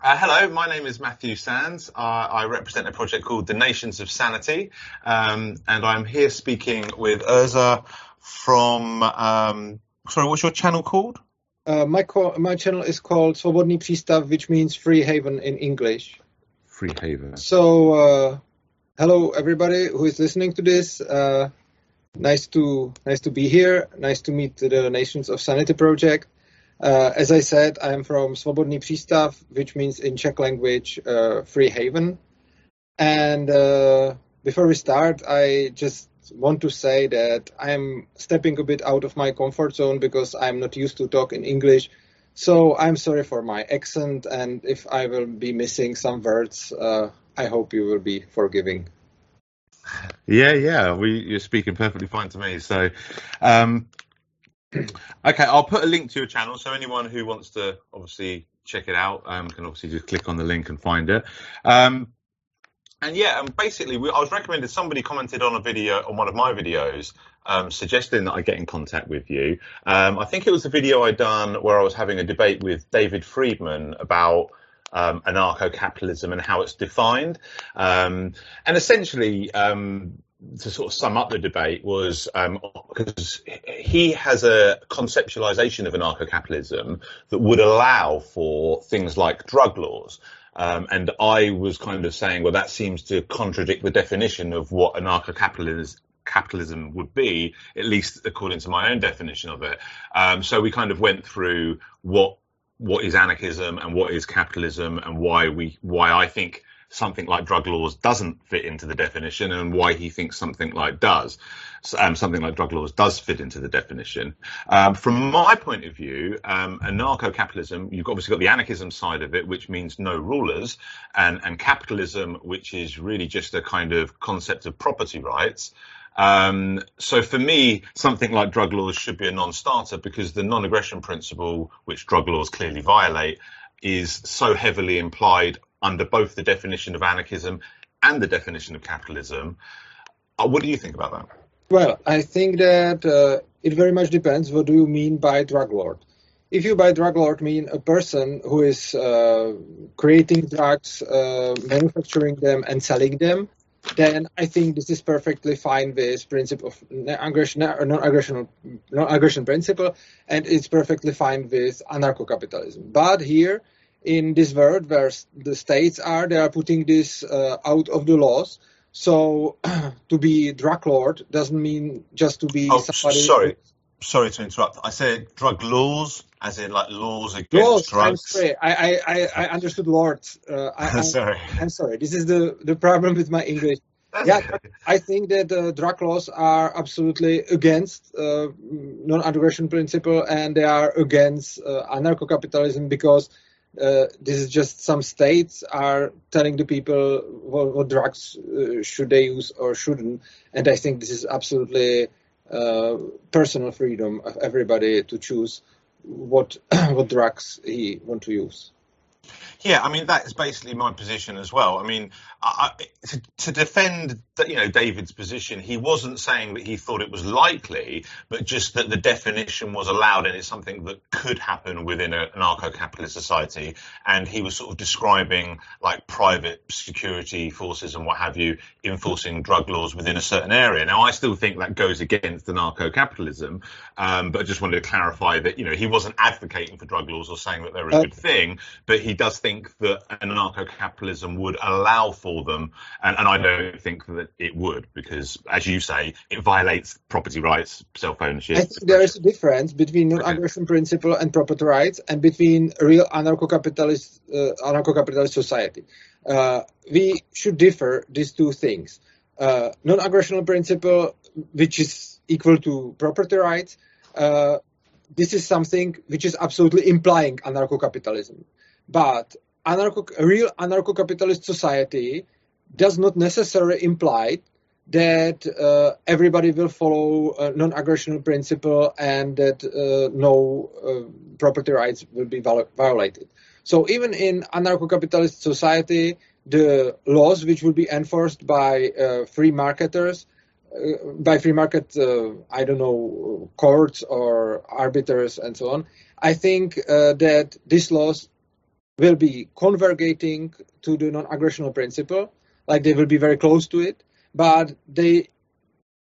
Uh, hello, my name is Matthew Sands. Uh, I represent a project called the Nations of Sanity, um, and I'm here speaking with Urza from. Um, sorry, what's your channel called? Uh, my my channel is called Svobodný přístav, which means free haven in English. Free haven. So, uh, hello everybody who is listening to this. Uh, nice to nice to be here. Nice to meet the Nations of Sanity project. Uh, as I said, I'm from Svobodný přístav, which means in Czech language, uh, free haven. And uh, before we start, I just want to say that I'm stepping a bit out of my comfort zone because I'm not used to talk in English. So I'm sorry for my accent, and if I will be missing some words, uh, I hope you will be forgiving. Yeah, yeah, we, you're speaking perfectly fine to me. So, um, okay, I'll put a link to your channel so anyone who wants to obviously check it out um, can obviously just click on the link and find it. Um, and yeah, and basically, we, I was recommended. Somebody commented on a video on one of my videos, um, suggesting that I get in contact with you. Um, I think it was a video I'd done where I was having a debate with David Friedman about um, anarcho-capitalism and how it's defined. Um, and essentially, to sort of sum up the debate was because um, he has a conceptualization of anarcho-capitalism that would allow for things like drug laws. Um, and I was kind of saying, well, that seems to contradict the definition of what anarcho-capitalism capitalism would be, at least according to my own definition of it. Um, so we kind of went through what what is anarchism and what is capitalism and why we why I think something like drug laws doesn't fit into the definition and why he thinks something like does. Um, something like drug laws does fit into the definition. Um, from my point of view, um, anarcho-capitalism, you've obviously got the anarchism side of it, which means no rulers, and, and capitalism, which is really just a kind of concept of property rights. Um, so for me, something like drug laws should be a non-starter because the non-aggression principle, which drug laws clearly violate, is so heavily implied under both the definition of anarchism and the definition of capitalism. Uh, what do you think about that? Well, I think that uh, it very much depends. What do you mean by drug lord? If you by drug lord mean a person who is uh, creating drugs, uh, manufacturing them, and selling them, then I think this is perfectly fine with principle of non-aggression, non-aggression, non-aggression principle, and it's perfectly fine with anarcho-capitalism. But here, in this world where the states are, they are putting this uh, out of the laws. So to be drug lord doesn't mean just to be oh, somebody. Sorry, sorry to interrupt. I said drug laws, as in like laws against laws, drugs. I'm sorry. I, I, I understood lords. Uh, I, sorry. I'm sorry. This is the, the problem with my English. yeah, I think that uh, drug laws are absolutely against uh, non-aggression principle and they are against uh, anarcho-capitalism because uh, this is just some states are telling the people what, what drugs uh, should they use or shouldn't, and I think this is absolutely uh, personal freedom of everybody to choose what what drugs he want to use. Yeah, I mean that is basically my position as well. I mean, I, to, to, defend you know David's position, he wasn't saying that he thought it was likely, but just that the definition was allowed and it's something that could happen within an anarcho-capitalist society. And he was sort of describing like private security forces and what have you enforcing drug laws within a certain area. Now, I still think that goes against anarcho-capitalism, um, but I just wanted to clarify that you know he wasn't advocating for drug laws or saying that they're a uh, good thing, but he does think that anarcho-capitalism would allow for them, and, and, I don't think that it would because, as you say, it violates property rights, self-ownership. I think there is a difference between non-aggression principle and property rights, and between real anarcho-capitalist uh, anarcho-capitalist society. Uh, we should differ these two things. Uh, non-aggression principle, which is equal to property rights, uh, this is something which is absolutely implying anarcho-capitalism. But anarcho, a real anarcho-capitalist society does not necessarily imply that uh, everybody will follow a non-aggression principle and that uh, no uh, property rights will be violated. So even in anarcho-capitalist society, the laws which will be enforced by uh, free marketers, uh, by free market, uh, I don't know, courts or arbiters and so on, I think that these laws will be converging to the non-aggressional principle, like they will be very close to it, but they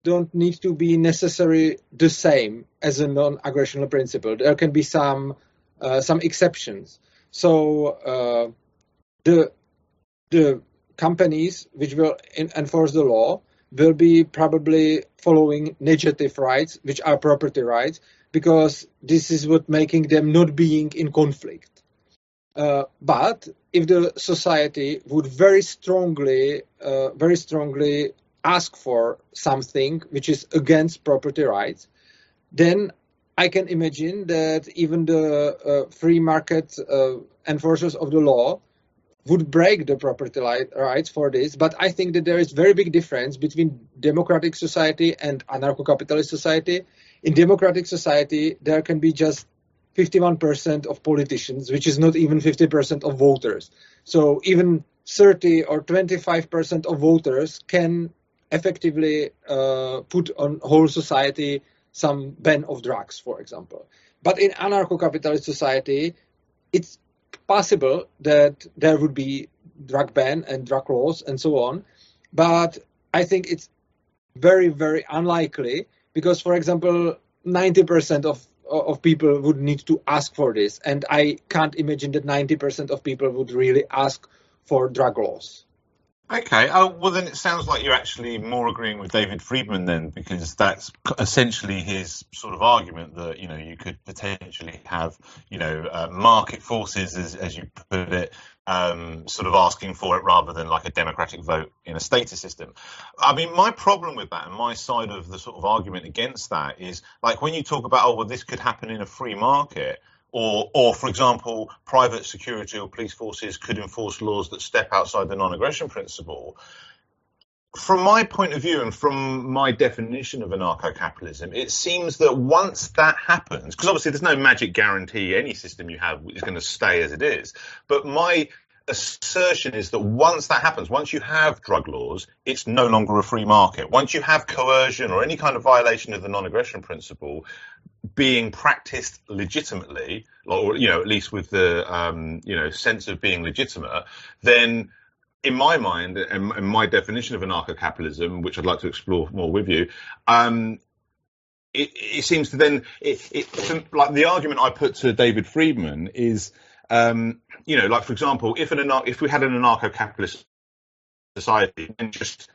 don't need to be necessarily the same as a non-aggressional principle. There can be some uh, some exceptions. So uh, the the companies which will in, enforce the law will be probably following negative rights, which are property rights, because this is what making them not being in conflict. Uh, but if the society would very strongly, uh, very strongly ask for something which is against property rights, then I can imagine that even the uh, free market uh, enforcers of the law would break the property rights for this. But I think that there is very big difference between democratic society and anarcho-capitalist society. In democratic society, there can be just 51% of politicians, which is not even 50% of voters. So even 30 or 25% of voters can effectively uh, put on whole society some ban of drugs, for example. But in anarcho-capitalist society, it's possible that there would be drug ban and drug laws and so on. But I think it's very, very unlikely because, for example, 90% of of people would need to ask for this, and I can't imagine that 90% of people would really ask for drug laws. Okay. Oh, well, then it sounds like you're actually more agreeing with David Friedman then, because that's essentially his sort of argument that you know you could potentially have you know uh, market forces, as, as you put it, um, sort of asking for it rather than like a democratic vote in a status system. I mean, my problem with that and my side of the sort of argument against that is like when you talk about oh well this could happen in a free market or, or for example, private security or police forces could enforce laws that step outside the non-aggression principle. From my point of view and from my definition of anarcho-capitalism, it seems that once that happens, because obviously there's no magic guarantee any system you have is going to stay as it is, but my assertion is that once that happens, once you have drug laws, it's no longer a free market. Once you have coercion or any kind of violation of the non-aggression principle, being practiced legitimately, or you know, at least with the um, you know sense of being legitimate, then in my mind and, and my definition of anarcho-capitalism, which I'd like to explore more with you, um, it, it, seems to then it, it, like the argument I put to David Friedman is, um, you know, like for example, if an anar- if we had an anarcho-capitalist society and just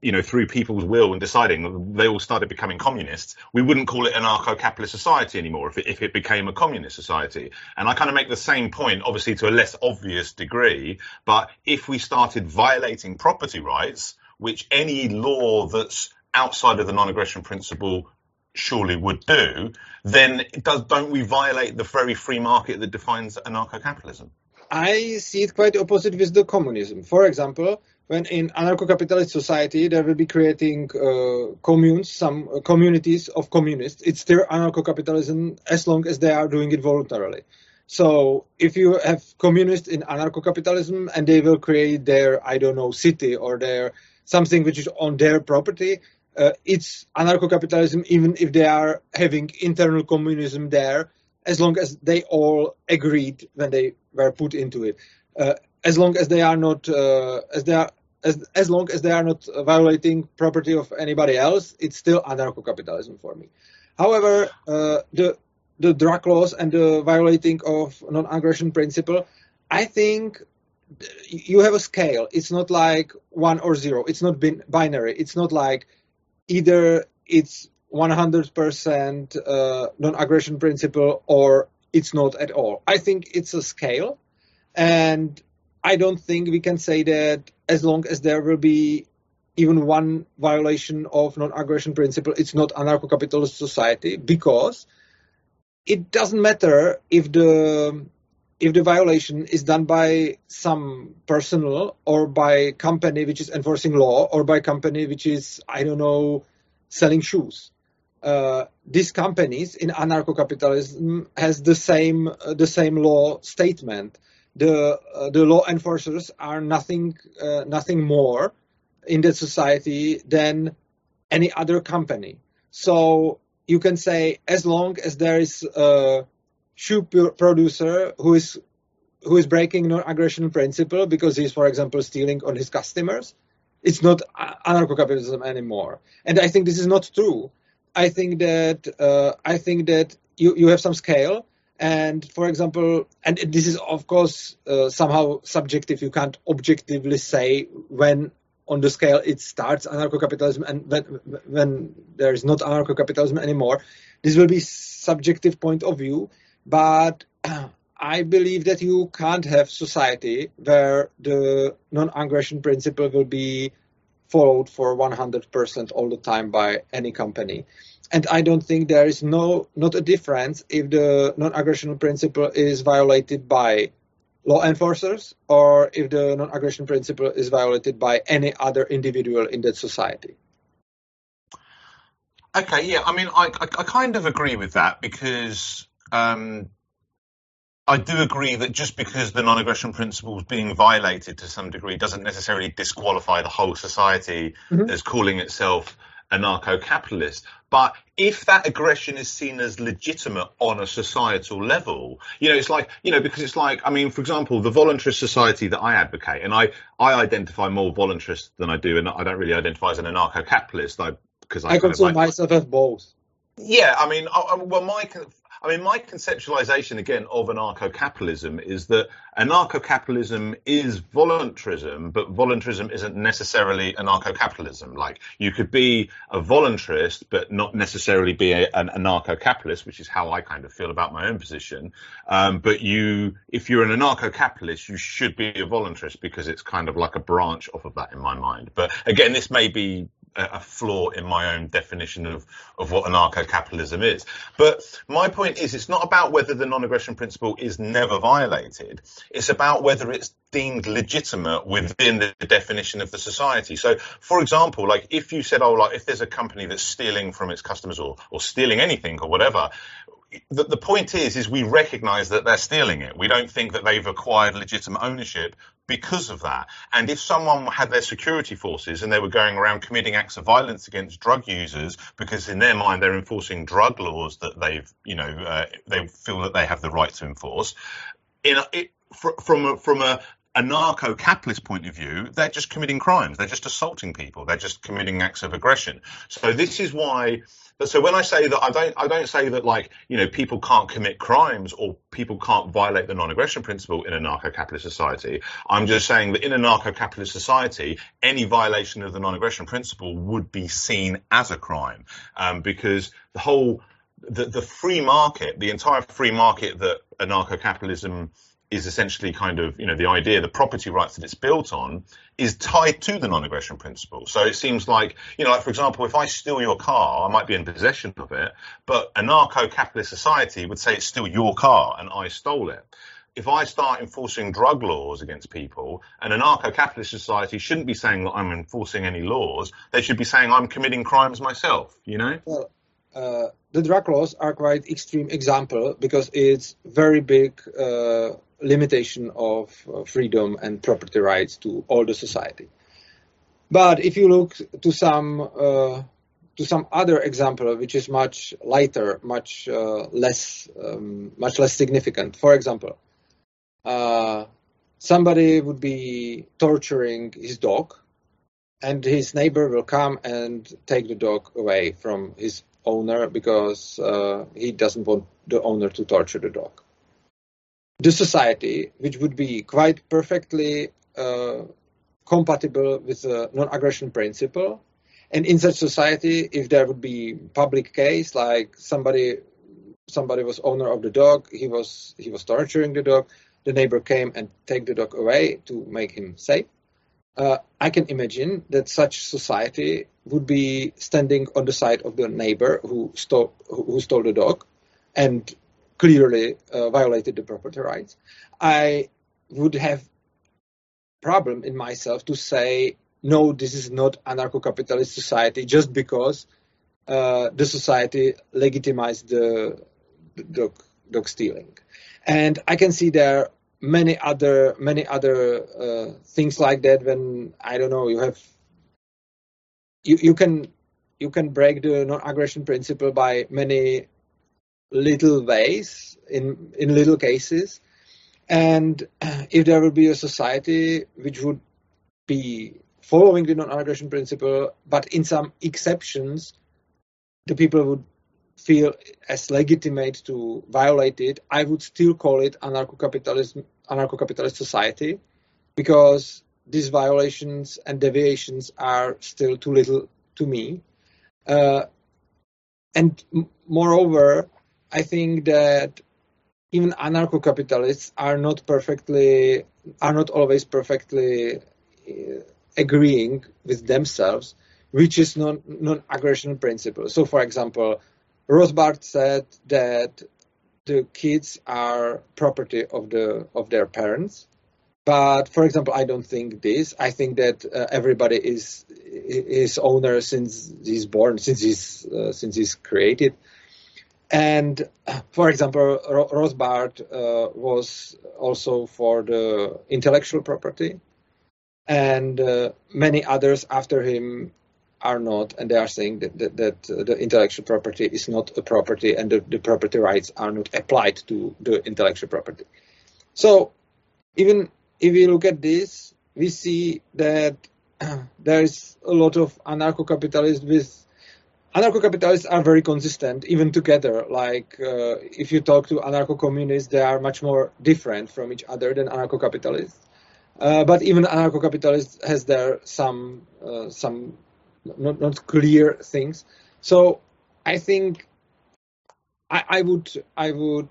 you know, through people's will and deciding they all started becoming communists, we wouldn't call it an anarcho-capitalist society anymore if it, if it became a communist society. And I kind of make the same point, obviously to a less obvious degree, but if we started violating property rights, which any law that's outside of the non-aggression principle surely would do, then does, don't we violate the very free market that defines anarcho-capitalism? I see it quite opposite with the communism. For example, when in anarcho-capitalist society there will be creating uh, communes, some uh, communities of communists, it's still anarcho-capitalism as long as they are doing it voluntarily. So if you have communists in anarcho-capitalism and they will create their, I don't know, city or their something which is on their property, uh, it's anarcho-capitalism even if they are having internal communism there, as long as they all agreed when they were put into it. Uh, as long as they are not uh, as they are as as long as they are not violating property of anybody else, it's still anarcho-capitalism for me. However, uh, the the drug laws and the violating of non-aggression principle, I think you have a scale. It's not like one or zero. It's not bin- binary. It's not like either it's 100% uh, non-aggression principle or it's not at all. I think it's a scale, and I don't think we can say that as long as there will be even one violation of non-aggression principle, it's not anarcho-capitalist society because it doesn't matter if the if the violation is done by some personal or by company which is enforcing law or by company which is I don't know selling shoes. Uh, these companies in anarcho-capitalism has the same uh, the same law statement the uh, the law enforcers are nothing uh, nothing more in the society than any other company. So you can say as long as there is a shoe producer who is who is breaking non-aggression principle because he's, for example, stealing on his customers, it's not anarcho-capitalism anymore. And I think this is not true. I think that uh, I think that you, you have some scale, and for example, and this is of course uh, somehow subjective. You can't objectively say when on the scale it starts anarcho-capitalism and when when there is not anarcho-capitalism anymore. This will be subjective point of view, but I believe that you can't have society where the non-aggression principle will be followed for 100% all the time by any company. And I don't think there is no not a difference if the non-aggression principle is violated by law enforcers or if the non-aggression principle is violated by any other individual in that society. Okay, yeah, I mean, I, I, I kind of agree with that because um, I do agree that just because the non-aggression principle is being violated to some degree doesn't necessarily disqualify the whole society mm-hmm. as calling itself anarcho-capitalist. But if that aggression is seen as legitimate on a societal level, you know, it's like, you know, because it's like, I mean, for example, the voluntarist society that I advocate, and I, I identify more voluntarist than I do, and I don't really identify as an anarcho-capitalist. I, because I, I consider like, myself as both. Yeah, I mean, I, well, my I mean, my conceptualization again of anarcho-capitalism is that anarcho-capitalism is voluntarism, but voluntarism isn't necessarily anarcho-capitalism. Like you could be a voluntarist, but not necessarily be a, an anarcho-capitalist, which is how I kind of feel about my own position. Um, but you, if you're an anarcho-capitalist, you should be a voluntarist because it's kind of like a branch off of that in my mind. But again, this may be a flaw in my own definition of, of what anarcho-capitalism is. But my point is, it's not about whether the non-aggression principle is never violated. It's about whether it's deemed legitimate within the definition of the society. So, for example, like if you said, oh, like if there's a company that's stealing from its customers or, or stealing anything or whatever, the, the point is, is we recognize that they're stealing it. We don't think that they've acquired legitimate ownership because of that. And if someone had their security forces and they were going around committing acts of violence against drug users because in their mind they're enforcing drug laws that they've, you know, uh, they feel that they have the right to enforce, in a, it, from a, from a anarcho-capitalist point of view, they're just committing crimes. They're just assaulting people. They're just committing acts of aggression. So this is why so when I say that, I don't, I don't say that like, you know, people can't commit crimes or people can't violate the non-aggression principle in anarcho-capitalist society. I'm just saying that in anarcho-capitalist society, any violation of the non-aggression principle would be seen as a crime, um, because the whole, the, the free market, the entire free market that anarcho-capitalism is essentially kind of, you know, the idea, the property rights that it's built on is tied to the non-aggression principle. So it seems like, you know, like for example, if I steal your car, I might be in possession of it, but anarcho-capitalist society would say it's still your car and I stole it. If I start enforcing drug laws against people, an anarcho-capitalist society shouldn't be saying that I'm enforcing any laws. They should be saying I'm committing crimes myself, you know? Well, uh, the drug laws are quite extreme example because it's very big uh, limitation of uh, freedom and property rights to all the society. But if you look to some uh, to some other example, which is much lighter, much uh, less um, much less significant. For example, uh, somebody would be torturing his dog, and his neighbor will come and take the dog away from his owner because uh, he doesn't want the owner to torture the dog the society, which would be quite perfectly uh, compatible with the non-aggression principle. And in such society, if there would be public case, like somebody somebody was owner of the dog, he was he was torturing the dog, the neighbor came and take the dog away to make him safe. Uh, I can imagine that such society would be standing on the side of the neighbor who stole who stole the dog, and clearly uh, violated the property rights, I would have problem in myself to say no, this is not anarcho-capitalist society just because uh, the society legitimized the, dog, dog, stealing, and I can see there many other many other uh, things like that when I don't know you have you, you can you can break the non-aggression principle by many little ways in in little cases And if there would be a society which would be following the non-aggression principle, but in some exceptions, the people would feel as legitimate to violate it, I would still call it anarcho-capitalism, anarcho-capitalist society, because these violations and deviations are still too little to me. Uh, and moreover, I think that even anarcho-capitalists are not perfectly, are not always perfectly uh, agreeing with themselves, which is non, non-aggression principle. So, for example, Rothbard said that the kids are property of the of their parents, but for example, I don't think this. I think that uh, everybody is is owner since he's born, since he's uh, since he's created. And for example, Rothbard uh, was also for the intellectual property, and uh, many others after him are not, and they are saying that, that, that uh, the intellectual property is not a property, and the, the property rights are not applied to the intellectual property. So, even if we look at this, we see that there is a lot of anarcho-capitalists with anarcho-capitalists are very consistent even together. Like uh, if you talk to anarcho-communists they are much more different from each other than anarcho-capitalists uh, but even anarcho-capitalist has there some uh, some not, not clear things. So i think I, I would i would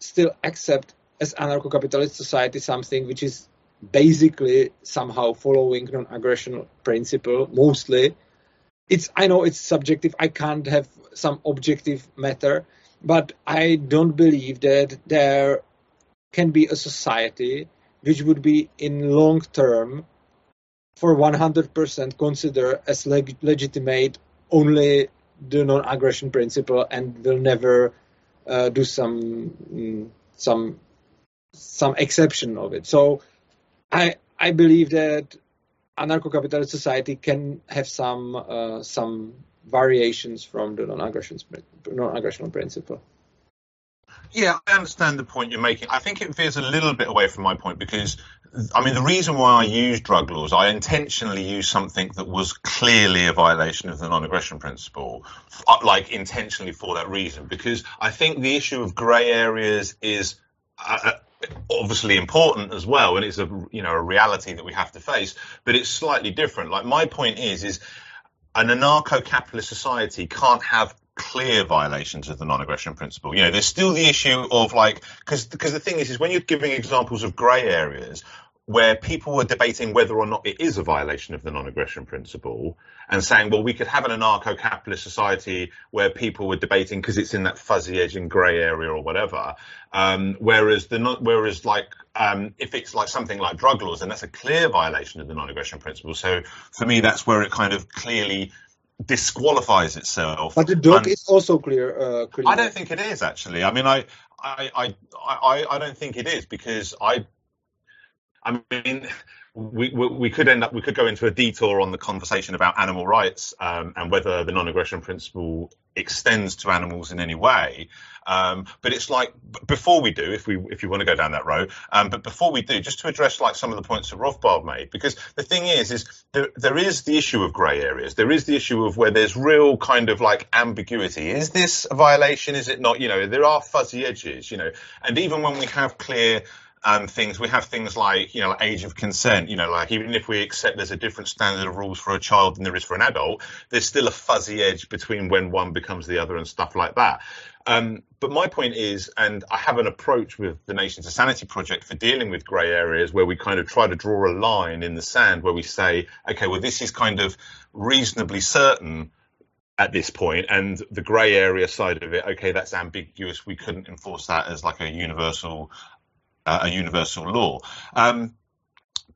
still accept as anarcho-capitalist society something which is basically somehow following non-aggression principle mostly it's i know it's subjective i can't have some objective matter but i don't believe that there can be a society which would be in long term for 100% consider as leg- legitimate only the non-aggression principle and will never uh, do some mm, some some exception of it. So I I believe that anarcho-capitalist society can have some uh, some variations from the non-aggression non-aggression principle. Yeah, I understand the point you're making. I think it veers a little bit away from my point because, I mean, the reason why I use drug laws, I intentionally used something that was clearly a violation of the non-aggression principle, uh, like intentionally for that reason, because I think the issue of grey areas is. Uh, uh obviously important as well and it's a you know a reality that we have to face but it's slightly different like my point is is an anarcho-capitalist society can't have clear violations of the non-aggression principle. You know, there's still the issue of like, because because the thing is, is when you're giving examples of grey areas where people were debating whether or not it is a violation of the non-aggression principle, and saying, well, we could have an anarcho-capitalist society where people were debating because it's in that fuzzy edge and grey area or whatever. Um, whereas the not, whereas like um, if it's like something like drug laws, then that's a clear violation of the non-aggression principle. So for me, that's where it kind of clearly disqualifies itself. But the dog is also clear, uh, clear. I don't think it is actually. I mean, I, I, I, I, I don't think it is because I, I mean, we, we, could end up we could go into a detour on the conversation about animal rights um, and whether the non-aggression principle extends to animals in any way. Um, but it's like before we do, if we if you want to go down that road, um, but before we do, just to address like some of the points that Rothbard made, because the thing is, is there, there is the issue of grey areas. There is the issue of where there's real kind of like ambiguity. Is this a violation? Is it not? You know, there are fuzzy edges. You know, and even when we have clear um, things. We have things like, you know, age of consent. You know, like even if we accept there's a different standard of rules for a child than there is for an adult, there's still a fuzzy edge between when one becomes the other and stuff like that. Um, but my point is, and I have an approach with the Nations of Sanity Project for dealing with grey areas where we kind of try to draw a line in the sand where we say, okay, well, this is kind of reasonably certain at this point and the grey area side of it okay that's ambiguous we couldn't enforce that as like a universal uh, a universal law. Um,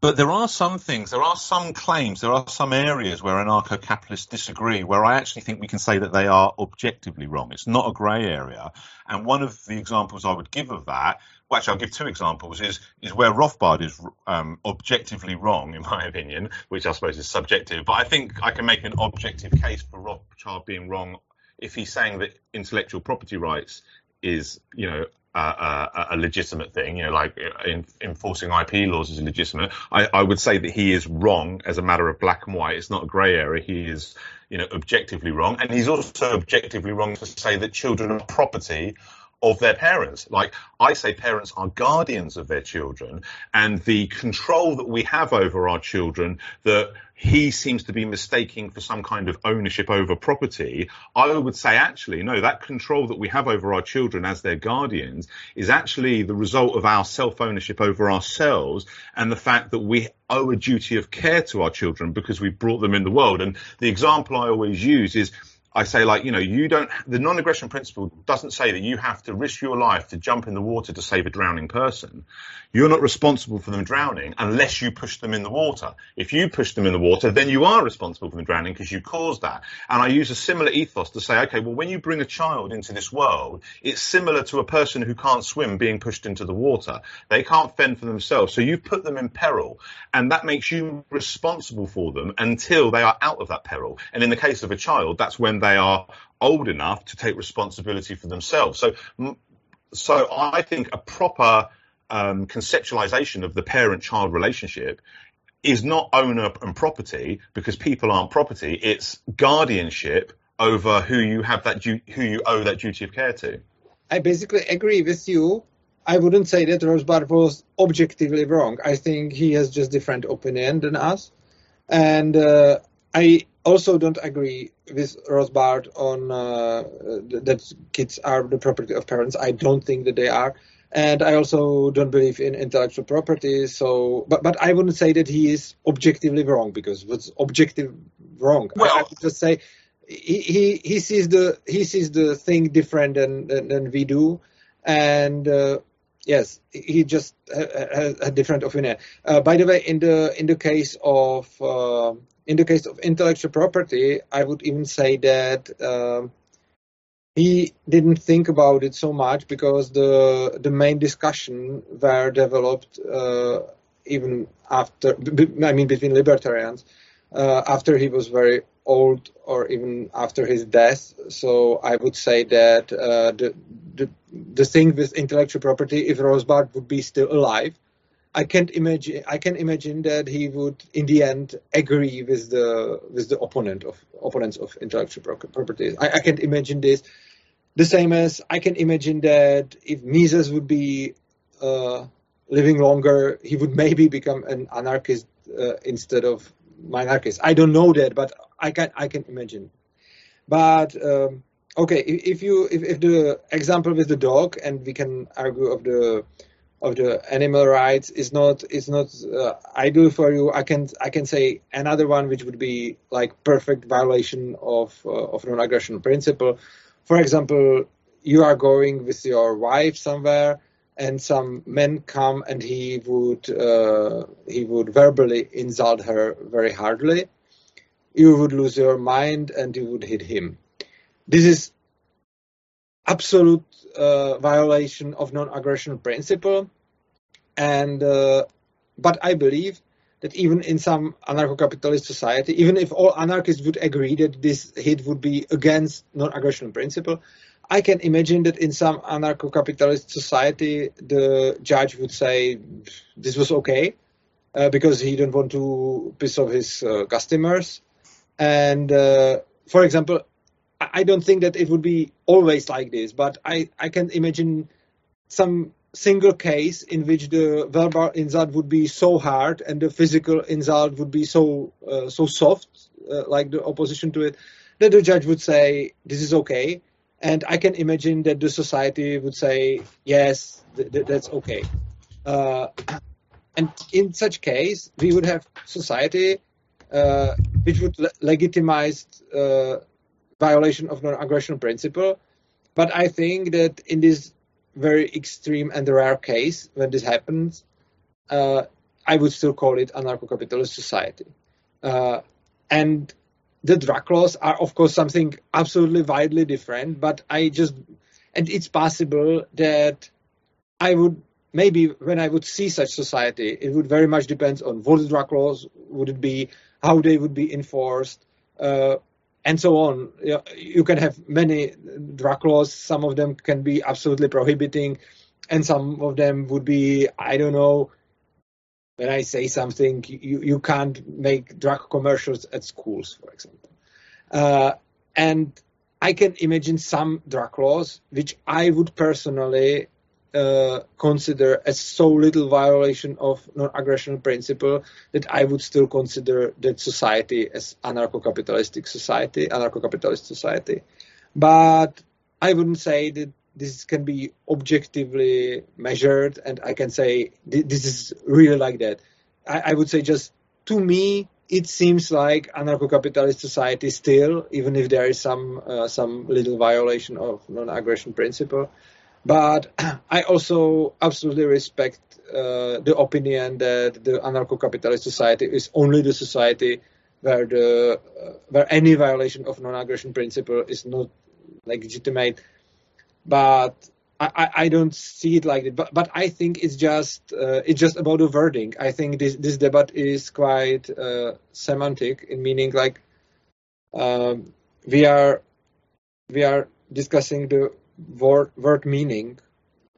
but there are some things, there are some claims, there are some areas where anarcho capitalists disagree, where I actually think we can say that they are objectively wrong. It's not a grey area. And one of the examples I would give of that, well, actually, I'll give two examples, is, is where Rothbard is um, objectively wrong, in my opinion, which I suppose is subjective. But I think I can make an objective case for Rothbard being wrong if he's saying that intellectual property rights is, you know, a, a, legitimate thing, you know, like in, enforcing IP laws is legitimate. I, I, would say that he is wrong as a matter of black and white. It's not a grey area. He is, you know, objectively wrong, and he's also objectively wrong to say that children are property of their parents. Like I say, parents are guardians of their children, and the control that we have over our children that he seems to be mistaking for some kind of ownership over property, I would say actually, no, that control that we have over our children as their guardians is actually the result of our self ownership over ourselves and the fact that we owe a duty of care to our children because we brought them in the world. And the example I always use is I say like, you know, you don't, the non-aggression principle doesn't say that you have to risk your life to jump in the water to save a drowning person. You're not responsible for them drowning unless you push them in the water. If you push them in the water, then you are responsible for them drowning because you caused that. And I use a similar ethos to say, okay, well, when you bring a child into this world, it's similar to a person who can't swim being pushed into the water. They can't fend for themselves. So you've put them in peril and that makes you responsible for them until they are out of that peril. And in the case of a child, that's when they are old enough to take responsibility for themselves. So, so I think a proper um, conceptualization of the parent-child relationship is not owner and property because people aren't property. It's guardianship over who you have that du- who you owe that duty of care to. I basically agree with you. I wouldn't say that Rothbard was objectively wrong. I think he has just different opinion than us, and uh, I also don't agree with Rothbard on uh, that kids are the property of parents. I don't think that they are and I also don't believe in intellectual property. So, but but I wouldn't say that he is objectively wrong because what's objective wrong? Well, I, I would just say he, he he sees the he sees the thing different than than, than we do, and uh, yes, he just has a different opinion. Uh, by the way, in the in the case of uh, in the case of intellectual property, I would even say that. Um, he didn't think about it so much because the the main discussion were developed uh, even after I mean between libertarians uh, after he was very old or even after his death. So I would say that uh, the, the the thing with intellectual property, if Rothbard would be still alive, I can't imagine. I can imagine that he would, in the end, agree with the with the opponent of opponents of intellectual property. I, I can't imagine this the same as I can imagine that if Mises would be uh, living longer, he would maybe become an anarchist uh, instead of minarchist. I don't know that, but I can I can imagine. But um, okay, if, if, you if, if the example with the dog, and we can argue of the of the animal rights is not is not uh, ideal for you. I can I can say another one which would be like perfect violation of uh, of non-aggression principle for example, you are going with your wife somewhere and some men come and he would uh, he would verbally insult her very hardly you would lose your mind and you would hit him this is absolute uh, violation of non-aggression principle and uh, but i believe that even in some anarcho-capitalist society, even if all anarchists would agree that this hit would be against non-aggression principle, I can imagine that in some anarcho-capitalist society, the judge would say this was okay uh, because he didn't want to piss off his uh, customers. And uh, for example, I don't think that it would be always like this, but I, I can imagine some single case in which the verbal insult would be so hard and the physical insult would be so uh, so soft, uh, like the opposition to it, that the judge would say this is okay, and I can imagine that the society would say yes, th- th- that's okay. Uh, and in such case, we would have society which would le- legitimize uh, violation of non-aggression principle. But I think that in this very extreme and rare case when this happens, uh, I would still call it anarcho-capitalist society. Uh, and the drug laws are, of course, something absolutely widely different. But I just, and it's possible that I would maybe when I would see such society, it would very much depend on what the drug laws would it be, how they would be enforced, uh, and so on. You can have many drug laws. Some of them can be absolutely prohibiting and some of them would be I don't know. When I say something, you, you can't make drug commercials at schools, for example. Uh, and I can imagine some drug laws which I would personally uh, consider as so little violation of non-aggression principle that I would still consider that society as anarcho-capitalistic society, anarcho-capitalist society. But I wouldn't say that this can be objectively measured, and I can say this is really like that. I, I would say just to me, it seems like anarcho-capitalist society still, even if there is some uh, some little violation of non-aggression principle. But I also absolutely respect uh, the opinion that the anarcho-capitalist society is only the society where the uh, where any violation of non-aggression principle is not legitimate. But I, I don't see it like that, but but I think it's just uh, it's just about the wording. I think this this debate is quite uh, semantic in meaning like um, we are we are discussing the word meaning,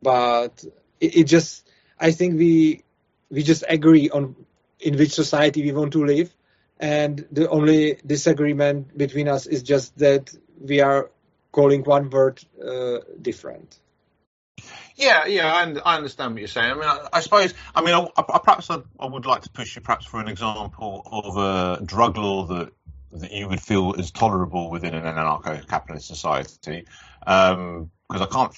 but it, it just I think we we just agree on in which society we want to live, and the only disagreement between us is just that we are calling one word uh, different. Yeah, yeah, I, I, understand what you're saying. I mean, I, I suppose, I mean, I, perhaps I, would like to push you perhaps for an example of a drug law that that you would feel is tolerable within an anarcho-capitalist society, because um, I can't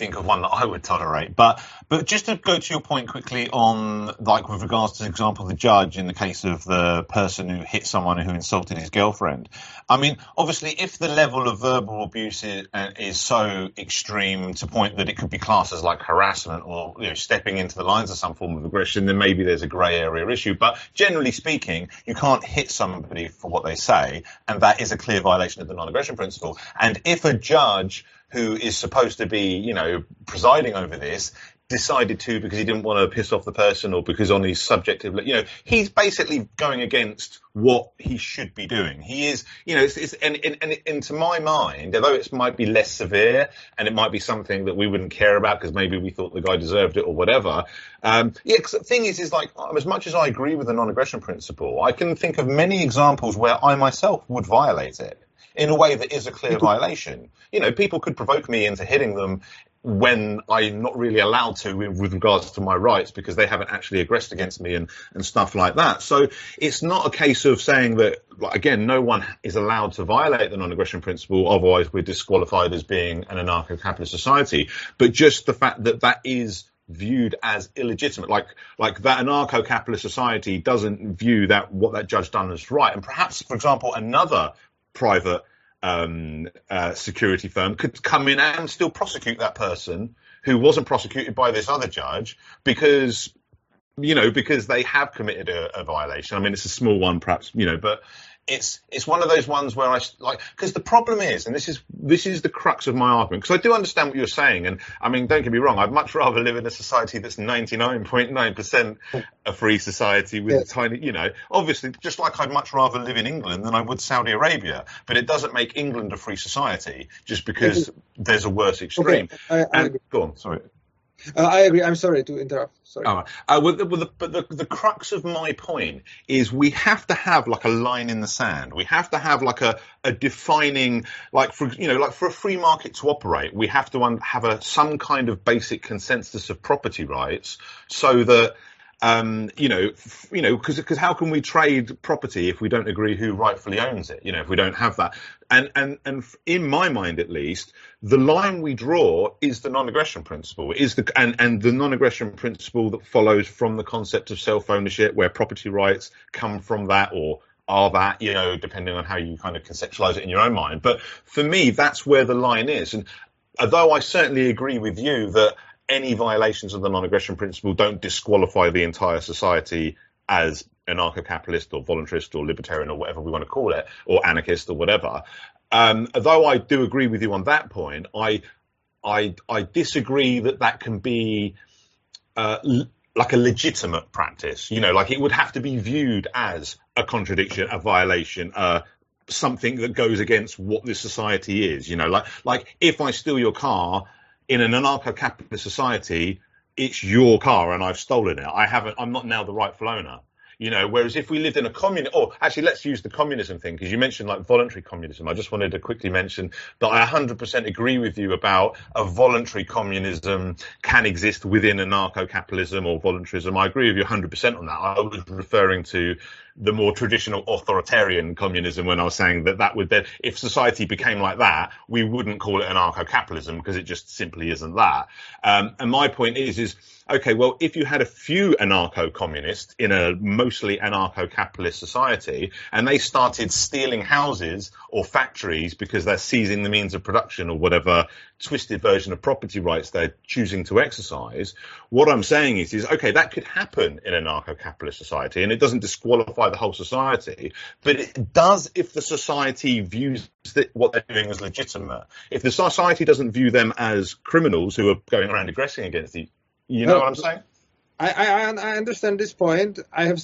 think of one that I would tolerate. But but just to go to your point quickly on like with regards to example the judge in the case of the person who hit someone who insulted his girlfriend. I mean, obviously, if the level of verbal abuse is, uh, is so extreme to point that it could be classed as like harassment or you know stepping into the lines of some form of aggression, then maybe there's a grey area issue. But generally speaking, you can't hit somebody for what they say, and that is a clear violation of the non-aggression principle. And if a judge who is supposed to be, you know, presiding over this, decided to because he didn't want to piss off the person or because on his subjective, you know, he's basically going against what he should be doing. He is, you know, it's, it's and, and, and, to my mind, although it might be less severe and it might be something that we wouldn't care about because maybe we thought the guy deserved it or whatever. Um, yeah, cause the thing is, is like, as much as I agree with the non-aggression principle, I can think of many examples where I myself would violate it in a way that is a clear violation. You know, people could provoke me into hitting them when I'm not really allowed to with regards to my rights because they haven't actually aggressed against me and, and stuff like that. So it's not a case of saying that, again, no one is allowed to violate the non-aggression principle, otherwise we're disqualified as being an anarcho-capitalist society. But just the fact that that is viewed as illegitimate, like like that anarcho-capitalist society doesn't view that what that judge done as right. And perhaps, for example, another private um, uh, security firm could come in and still prosecute that person who wasn't prosecuted by this other judge because you know because they have committed a, a violation. I mean, it's a small one, perhaps, you know, but it's it's one of those ones where I like because the problem is, and this is this is the crux of my argument. Because I do understand what you're saying, and I mean, don't get me wrong, I'd much rather live in a society that's 99.9 percent a free society with yes. tiny, you know, obviously, just like I'd much rather live in England than I would Saudi Arabia. But it doesn't make England a free society just because there's a worse extreme. Okay. I, I and, go on, sorry. Uh, I agree. I'm sorry to interrupt. Sorry. Uh, well, the, well, the, but the, the crux of my point is we have to have like a line in the sand. We have to have like a, a defining, like for you know, like for a free market to operate, we have to un- have a some kind of basic consensus of property rights, so that um, you know, you know, because because how can we trade property if we don't agree who rightfully owns it? You know, if we don't have that, and and and in my mind at least, the line we draw is the non-aggression principle. Is the and and the non-aggression principle that follows from the concept of self-ownership, where property rights come from that or are that, you know, depending on how you kind of conceptualize it in your own mind. But for me, that's where the line is. And although I certainly agree with you that any violations of the non-aggression principle don't disqualify the entire society as anarcho-capitalist or voluntarist or libertarian or whatever we want to call it, or anarchist or whatever. Um, though I do agree with you on that point, I I, I disagree that that can be uh, l- like a legitimate practice. You know, like it would have to be viewed as a contradiction, a violation, uh, something that goes against what this society is. You know, like like if I steal your car in an anarcho-capitalist society, it's your car and I've stolen it. I haven't. I'm not now the rightful owner. You know, whereas if we lived in a communist, or actually, let's use the communism thing because you mentioned like voluntary communism. I just wanted to quickly mention that I 100% agree with you about a voluntary communism can exist within anarcho-capitalism or voluntarism. I agree with you 100% on that. I was referring to the more traditional authoritarian communism when I was saying that that would then, if society became like that, we wouldn't call it anarcho-capitalism because it just simply isn't that. Um, and my point is, is okay, well, if you had a few anarcho-communists in a mostly anarcho-capitalist society and they started stealing houses or factories because they're seizing the means of production or whatever twisted version of property rights they're choosing to exercise, what I'm saying is, is okay, that could happen in an anarcho-capitalist society and it doesn't disqualify the whole society, but it does if the society views what they're doing as legitimate. If the society doesn't view them as criminals who are going around aggressing against the you know what I'm saying? I, I, I understand this point. I have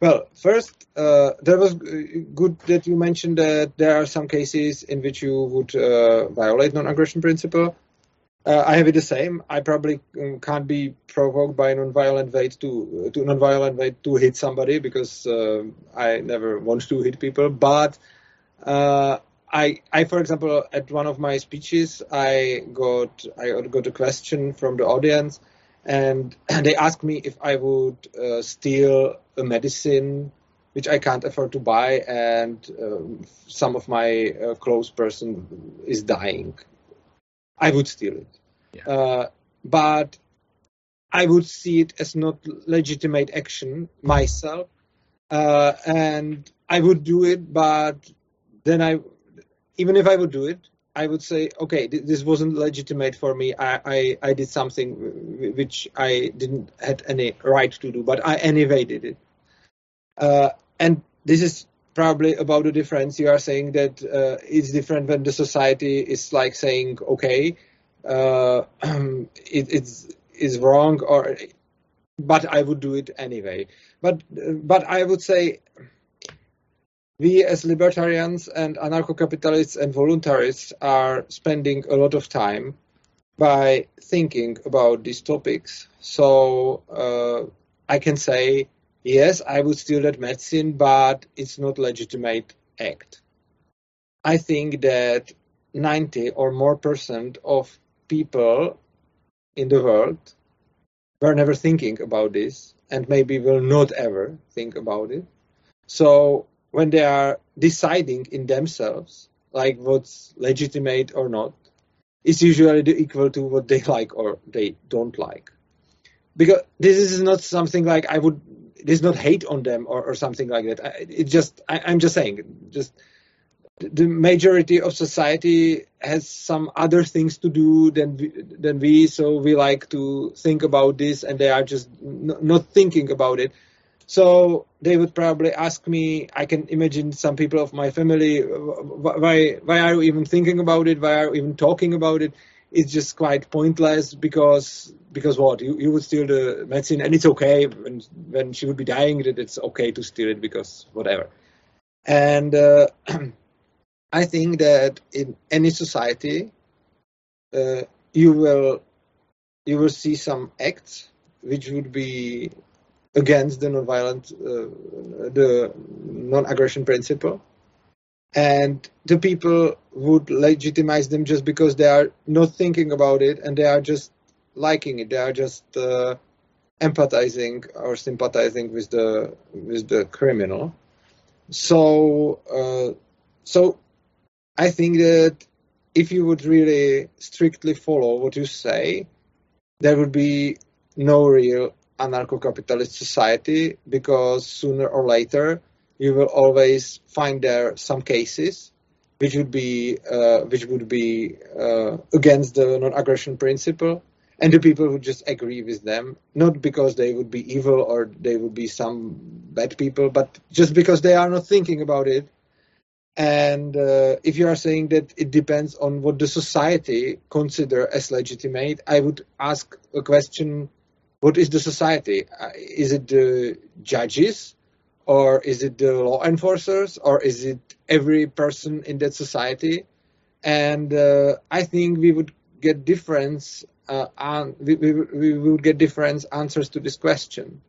well, first, uh, there was good that you mentioned that there are some cases in which you would uh, violate non-aggression principle. Uh, I have it the same. I probably um, can't be provoked by non-violent way to to non-violent way to hit somebody because uh, I never want to hit people. But uh, I, I, for example, at one of my speeches, I got I got a question from the audience and they asked me if I would uh, steal a medicine which I can't afford to buy, and uh, some of my uh, close person is dying. I would steal it, yeah. Uh, but I would see it as not legitimate action myself, uh, and I would do it. But then I, even if I would do it, I would say, okay, this wasn't legitimate for me. I, I, I did something which I didn't had any right to do, but I anyway did it. Uh, and this is probably about the difference. You are saying that uh, it's different when the society is like saying, okay, uh, it, it's is wrong, or but I would do it anyway. But but I would say we as libertarians and anarcho-capitalists and voluntarists are spending a lot of time by thinking about these topics. So uh, I can say, yes, I would steal that medicine, but it's not legitimate act. I think that 90 or more percent of people in the world were never thinking about this and maybe will not ever think about it. So when they are deciding in themselves like what's legitimate or not is usually equal to what they like or they don't like. Because this is not something like i would there's not hate on them or, or something like that. I, it just I, i'm just saying just the majority of society has some other things to do than we, than we so we like to think about this and they are just n- not thinking about it so they would probably ask me. I can imagine some people of my family. Why? Why are you even thinking about it? Why are you even talking about it? It's just quite pointless because because what you, you would steal the medicine and it's okay when when she would be dying that it's okay to steal it because whatever. And uh, I think that in any society, uh, you will you will see some acts which would be against the non-violent, uh, the non-aggression principle, and the people would legitimize them just because they are not thinking about it and they are just liking it. They are just uh, empathizing or sympathizing with the with the criminal. So, uh, so I think that if you would really strictly follow what you say, there would be no real anarcho-capitalist society because sooner or later you will always find there some cases which would be uh, which would be uh, against the non-aggression principle, and the people would just agree with them, not because they would be evil or they would be some bad people, but just because they are not thinking about it. And uh, if you are saying that it depends on what the society consider as legitimate, I would ask a question what is the society? Uh, is it the judges, or is it the law enforcers, or is it every person in that society? And uh, I think we would get difference uh, we, we, we would get different answers to this question.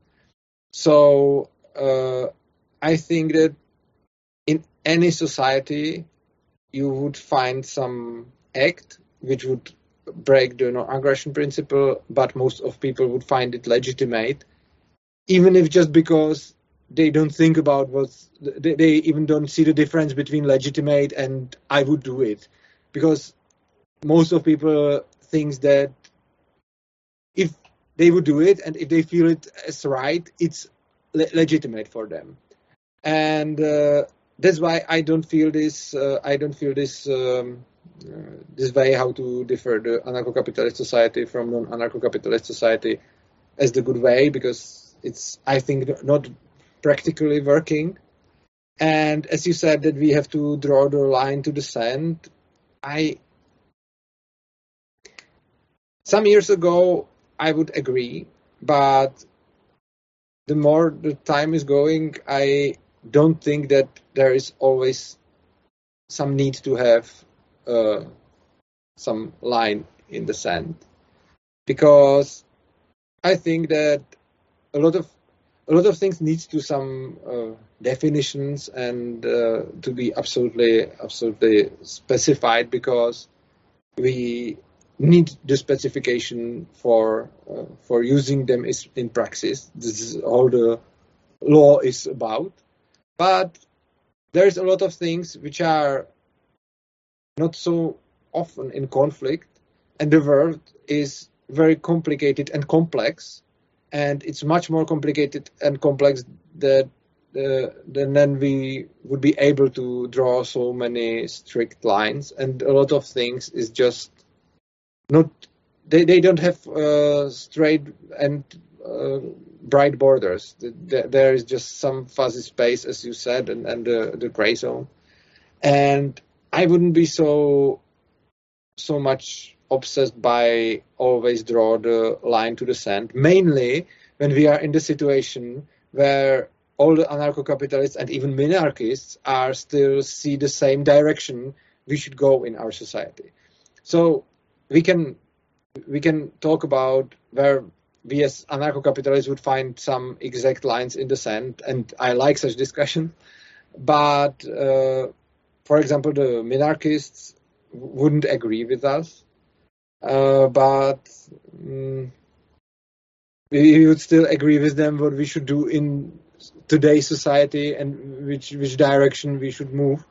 So uh, I think that in any society, you would find some act which would break the non-aggression principle, but most of people would find it legitimate, even if just because they don't think about what they, they even don't see the difference between legitimate and I would do it, because most of people thinks that if they would do it and if they feel it as right, it's le- legitimate for them, and uh, that's why I don't feel this. Uh, I don't feel this. Um, Uh, this way how to differ the anarcho-capitalist society from non-anarcho-capitalist society as the good way because it's I think not practically working. And as you said that we have to draw the line to the sand, I some years ago I would agree, but the more the time is going, I don't think that there is always some need to have uh, some line in the sand because I think that a lot of a lot of things need to some uh, definitions and uh, to be absolutely absolutely specified because we need the specification for uh, for using them is in practice. This is all the law is about. But there's a lot of things which are not so often in conflict, and the world is very complicated and complex, and it's much more complicated and complex that uh, then we would be able to draw so many strict lines, and a lot of things is just not they, they don't have uh, straight and uh, bright borders. There is just some fuzzy space, as you said, and, and the, the gray zone. And I wouldn't be so so much obsessed by always draw the line to the sand. Mainly when we are in the situation where all the anarcho-capitalists and even minarchists are still see the same direction we should go in our society. So we can we can talk about where we as anarcho-capitalists would find some exact lines in the sand, and I like such discussion. But uh, for example, the minarchists wouldn't agree with us, uh, but um, we would still agree with them what we should do in today's society and which which direction we should move.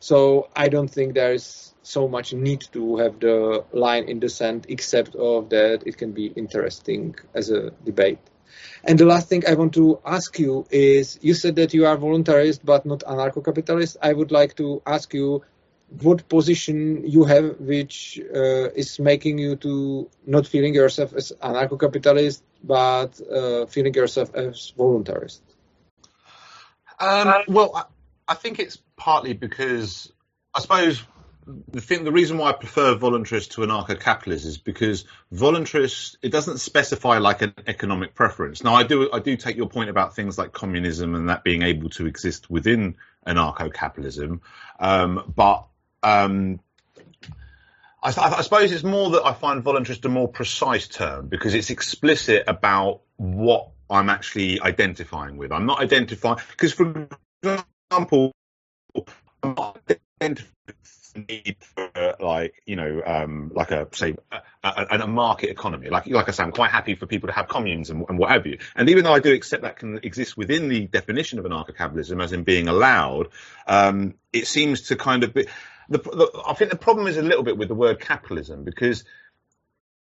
So I don't think there is so much need to have the line in the sand, except of that it can be interesting as a debate. And the last thing I want to ask you is, you said that you are voluntarist but not anarcho-capitalist. I would like to ask you what position you have which uh, is making you to not feeling yourself as anarcho-capitalist but uh, feeling yourself as voluntarist. Um, well, I, I think it's partly because I suppose the thing, the reason why I prefer voluntarist to anarcho-capitalist is because voluntarist it doesn't specify like an economic preference. Now I do I do take your point about things like communism and that being able to exist within anarcho-capitalism, um, but um, I, I, suppose it's more that I find voluntarist a more precise term because it's explicit about what I'm actually identifying with. I'm not identifying because, for example, I'm not identifying need for like you know um, like a say a, a, a, market economy. Like like I say I'm quite happy for people to have communes and, and what have you. And even though I do accept that can exist within the definition of anarcho-capitalism as in being allowed um, it seems to kind of be the, the, I think the problem is a little bit with the word capitalism because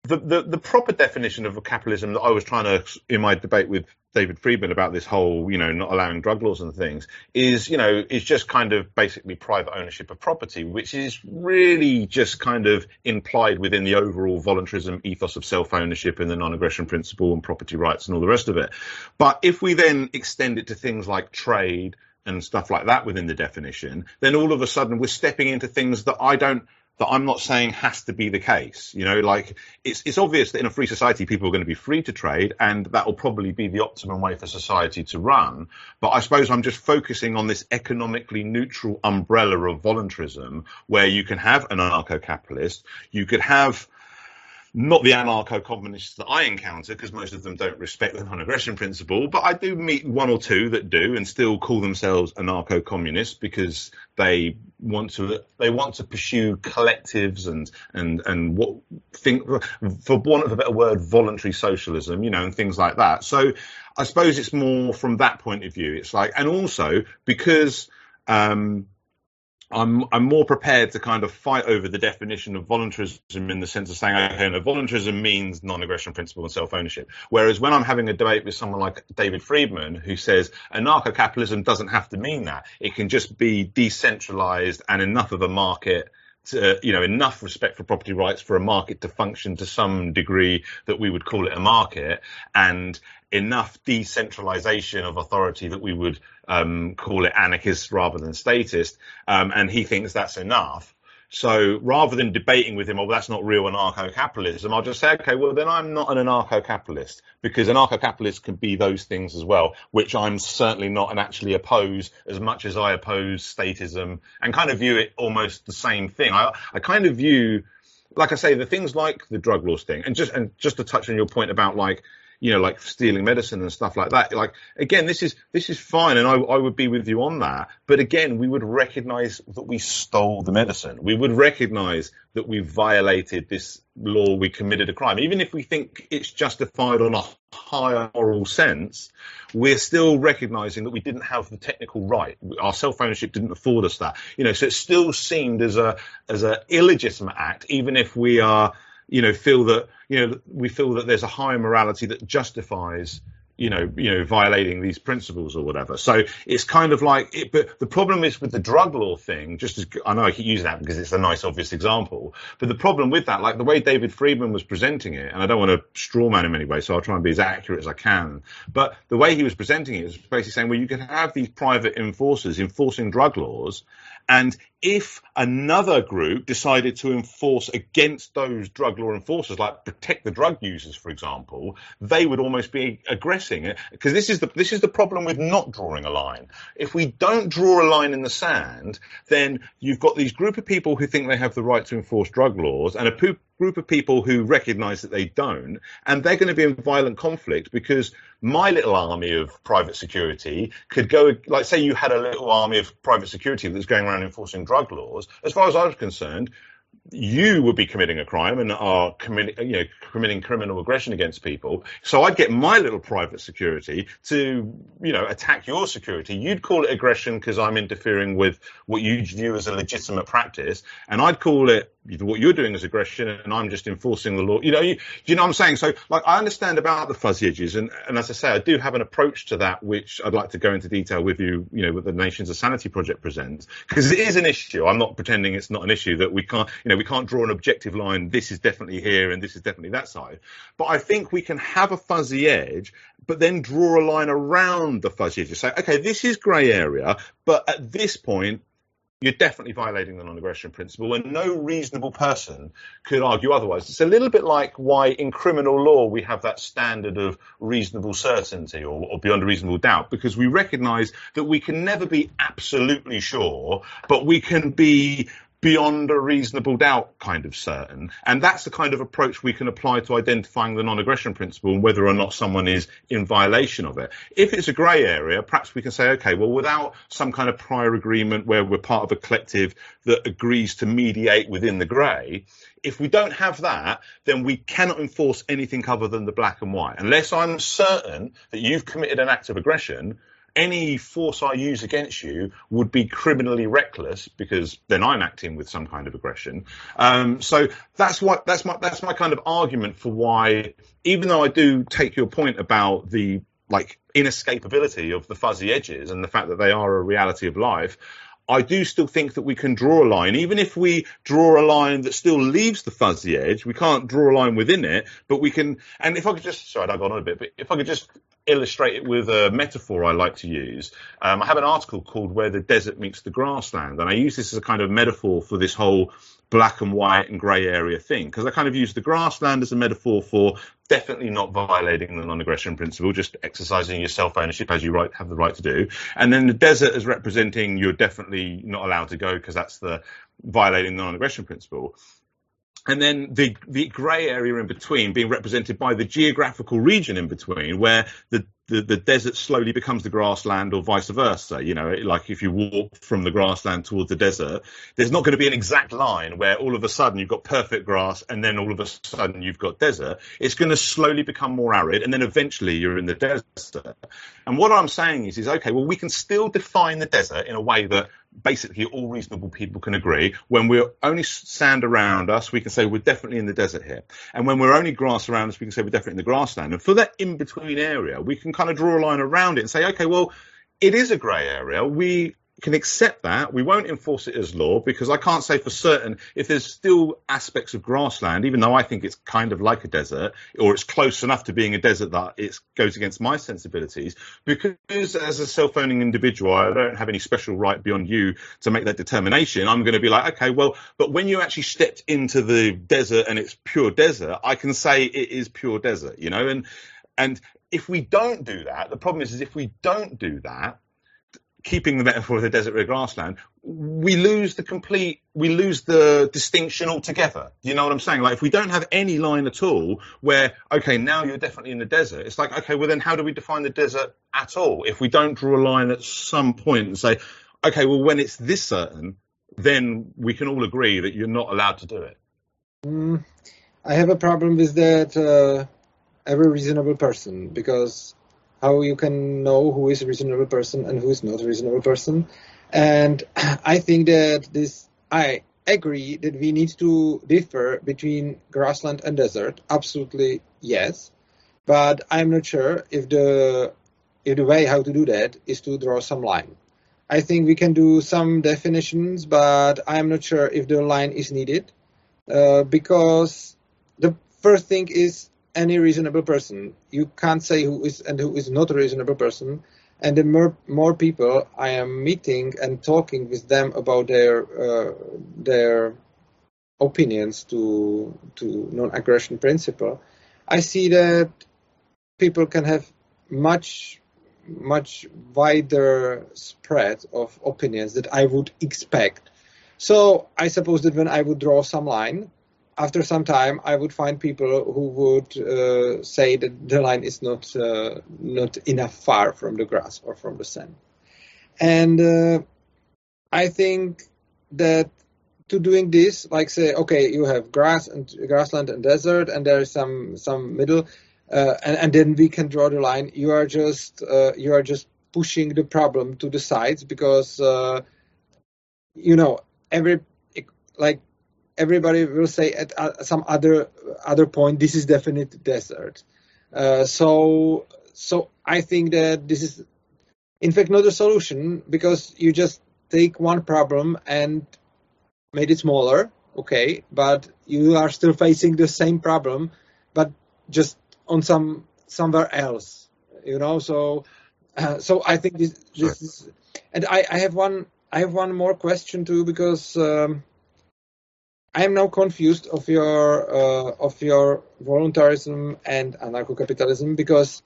the, the, the proper definition of capitalism that I was trying to in my debate with David Friedman about this whole, you know, not allowing drug laws and things is, you know, is just kind of basically private ownership of property, which is really just kind of implied within the overall voluntarism ethos of self ownership and the non aggression principle and property rights and all the rest of it. But if we then extend it to things like trade and stuff like that within the definition, then all of a sudden we're stepping into things that I don't that I'm not saying has to be the case. You know, like it's it's obvious that in a free society people are going to be free to trade, and that will probably be the optimum way for society to run. But I suppose I'm just focusing on this economically neutral umbrella of voluntarism, where you can have an anarcho-capitalist, you could have not the anarcho-communists that I encounter, because most of them don't respect the non-aggression principle, but I do meet one or two that do and still call themselves anarcho-communists because they want to they want to pursue collectives and and and what think for want of a better word voluntary socialism, you know, and things like that. So I suppose it's more from that point of view. It's like, and also because um, I'm I'm more prepared to kind of fight over the definition of voluntarism in the sense of saying, okay, no, voluntarism means non-aggression principle and self-ownership. Whereas when I'm having a debate with someone like David Friedman, who says anarcho-capitalism doesn't have to mean that, it can just be decentralized and enough of a market to, you know, enough respect for property rights for a market to function to some degree that we would call it a market, and enough decentralization of authority that we would um, call it anarchist rather than statist, um, and he thinks that's enough. So rather than debating with him, oh, that's not real anarcho-capitalism, I'll just say, okay, well, then I'm not an anarcho-capitalist because anarcho-capitalists can be those things as well, which I'm certainly not and actually oppose as much as I oppose statism and kind of view it almost the same thing. I, I kind of view, like I say, the things like the drug laws thing and just, and just to touch on your point about like, you know, like stealing medicine and stuff like that. Like again, this is this is fine, and I, I would be with you on that. But again, we would recognise that we stole the medicine. We would recognise that we violated this law. We committed a crime, even if we think it's justified on a higher moral sense. We're still recognising that we didn't have the technical right. Our self ownership didn't afford us that. You know, so it still seemed as a as a illegitimate act, even if we are you know, feel that, you know, we feel that there's a higher morality that justifies, you know, you know, violating these principles or whatever. So it's kind of like, it, but the problem is with the drug law thing, just as I know I keep using that because it's a nice, obvious example, but the problem with that, like the way David Friedman was presenting it, and I don't want to strawman him anyway, so I'll try and be as accurate as I can, but the way he was presenting it was basically saying, well, you can have these private enforcers enforcing drug laws, and if another group decided to enforce against those drug law enforcers, like protect the drug users, for example, they would almost be aggressing it. Because this is the this is the problem with not drawing a line. If we don't draw a line in the sand, then you've got these group of people who think they have the right to enforce drug laws, and a group of people who recognise that they don't, and they're going to be in violent conflict because my little army of private security could go, like, say you had a little army of private security that's going around enforcing drug laws. As far as I was concerned, you would be committing a crime and are committing, you know, committing criminal aggression against people. So I'd get my little private security to, you know, attack your security. You'd call it aggression because I'm interfering with what you view as a legitimate practice, and I'd call it what you're doing is aggression and I'm just enforcing the law. You know, you, you know what I'm saying? So like I understand about the fuzzy edges and, and as I say, I do have an approach to that, which I'd like to go into detail with you, you know, what the Nations of Sanity Project presents, because it is an issue. I'm not pretending it's not an issue that we can't, you know, we can't draw an objective line. This is definitely here and this is definitely that side. But I think we can have a fuzzy edge, but then draw a line around the fuzzy edge. Say, okay, this is grey area, but at this point, you're definitely violating the non-aggression principle, and no reasonable person could argue otherwise. It's a little bit like why in criminal law we have that standard of reasonable certainty or, or beyond a reasonable doubt, because we recognise that we can never be absolutely sure, but we can be beyond a reasonable doubt kind of certain. And that's the kind of approach we can apply to identifying the non-aggression principle and whether or not someone is in violation of it. If it's a grey area, perhaps we can say, okay, well, without some kind of prior agreement where we're part of a collective that agrees to mediate within the grey, if we don't have that, then we cannot enforce anything other than the black and white. Unless I'm certain that you've committed an act of aggression, any force I use against you would be criminally reckless because then I'm acting with some kind of aggression. Um, so that's what that's my that's my kind of argument for why, even though I do take your point about the like inescapability of the fuzzy edges and the fact that they are a reality of life. I do still think that we can draw a line, even if we draw a line that still leaves the fuzzy edge. We can't draw a line within it, but we can. And if I could just, sorry, I got on a bit, but if I could just illustrate it with a metaphor I like to use. Um, I have an article called Where the Desert Meets the Grassland, and I use this as a kind of metaphor for this whole black and white and grey area thing, because I kind of use the grassland as a metaphor for definitely not violating the non-aggression principle, just exercising your self-ownership as you right, have the right to do. And then the desert as representing you're definitely not allowed to go because that's the violating the non-aggression principle. and then the the grey area in between being represented by the geographical region in between, where the the, the desert slowly becomes the grassland or vice versa. You know, like if you walk from the grassland towards the desert, there's not going to be an exact line where all of a sudden you've got perfect grass and then all of a sudden you've got desert. It's going to slowly become more arid and then eventually you're in the desert. And what I'm saying is, is okay, well, we can still define the desert in a way that basically all reasonable people can agree. When we're only sand around us, we can say we're definitely in the desert here. And when we're only grass around us, we can say we're definitely in the grassland. And for that in between area, we can kind of draw a line around it and say, okay, well, it is a grey area. We can accept that. We won't enforce it as law because I can't say for certain if there's still aspects of grassland, even though I think it's kind of like a desert or it's close enough to being a desert that it goes against my sensibilities. Because as a self owning individual, I don't have any special right beyond you to make that determination. I'm going to be like, okay, well, but when you actually stepped into the desert and it's pure desert, I can say it is pure desert, you know, and, and if we don't do that, the problem is, is if we don't do that, keeping the metaphor of the desert red grassland, we lose the complete, we lose the distinction altogether. You know what I'm saying? Like if we don't have any line at all where, okay, now you're definitely in the desert, it's like, okay, well then how do we define the desert at all? If we don't draw a line at some point and say, okay, well when it's this certain, then we can all agree that you're not allowed to do it. Mm, I have a problem with that. Uh, every reasonable person because how you can know who is a reasonable person and who is not a reasonable person. And I think that this, I agree that we need to differ between grassland and desert. Absolutely, yes. But I'm not sure if the if the way how to do that is to draw some line. I think we can do some definitions, but I'm not sure if the line is needed uh, because the first thing is any reasonable person. You can't say who is and who is not a reasonable person. And the more, more people I am meeting and talking with them about their uh, their opinions to to non-aggression principle, I see that people can have much much wider spread of opinions that I would expect. So I suppose that when I would draw some line, after some time, I would find people who would uh, say that the line is not uh, not enough far from the grass or from the sand. And uh, I think that to doing this, like say, okay, you have grass and grassland and desert, and there is some some middle, uh, and, and then we can draw the line. You are just uh, you are just pushing the problem to the sides because uh, you know every like everybody will say at uh, some other other point this is definite desert. Uh, so so I think that this is in fact not a solution because you just take one problem and made it smaller, okay, but you are still facing the same problem, but just on some somewhere else, you know. So uh, so I think this this sure. is, and I, I have one I have one more question too because. Um, I am now confused of your uh, of your voluntarism and anarcho-capitalism because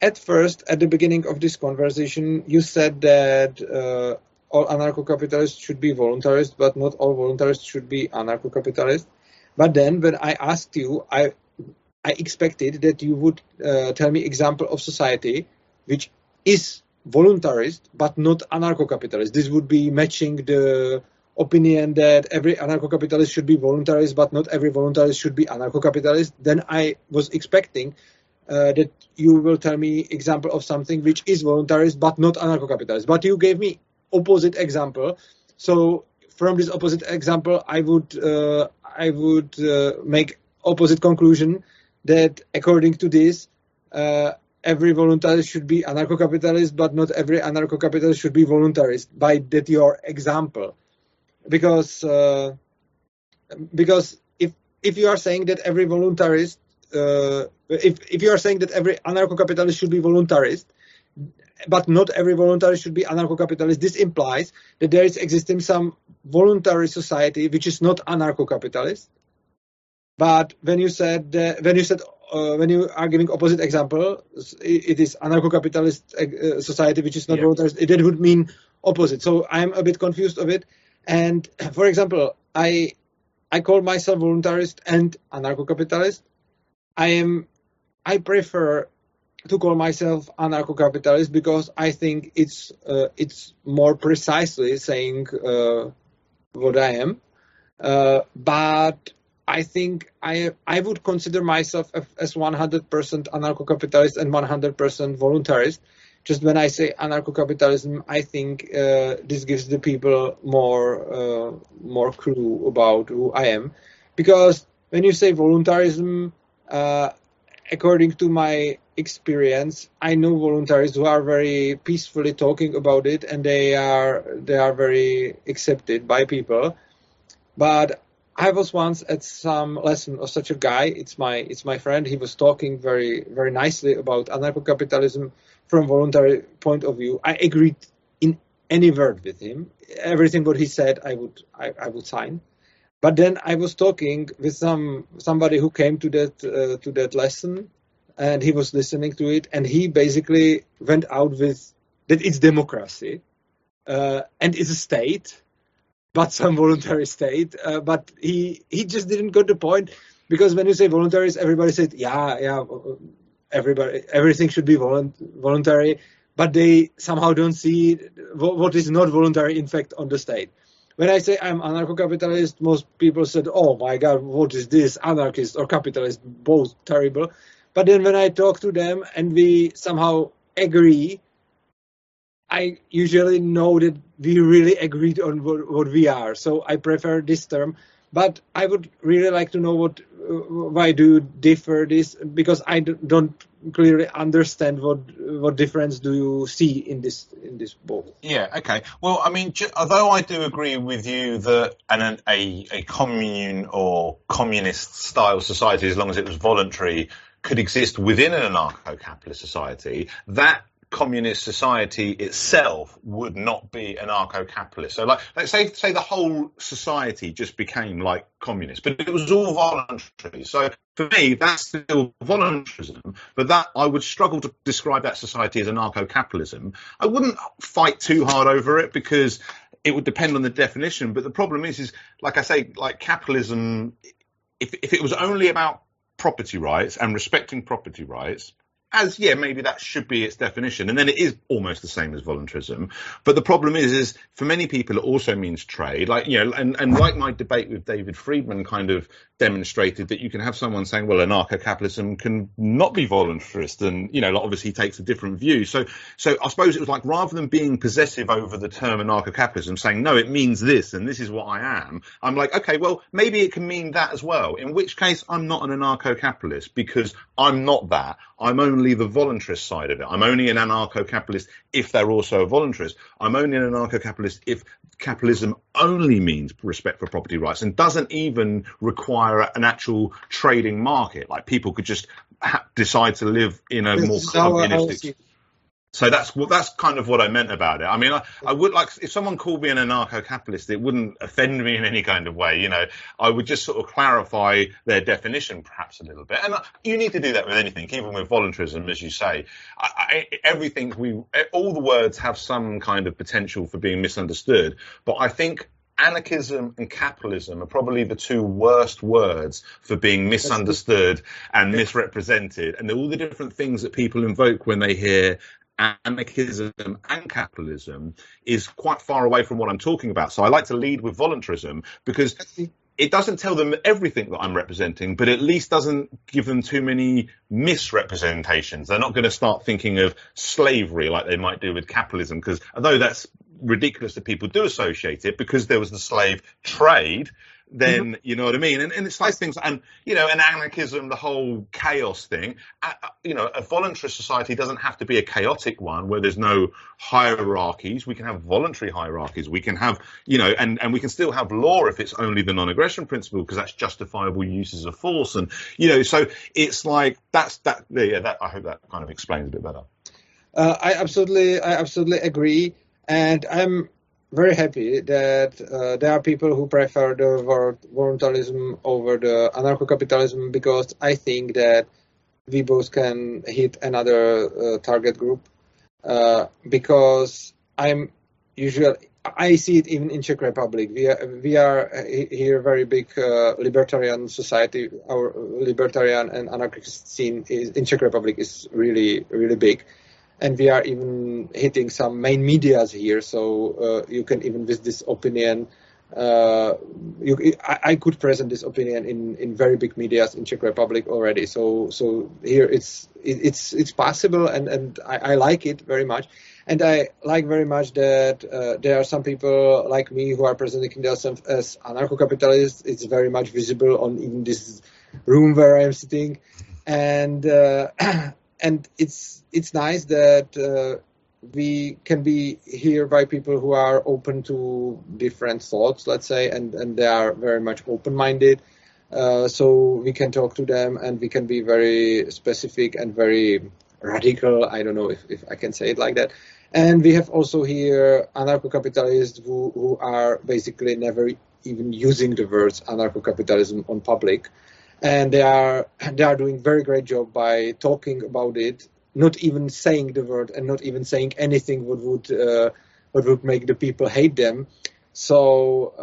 at first, at the beginning of this conversation, you said that uh, all anarcho-capitalists should be voluntarists, but not all voluntarists should be anarcho-capitalists. But then, when I asked you, I I expected that you would uh, tell me example of society which is voluntarist but not anarcho-capitalist. This would be matching the opinion that every anarcho-capitalist should be voluntarist, but not every voluntarist should be anarcho-capitalist, then I was expecting uh, that you will tell me example of something which is voluntarist but not anarcho-capitalist. But you gave me opposite example, so from this opposite example, I would uh, I would uh, make opposite conclusion that according to this, uh, every voluntarist should be anarcho-capitalist, but not every anarcho-capitalist should be voluntarist. By that your example because uh, because if if you are saying that every voluntarist uh, if if you are saying that every anarcho-capitalist should be voluntarist but not every voluntarist should be anarcho-capitalist this implies that there is existing some voluntary society which is not anarcho-capitalist but when you said uh, when you said uh, when you are giving opposite example, it is anarcho-capitalist uh, society which is not yeah. voluntarist. That would mean opposite. So I'm a bit confused of it. And for example, I I call myself voluntarist and anarcho-capitalist. I am. I prefer to call myself anarcho-capitalist because I think it's uh, it's more precisely saying uh, what I am. Uh, but I think I I would consider myself as 100% anarcho-capitalist and 100% voluntarist. Just when I say anarcho-capitalism, I think uh, this gives the people more uh, more clue about who I am, because when you say voluntarism, uh, according to my experience, I know voluntarists who are very peacefully talking about it, and they are they are very accepted by people. But I was once at some lesson of such a guy. It's my it's my friend. He was talking very very nicely about anarcho-capitalism from voluntary point of view. I agreed in any word with him. Everything what he said, I would I, I would sign. But then I was talking with some somebody who came to that uh, to that lesson, and he was listening to it, and he basically went out with that it's democracy, uh, and it's a state but some voluntary state. Uh, but he he just didn't get the point because when you say voluntary, everybody said, yeah, yeah, everybody, everything should be voluntary, but they somehow don't see what is not voluntary, in fact, on the state. When I say I'm anarcho-capitalist, most people said, "Oh my God, what is this? Anarchist or capitalist? Both terrible." But then when I talk to them and we somehow agree I usually know that we really agreed on what, what, we are. So I prefer this term. But I would really like to know what uh, why do you differ this because I don't clearly understand what what difference do you see in this in this book. Yeah. Okay. Well, I mean, although I do agree with you that an, a a commune or communist style society, as long as it was voluntary, could exist within an anarcho-capitalist society, that communist society itself would not be anarcho-capitalist. So, like, let's say say the whole society just became like communist, but it was all voluntary. So, for me, that's still voluntarism, but that I would struggle to describe that society as anarcho-capitalism. I wouldn't fight too hard over it because it would depend on the definition. But the problem is, is like I say, like capitalism. If if it was only about property rights and respecting property rights as yeah, maybe that should be its definition, and then it is almost the same as voluntarism. But the problem is, is for many people, it also means trade. Like you know, and and like my debate with David Friedman kind of demonstrated that you can have someone saying, well, anarcho-capitalism can not be voluntarist, and you know, obviously he takes a different view. So so I suppose it was like rather than being possessive over the term anarcho-capitalism, saying no, it means this, and this is what I am. I'm like, okay, well, maybe it can mean that as well. In which case, I'm not an anarcho-capitalist because I'm not that. I'm only the voluntarist side of it. I'm only an anarcho-capitalist if they're also a voluntarist. I'm only an anarcho-capitalist if capitalism only means respect for property rights and doesn't even require an actual trading market. Like people could just ha- decide to live in a more communistic so that's what that's kind of what I meant about it. I mean, I, I would like if someone called me an anarcho-capitalist, it wouldn't offend me in any kind of way. You know, I would just sort of clarify their definition perhaps a little bit. And you need to do that with anything, even with voluntarism, as you say. I, I, everything we, all the words have some kind of potential for being misunderstood. But I think anarchism and capitalism are probably the two worst words for being misunderstood and misrepresented and all the different things that people invoke when they hear anarchism and capitalism is quite far away from what I'm talking about. So I like to lead with voluntarism because it doesn't tell them everything that I'm representing, but at least doesn't give them too many misrepresentations. They're not going to start thinking of slavery like they might do with capitalism, because although that's ridiculous that people do associate it because there was the slave trade, then mm-hmm. you know what I mean. And, and it's like things, and you know, and anarchism, the whole chaos thing. Uh, you know, a voluntary society doesn't have to be a chaotic one where there's no hierarchies. We can have voluntary hierarchies. We can have, you know, and and we can still have law if it's only the non-aggression principle because that's justifiable uses of force. And you know, so it's like that's that. Yeah, that I hope that kind of explains a bit better. Uh, I absolutely, I absolutely agree, and I'm very happy that uh, there are people who prefer the word voluntarism over the anarcho-capitalism because I think that we both can hit another uh, target group uh, because I'm usually I see it even in Czech Republic. We are, we are here very big uh, libertarian society. Our libertarian and anarchist scene is, in Czech Republic is really really big, and we are even hitting some main medias here. So uh, you can even with this opinion. Uh, you, I, I, could present this opinion in, in very big medias in Czech Republic already. So so here it's it, it's it's possible, and and I, I like it very much and I like very much that uh, there are some people like me who are presenting themselves as anarcho-capitalists. It's very much visible on even this room where I am sitting, and uh, and it's it's nice that uh, we can be here by people who are open to different thoughts, let's say, and and they are very much open-minded. Uh, so we can talk to them and we can be very specific and very radical. I don't know if, if I can say it like that. And we have also here anarcho-capitalists who, who are basically never even using the words anarcho-capitalism on public. And they are they are doing very great job by talking about it, not even saying the word and not even saying anything what would uh, what would make the people hate them. So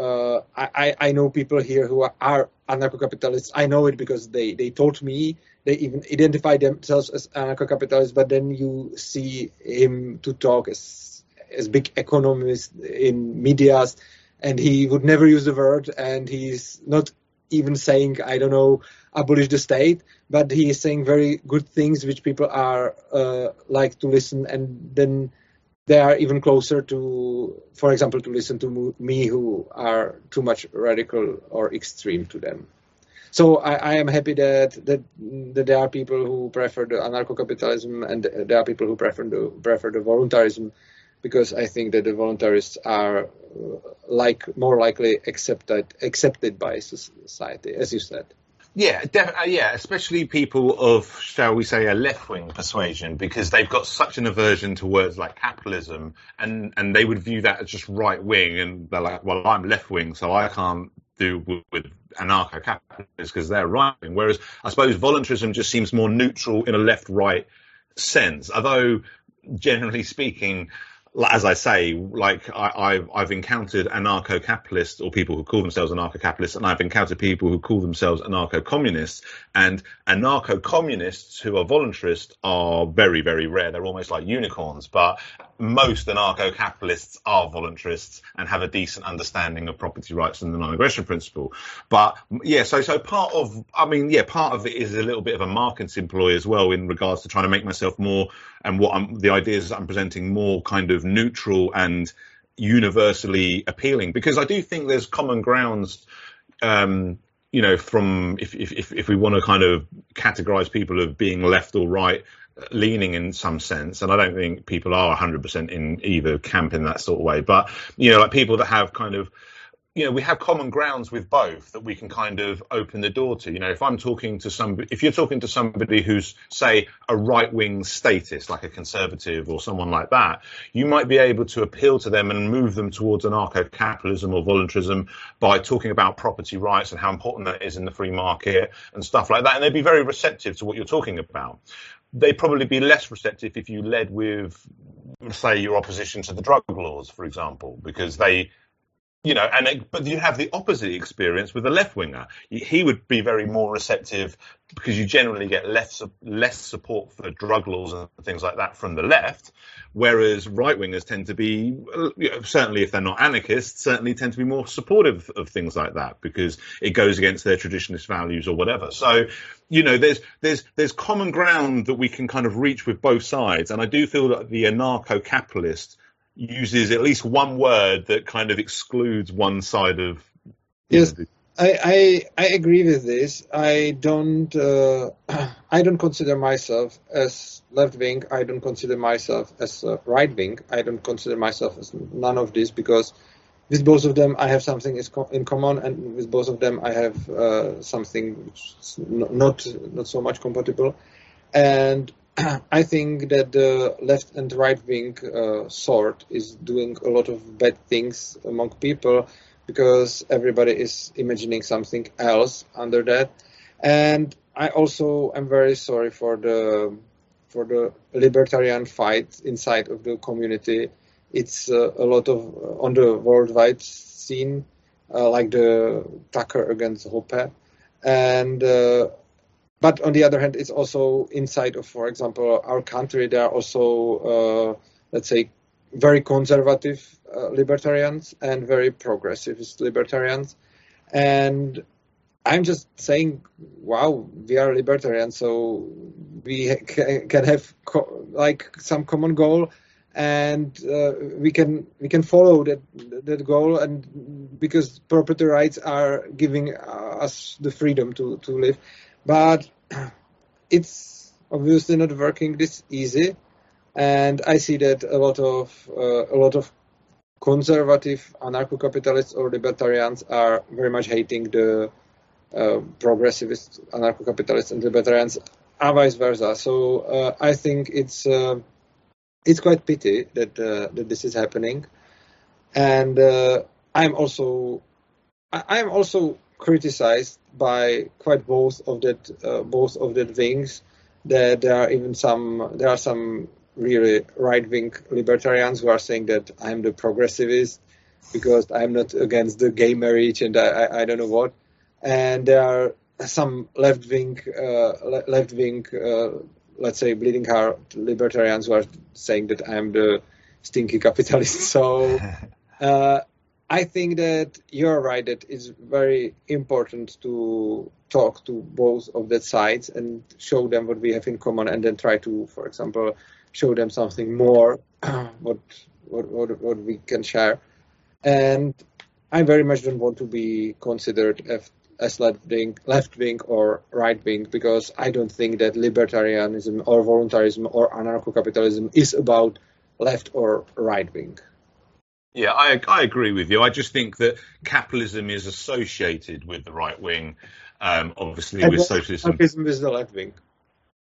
uh, I, I know people here who are, are anarcho-capitalists. I know it because they, they told me they even identify themselves as anarcho-capitalists, but then you see him to talk as as big economist in medias, and he would never use the word, and he's not even saying I don't know abolish the state, but he is saying very good things which people are uh, like to listen, and then they are even closer to, for example, to listen to me who are too much radical or extreme to them. So I, I, am happy that, that that there are people who prefer the anarcho-capitalism and there are people who prefer the prefer the voluntarism, because I think that the voluntarists are uh, like more likely accepted accepted by society, as you said. Yeah, def- uh, yeah, especially people of, shall we say, a left-wing persuasion, because they've got such an aversion to words like capitalism, and and they would view that as just right-wing, and they're like, well, I'm left-wing, so I can't do with, with anarcho-capitalists because they're right-wing. Whereas I suppose voluntarism just seems more neutral in a left-right sense, although generally speaking, as I say, like I, have I've encountered anarcho-capitalists or people who call themselves anarcho-capitalists, and I've encountered people who call themselves anarcho-communists. And anarcho-communists who are voluntarists are very, very rare. They're almost like unicorns. But most anarcho-capitalists are voluntarists and have a decent understanding of property rights and the non-aggression principle. But yeah, so so part of, I mean, yeah, part of it is a little bit of a marketing ploy as well in regards to trying to make myself more and what I'm, the ideas I'm presenting more kind of neutral and universally appealing because I do think there's common grounds. Um, you know, from if, if if we want to kind of categorize people of being left or right leaning in some sense, and I don't think people are 100% in either camp in that sort of way. But you know, like people that have kind of you know, we have common grounds with both that we can kind of open the door to. You know, if I'm talking to somebody, if you're talking to somebody who's, say, a right wing statist, like a conservative or someone like that, you might be able to appeal to them and move them towards anarcho capitalism or voluntarism by talking about property rights and how important that is in the free market and stuff like that. And they'd be very receptive to what you're talking about. They'd probably be less receptive if you led with, say, your opposition to the drug laws, for example, because they you know, and it, but you have the opposite experience with a left winger. He would be very more receptive because you generally get less less support for drug laws and things like that from the left, whereas right wingers tend to be you know, certainly if they're not anarchists, certainly tend to be more supportive of things like that because it goes against their traditionalist values or whatever. So, you know, there's there's there's common ground that we can kind of reach with both sides, and I do feel that the anarcho-capitalist uses at least one word that kind of excludes one side of. Yes, know, I, I, I agree with this. I don't uh, I don't consider myself as left wing. I don't consider myself as uh, right wing. I don't consider myself as none of this because with both of them I have something is in common, and with both of them I have uh, something which is not not so much compatible. And I think that the left and right wing uh, sort is doing a lot of bad things among people because everybody is imagining something else under that. And I also am very sorry for the for the libertarian fight inside of the community it's uh, a lot of on the worldwide scene, uh, like the Tucker against Hoppe, and uh, but on the other hand, it's also inside of, for example, our country. There are also, uh, let's say, very conservative uh, libertarians and very progressivist libertarians, and I'm just saying, wow, we are libertarians, so we can have co- like some common goal, and uh, we can we can follow that that goal, and because property rights are giving us the freedom to to live, but it's obviously not working this easy, and I see that a lot of uh, a lot of conservative anarcho-capitalists or libertarians are very much hating the uh, progressivist anarcho-capitalists and libertarians, and vice versa. So uh, I think it's uh, it's quite pity that uh, that this is happening, and uh, I'm also I, am also criticized by quite both of that uh, both of that wings. That there are even some there are some really right wing libertarians who are saying that I'm the progressivist because I'm not against the gay marriage and I, I, I don't know what and there are some left wing, uh, left wing, uh, let's say, bleeding heart libertarians who are saying that I'm the stinky capitalist. So uh, I think that you're right. That it's very important to talk to both of the sides and show them what we have in common, and then try to, for example, show them something more what what what, what we can share. And I very much don't want to be considered as as left wing, left wing or right wing, because I don't think that libertarianism or voluntarism or anarcho-capitalism is about left or right wing. Yeah, I, I agree with you. I just think that capitalism is associated with the right wing, um, obviously and with socialism. Capitalism is the left wing.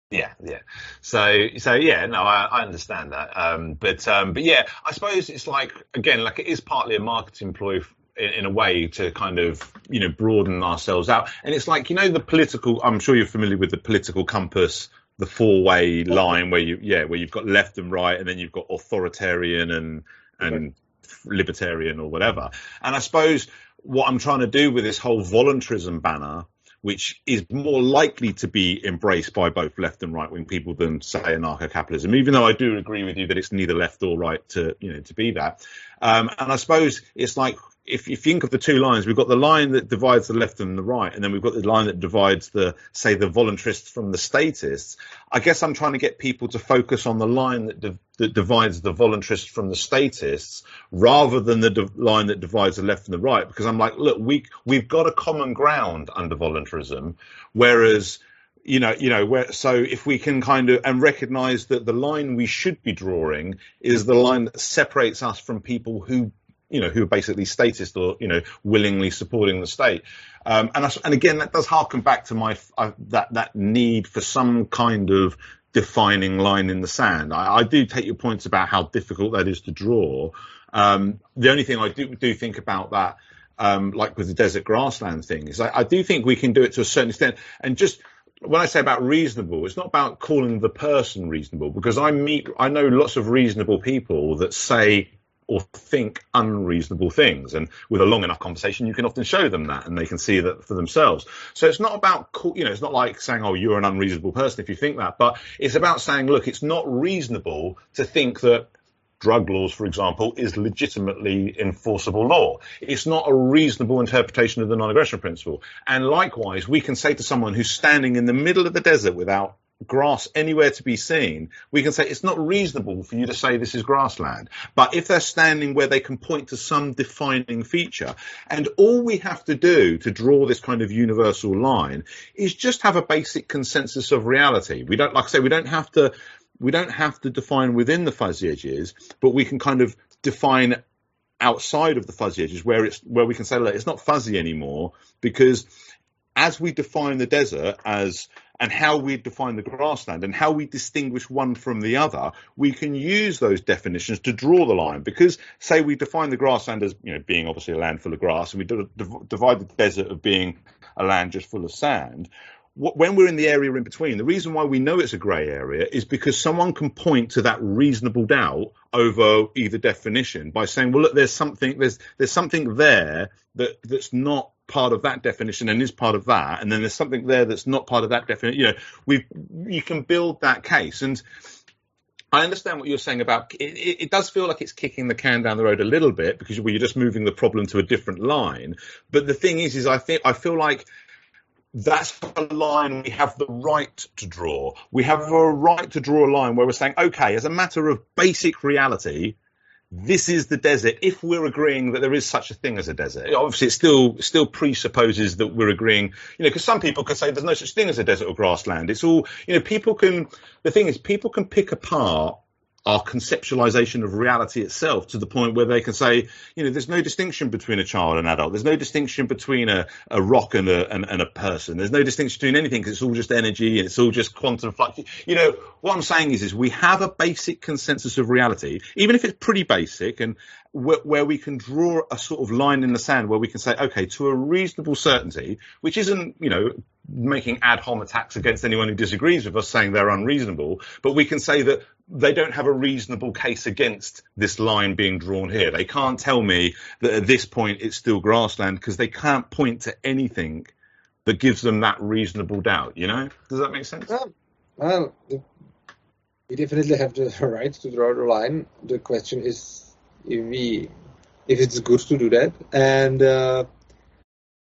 Yeah, yeah. So, so yeah, no, I, I understand that. Um, but, um, but yeah, I suppose it's like again, like it is partly a marketing ploy in, in, a way to kind of you know broaden ourselves out. And it's like you know the political. I'm sure you're familiar with the political compass, the four way line where you yeah where you've got left and right, and then you've got authoritarian and and libertarian or whatever. And I suppose what I'm trying to do with this whole voluntarism banner which is more likely to be embraced by both left and right wing people than say anarcho-capitalism. Even though I do agree with you that it's neither left or right to you know to be that. Um, and I suppose it's like if you think of the two lines, we've got the line that divides the left and the right, and then we've got the line that divides the, say, the voluntarists from the statists. I guess I'm trying to get people to focus on the line that, that divides the voluntarists from the statists, rather than the line that divides the left and the right, because I'm like, look, we we've got a common ground under voluntarism, whereas you know, you know, where, so if we can kind of and recognise that the line we should be drawing is the line that separates us from people who you know, who are basically statist or, you know, willingly supporting the state. Um, and, I, and again, that does harken back to my, uh, that, that need for some kind of defining line in the sand. I, I, do take your points about how difficult that is to draw. Um, the only thing I do, do think about that, um, like with the desert grassland thing, is I, I do think we can do it to a certain extent. And just when I say about reasonable, it's not about calling the person reasonable because I meet, I know lots of reasonable people that say or think unreasonable things. And with a long enough conversation, you can often show them that and they can see that for themselves. So it's not about, you know, it's not like saying, oh, you're an unreasonable person if you think that, but it's about saying, look, it's not reasonable to think that drug laws, for example, is legitimately enforceable law. It's not a reasonable interpretation of the non-aggression principle. And likewise, we can say to someone who's standing in the middle of the desert without grass anywhere to be seen, we can say it's not reasonable for you to say this is grassland. But if they're standing where they can point to some defining feature, and all we have to do to draw this kind of universal line is just have a basic consensus of reality. We don't, like I say, we don't have to, we don't have to define within the fuzzy edges, but we can kind of define outside of the fuzzy edges where it's where we can say look, it's not fuzzy anymore because as we define the desert as and how we define the grassland and how we distinguish one from the other, we can use those definitions to draw the line. Because, say, we define the grassland as you know being obviously a land full of grass, and we divide the desert of being a land just full of sand. when we're in the area in between, the reason why we know it's a grey area is because someone can point to that reasonable doubt over either definition by saying, "Well, look, there's something there's there's something there that that's not part of that definition and is part of that, and then there's something there that's not part of that definition." You know, we you can build that case and. I understand what you're saying about it, it, it, does feel like it's kicking the can down the road a little bit because you're just moving the problem to a different line. But the thing is, is I think I feel like that's a line we have the right to draw. We have a right to draw a line where we're saying, okay, as a matter of basic reality, this is the desert. If we're agreeing that there is such a thing as a desert, obviously it still still presupposes that we're agreeing. You know, because some people can say there's no such thing as a desert or grassland. It's all you know. People can. The thing is, people can pick apart our conceptualization of reality itself to the point where they can say, you know, there's no distinction between a child and adult. There's no distinction between a, a rock and a, and, and a person. There's no distinction between anything because it's all just energy and it's all just quantum flux. You know, what I'm saying is, is we have a basic consensus of reality, even if it's pretty basic and where, where we can draw a sort of line in the sand where we can say, okay, to a reasonable certainty, which isn't, you know, making ad hom attacks against anyone who disagrees with us saying they're unreasonable, but we can say that they don't have a reasonable case against this line being drawn here. They can't tell me that at this point it's still grassland because they can't point to anything that gives them that reasonable doubt. You know, does that make sense? Well, well we definitely have the right to draw the line. The question is if we if it's good to do that, and uh,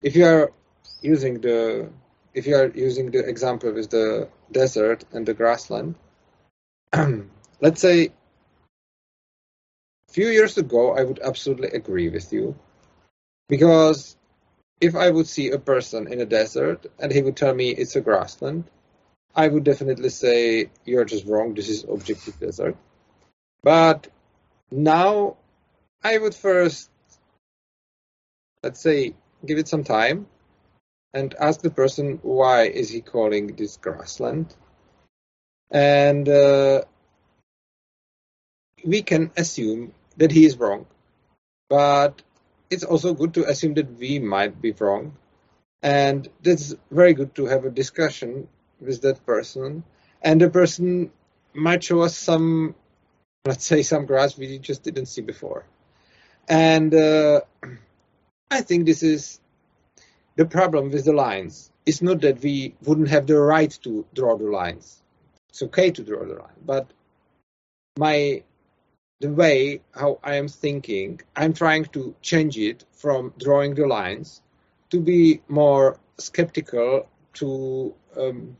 if you are using the if you are using the example with the desert and the grassland let's say a few years ago, I would absolutely agree with you. Because if I would see a person in a desert and he would tell me it's a grassland, I would definitely say, You're just wrong, this is objective desert. But now I would first, let's say, give it some time and ask the person why is he calling this grassland. And uh, we can assume that he is wrong, but it's also good to assume that we might be wrong, and it's very good to have a discussion with that person, and the person might show us some, let's say, some grass we just didn't see before, and uh, I think this is the problem with the lines. It's not that we wouldn't have the right to draw the lines it's okay to draw the line, but my the way how I am thinking, I'm trying to change it from drawing the lines to be more skeptical, to um,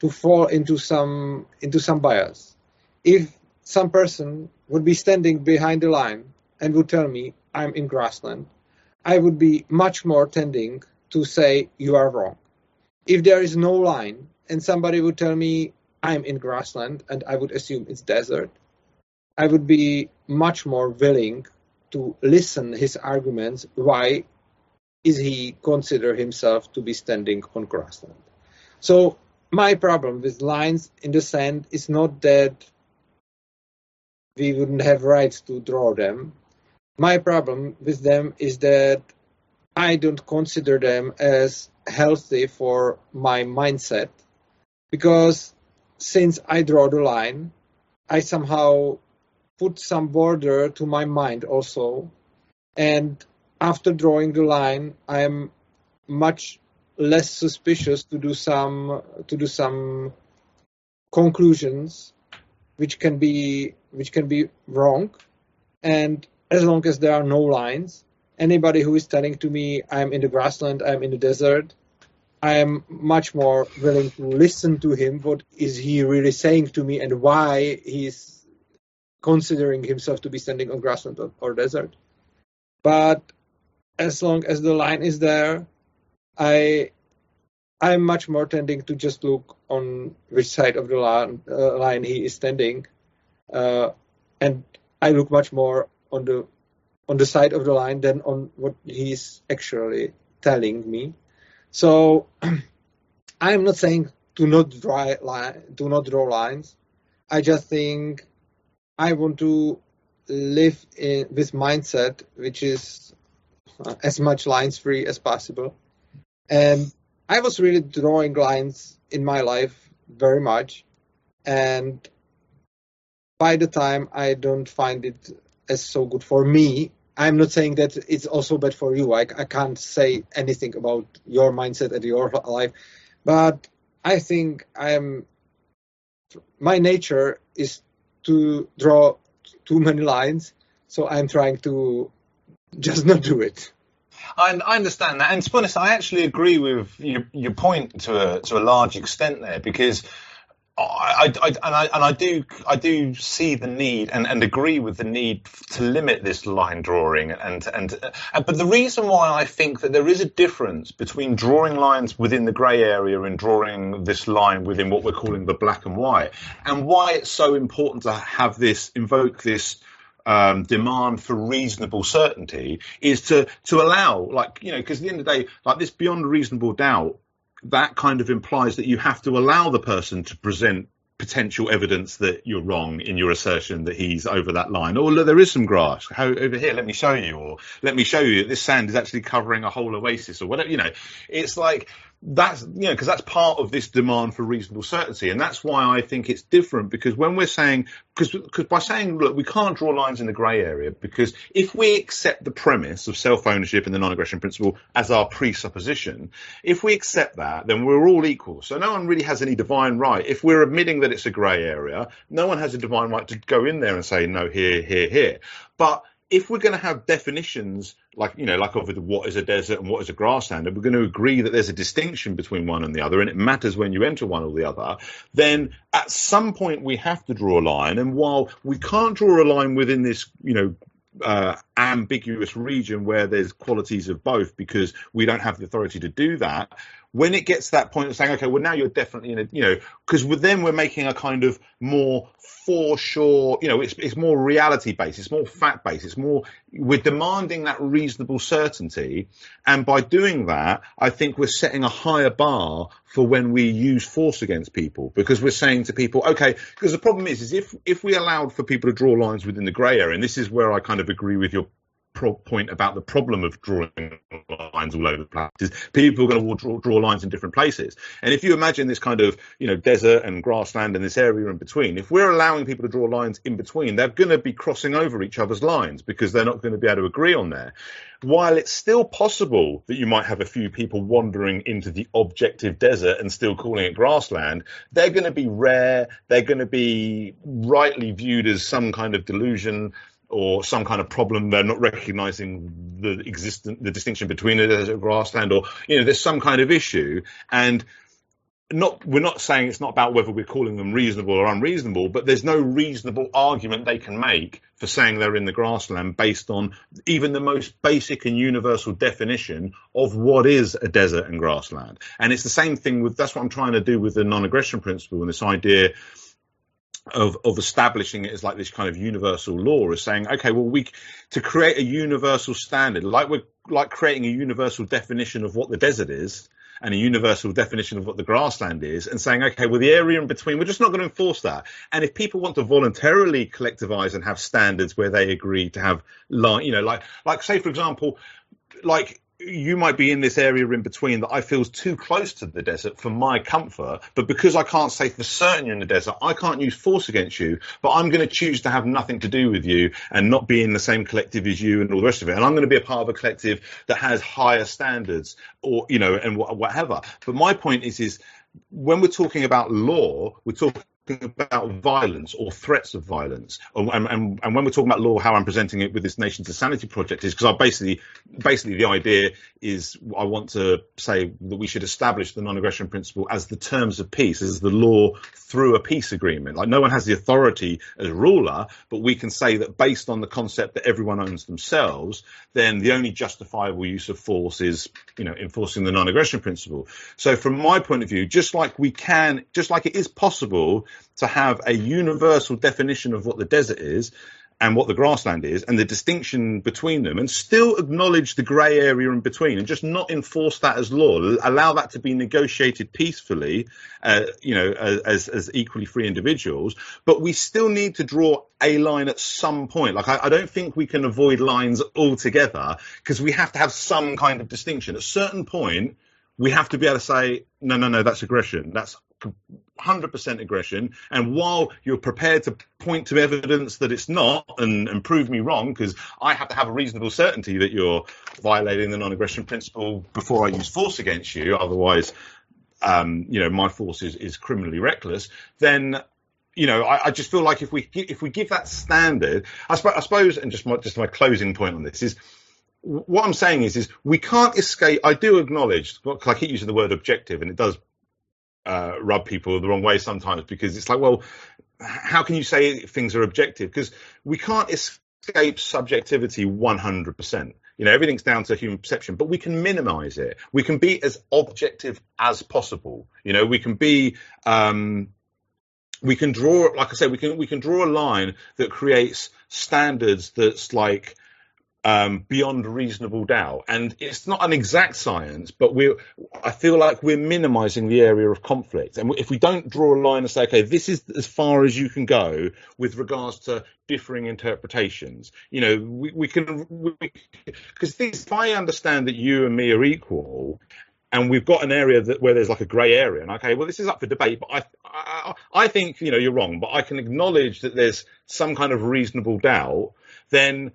to fall into some into some bias. If some person would be standing behind the line and would tell me I'm in grassland, I would be much more tending to say you are wrong. If there is no line and somebody would tell me I'm in grassland and I would assume it's desert, I would be much more willing to listen his arguments why is he consider himself to be standing on grassland. So my problem with lines in the sand is not that we wouldn't have rights to draw them. My problem with them is that I don't consider them as healthy for my mindset because since I draw the line, I somehow put some border to my mind also. And after drawing the line, I'm much less suspicious to do some to do some conclusions which can be which can be wrong and as long as there are no lines anybody who is telling to me i'm in the grassland i'm in the desert I am much more willing to listen to him. What is he really saying to me, and why he's considering himself to be standing on grassland or, or desert? But as long as the line is there, I I'm much more tending to just look on which side of the line, uh, line he is standing, uh, and I look much more on the on the side of the line than on what he's actually telling me. So I'm not saying do not draw line, do not draw lines. I just think I want to live in this mindset, which is uh, as much lines free as possible. And I was really drawing lines in my life very much, and by the time I don't find it as so good for me. I'm not saying that it's also bad for you. I, I can't say anything about your mindset and your life, but I think I'm. My nature is to draw too many lines, so I'm trying to just not do it. I, I understand that, and to be honest, I actually agree with your, your point to a to a large extent there because. I, I, and I and I do I do see the need and, and agree with the need to limit this line drawing and and uh, but the reason why I think that there is a difference between drawing lines within the grey area and drawing this line within what we're calling the black and white and why it's so important to have this invoke this um, demand for reasonable certainty is to to allow, like you know, because at the end of the day, like this beyond reasonable doubt, that kind of implies that you have to allow the person to present potential evidence that you're wrong in your assertion that he's over that line. Oh, or there is some grass How, over here. Let me show you, or let me show you that this sand is actually covering a whole oasis, or whatever. You know, it's like that's you know because that's part of this demand for reasonable certainty. And that's why i think it's different because when we're saying because because by saying look we can't draw lines in the grey area because if we accept the premise of self-ownership and the non-aggression principle as our presupposition if we accept that then we're all equal. So no one really has any divine right. If we're admitting that it's a grey area no one has a divine right to go in there and say no here here here. But if we're going to have definitions like you know like of what is a desert and what is a grassland and we're going to agree that there's a distinction between one and the other and it matters when you enter one or the other then at some point we have to draw a line. And while we can't draw a line within this you know uh, ambiguous region where there's qualities of both because we don't have the authority to do that when it gets to that point of saying, okay, well now you're definitely in a, you know, because then we're making a kind of more for sure, you know, it's it's more reality based, it's more fact based, it's more we're demanding that reasonable certainty, and by doing that, I think we're setting a higher bar for when we use force against people because we're saying to people, okay, because the problem is, is if if we allowed for people to draw lines within the grey area, and this is where I kind of agree with your pro- point about the problem of drawing lines all over the place. Is people are going to draw, draw lines in different places. And if you imagine this kind of, you know, desert and grassland and this area in between, if we're allowing people to draw lines in between, they're going to be crossing over each other's lines because they're not going to be able to agree on there. While it's still possible that you might have a few people wandering into the objective desert and still calling it grassland, they're going to be rare. They're going to be rightly viewed as some kind of delusion or some kind of problem they're not recognizing the existent the distinction between it as a grassland or you know there's some kind of issue. And not we're not saying it's not about whether we're calling them reasonable or unreasonable but there's no reasonable argument they can make for saying they're in the grassland based on even the most basic and universal definition of what is a desert and grassland. And it's the same thing with that's what I'm trying to do with the non-aggression principle and this idea of of establishing it as like this kind of universal law is saying okay well we to create a universal standard like we're like creating a universal definition of what the desert is and a universal definition of what the grassland is and saying okay well the area in between we're just not going to enforce that. And if people want to voluntarily collectivize and have standards where they agree to have like you know like like say for example like you might be in this area in between that I feel is too close to the desert for my comfort, but because I can't say for certain you're in the desert, I can't use force against you, but I'm going to choose to have nothing to do with you and not be in the same collective as you and all the rest of it. And I'm going to be a part of a collective that has higher standards or, you know, and whatever. But my point is, is when we're talking about law, we're talking about violence or threats of violence, and, and, and when we're talking about law, how I'm presenting it with this Nations to Sanity project is because I basically, basically the idea is I want to say that we should establish the non-aggression principle as the terms of peace, as the law through a peace agreement. Like no one has the authority as ruler, but we can say that based on the concept that everyone owns themselves, then the only justifiable use of force is, you know, enforcing the non-aggression principle. So from my point of view, just like we can, just like it is possible to have a universal definition of what the desert is and what the grassland is and the distinction between them and still acknowledge the grey area in between and just not enforce that as law. Allow that to be negotiated peacefully uh, you know as, as equally free individuals. But we still need to draw a line at some point. Like i, I don't think we can avoid lines altogether because we have to have some kind of distinction. At a certain point we have to be able to say, no, no, no, that's aggression. That's 100% aggression. And while you're prepared to point to evidence that it's not and, and prove me wrong, because I have to have a reasonable certainty that you're violating the non-aggression principle before I use force against you, otherwise, um, you know, my force is, is criminally reckless, then you know, I, I, just feel like if we if we give that standard, I, sp- I suppose, and just my, just my closing point on this is, what I'm saying is, is we can't escape. I do acknowledge, I keep using the word objective, and it does uh, rub people the wrong way sometimes because it's like, well, how can you say things are objective? Because we can't escape subjectivity 100%. You know, everything's down to human perception, but we can minimize it. We can be as objective as possible. You know, we can be, um, we can draw, like I said, we can we can draw a line that creates standards that's like um, beyond reasonable doubt. And it's not an exact science, but we I feel like we're minimizing the area of conflict. And if we don't draw a line and say, okay, this is as far as you can go with regards to differing interpretations, you know, we, we can, because if I understand that you and me are equal, and we've got an area that where there's like a grey area, and okay, well, this is up for debate, but I, I, I think you know you're wrong, but I can acknowledge that there's some kind of reasonable doubt. Then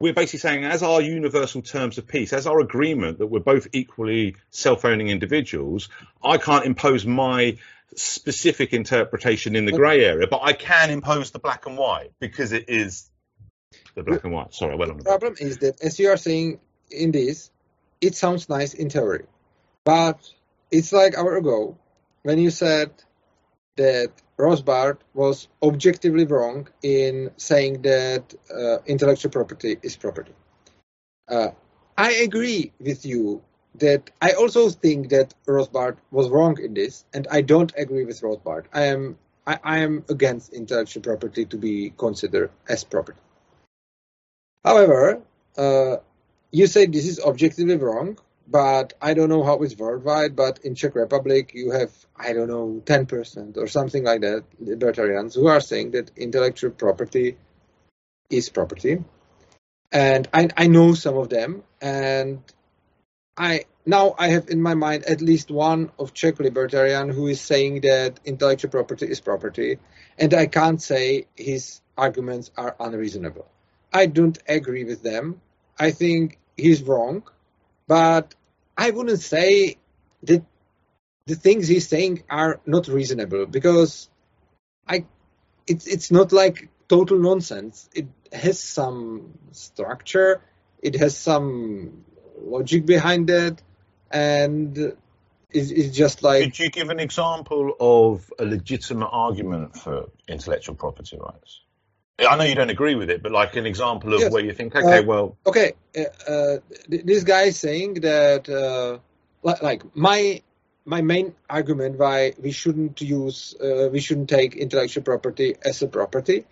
we're basically saying, as our universal terms of peace, as our agreement that we're both equally self-owning individuals, I can't impose my specific interpretation in the grey area, but I can impose the black and white because it is the black and white. Sorry, well, on the problem is that as you are saying in this, it sounds nice in theory, but it's like hour ago when you said that Rothbard was objectively wrong in saying that uh, intellectual property is property. Uh, I agree with you that I also think that Rothbard was wrong in this, and I don't agree with Rothbard. I am I, I am against intellectual property to be considered as property. However, uh, you say this is objectively wrong, but I don't know how it's worldwide. But in Czech Republic, you have I don't know ten percent or something like that libertarians who are saying that intellectual property is property, and I, I know some of them, and I now I have in my mind at least one of Czech libertarian who is saying that intellectual property is property, and I can't say his arguments are unreasonable. I don't agree with them. I think he's wrong, but I wouldn't say that the things he's saying are not reasonable because I it's it's not like total nonsense. It has some structure, it has some logic behind it, and it's, it's just like. Could you give an example of a legitimate argument for intellectual property rights? I know you don't agree with it, but like an example of yes. where you think, okay, uh, well, okay, uh, uh, this guy is saying that, uh, like my my main argument why we shouldn't use, uh, we shouldn't take intellectual property as a property,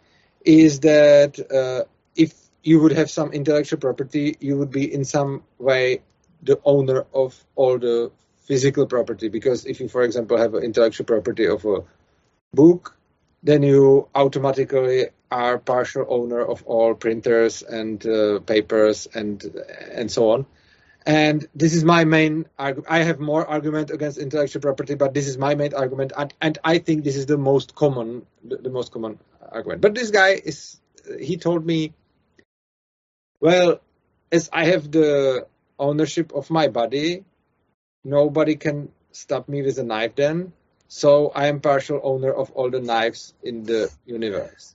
is that uh, if you would have some intellectual property, you would be in some way the owner of all the physical property. Because if you, for example, have an intellectual property of a book, then you automatically are partial owner of all printers and uh, papers and and so on. And this is my main argument. I have more argument against intellectual property, but this is my main argument, and, and I think this is the most common, the, the most common argument. But this guy is, he told me, well, as I have the ownership of my body, nobody can stop me with a knife then. So I am partial owner of all the knives in the universe.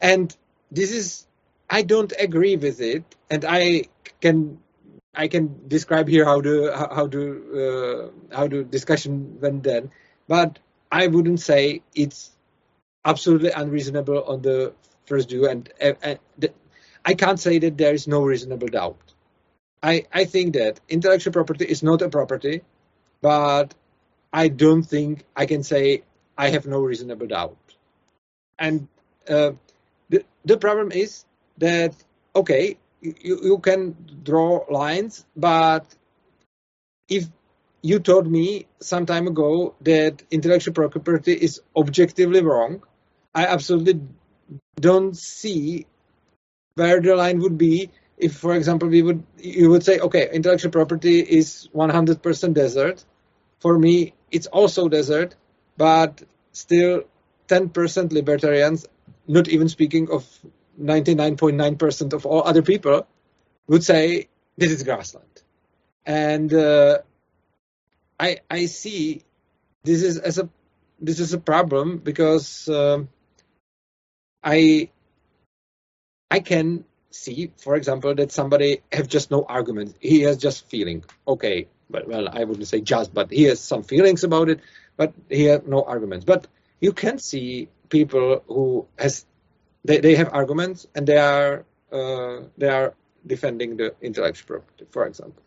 And this is, I don't agree with it. And I can, I can describe here how the, how the, uh, how the discussion went then. But I wouldn't say it's absolutely unreasonable on the first view. And, and I can't say that there is no reasonable doubt. I, I think that intellectual property is not a property, but I don't think I can say I have no reasonable doubt. And uh, the the problem is that okay, you, you can draw lines, but if you told me some time ago that intellectual property is objectively wrong, I absolutely don't see where the line would be if, for example, we would you would say, okay, intellectual property is 100% desert. For me, it's also desert, but still 10% libertarians, not even speaking of 99.9% of all other people, would say this is grassland. And uh, I I see this is as a this is a problem because uh, I I can see, for example, that somebody have just no argument. He has just feeling. Okay, but well, I wouldn't say just, but he has some feelings about it, but he has no arguments. But you can see people who has they, they have arguments and they are uh, they are defending the intellectual property, for example.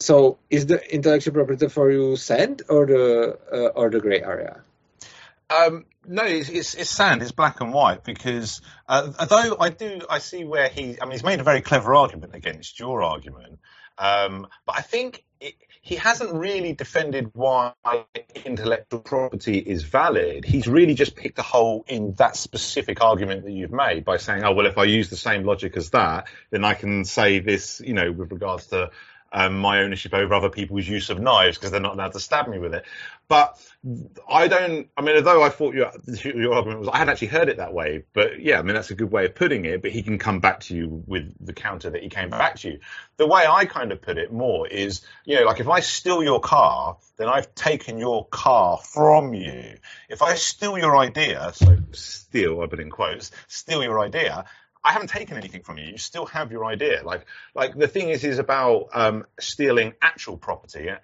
So, is the intellectual property for you sand or the uh, or the gray area? Um, no, it's, it's, it's, sand. It's black and white because uh, although I do, I see where he. I mean, he's made a very clever argument against your argument, um, but I think it, he hasn't really defended why intellectual property is valid. He's really just picked a hole in that specific argument that you've made by saying, "Oh, well, if I use the same logic as that, then I can say this." You know, with regards to um, my ownership over other people's use of knives because they're not allowed to stab me with it. But I don't. I mean, although I thought your your argument was, I hadn't actually heard it that way. But yeah, I mean that's a good way of putting it. But he can come back to you with the counter that he came back to you. The way I kind of put it more is, you know, like if I steal your car, then I've taken your car from you. If I steal your idea, so steal, I put in quotes, steal your idea, I haven't taken anything from you. You still have your idea. Like, like the thing is, is about um, stealing actual property, uh,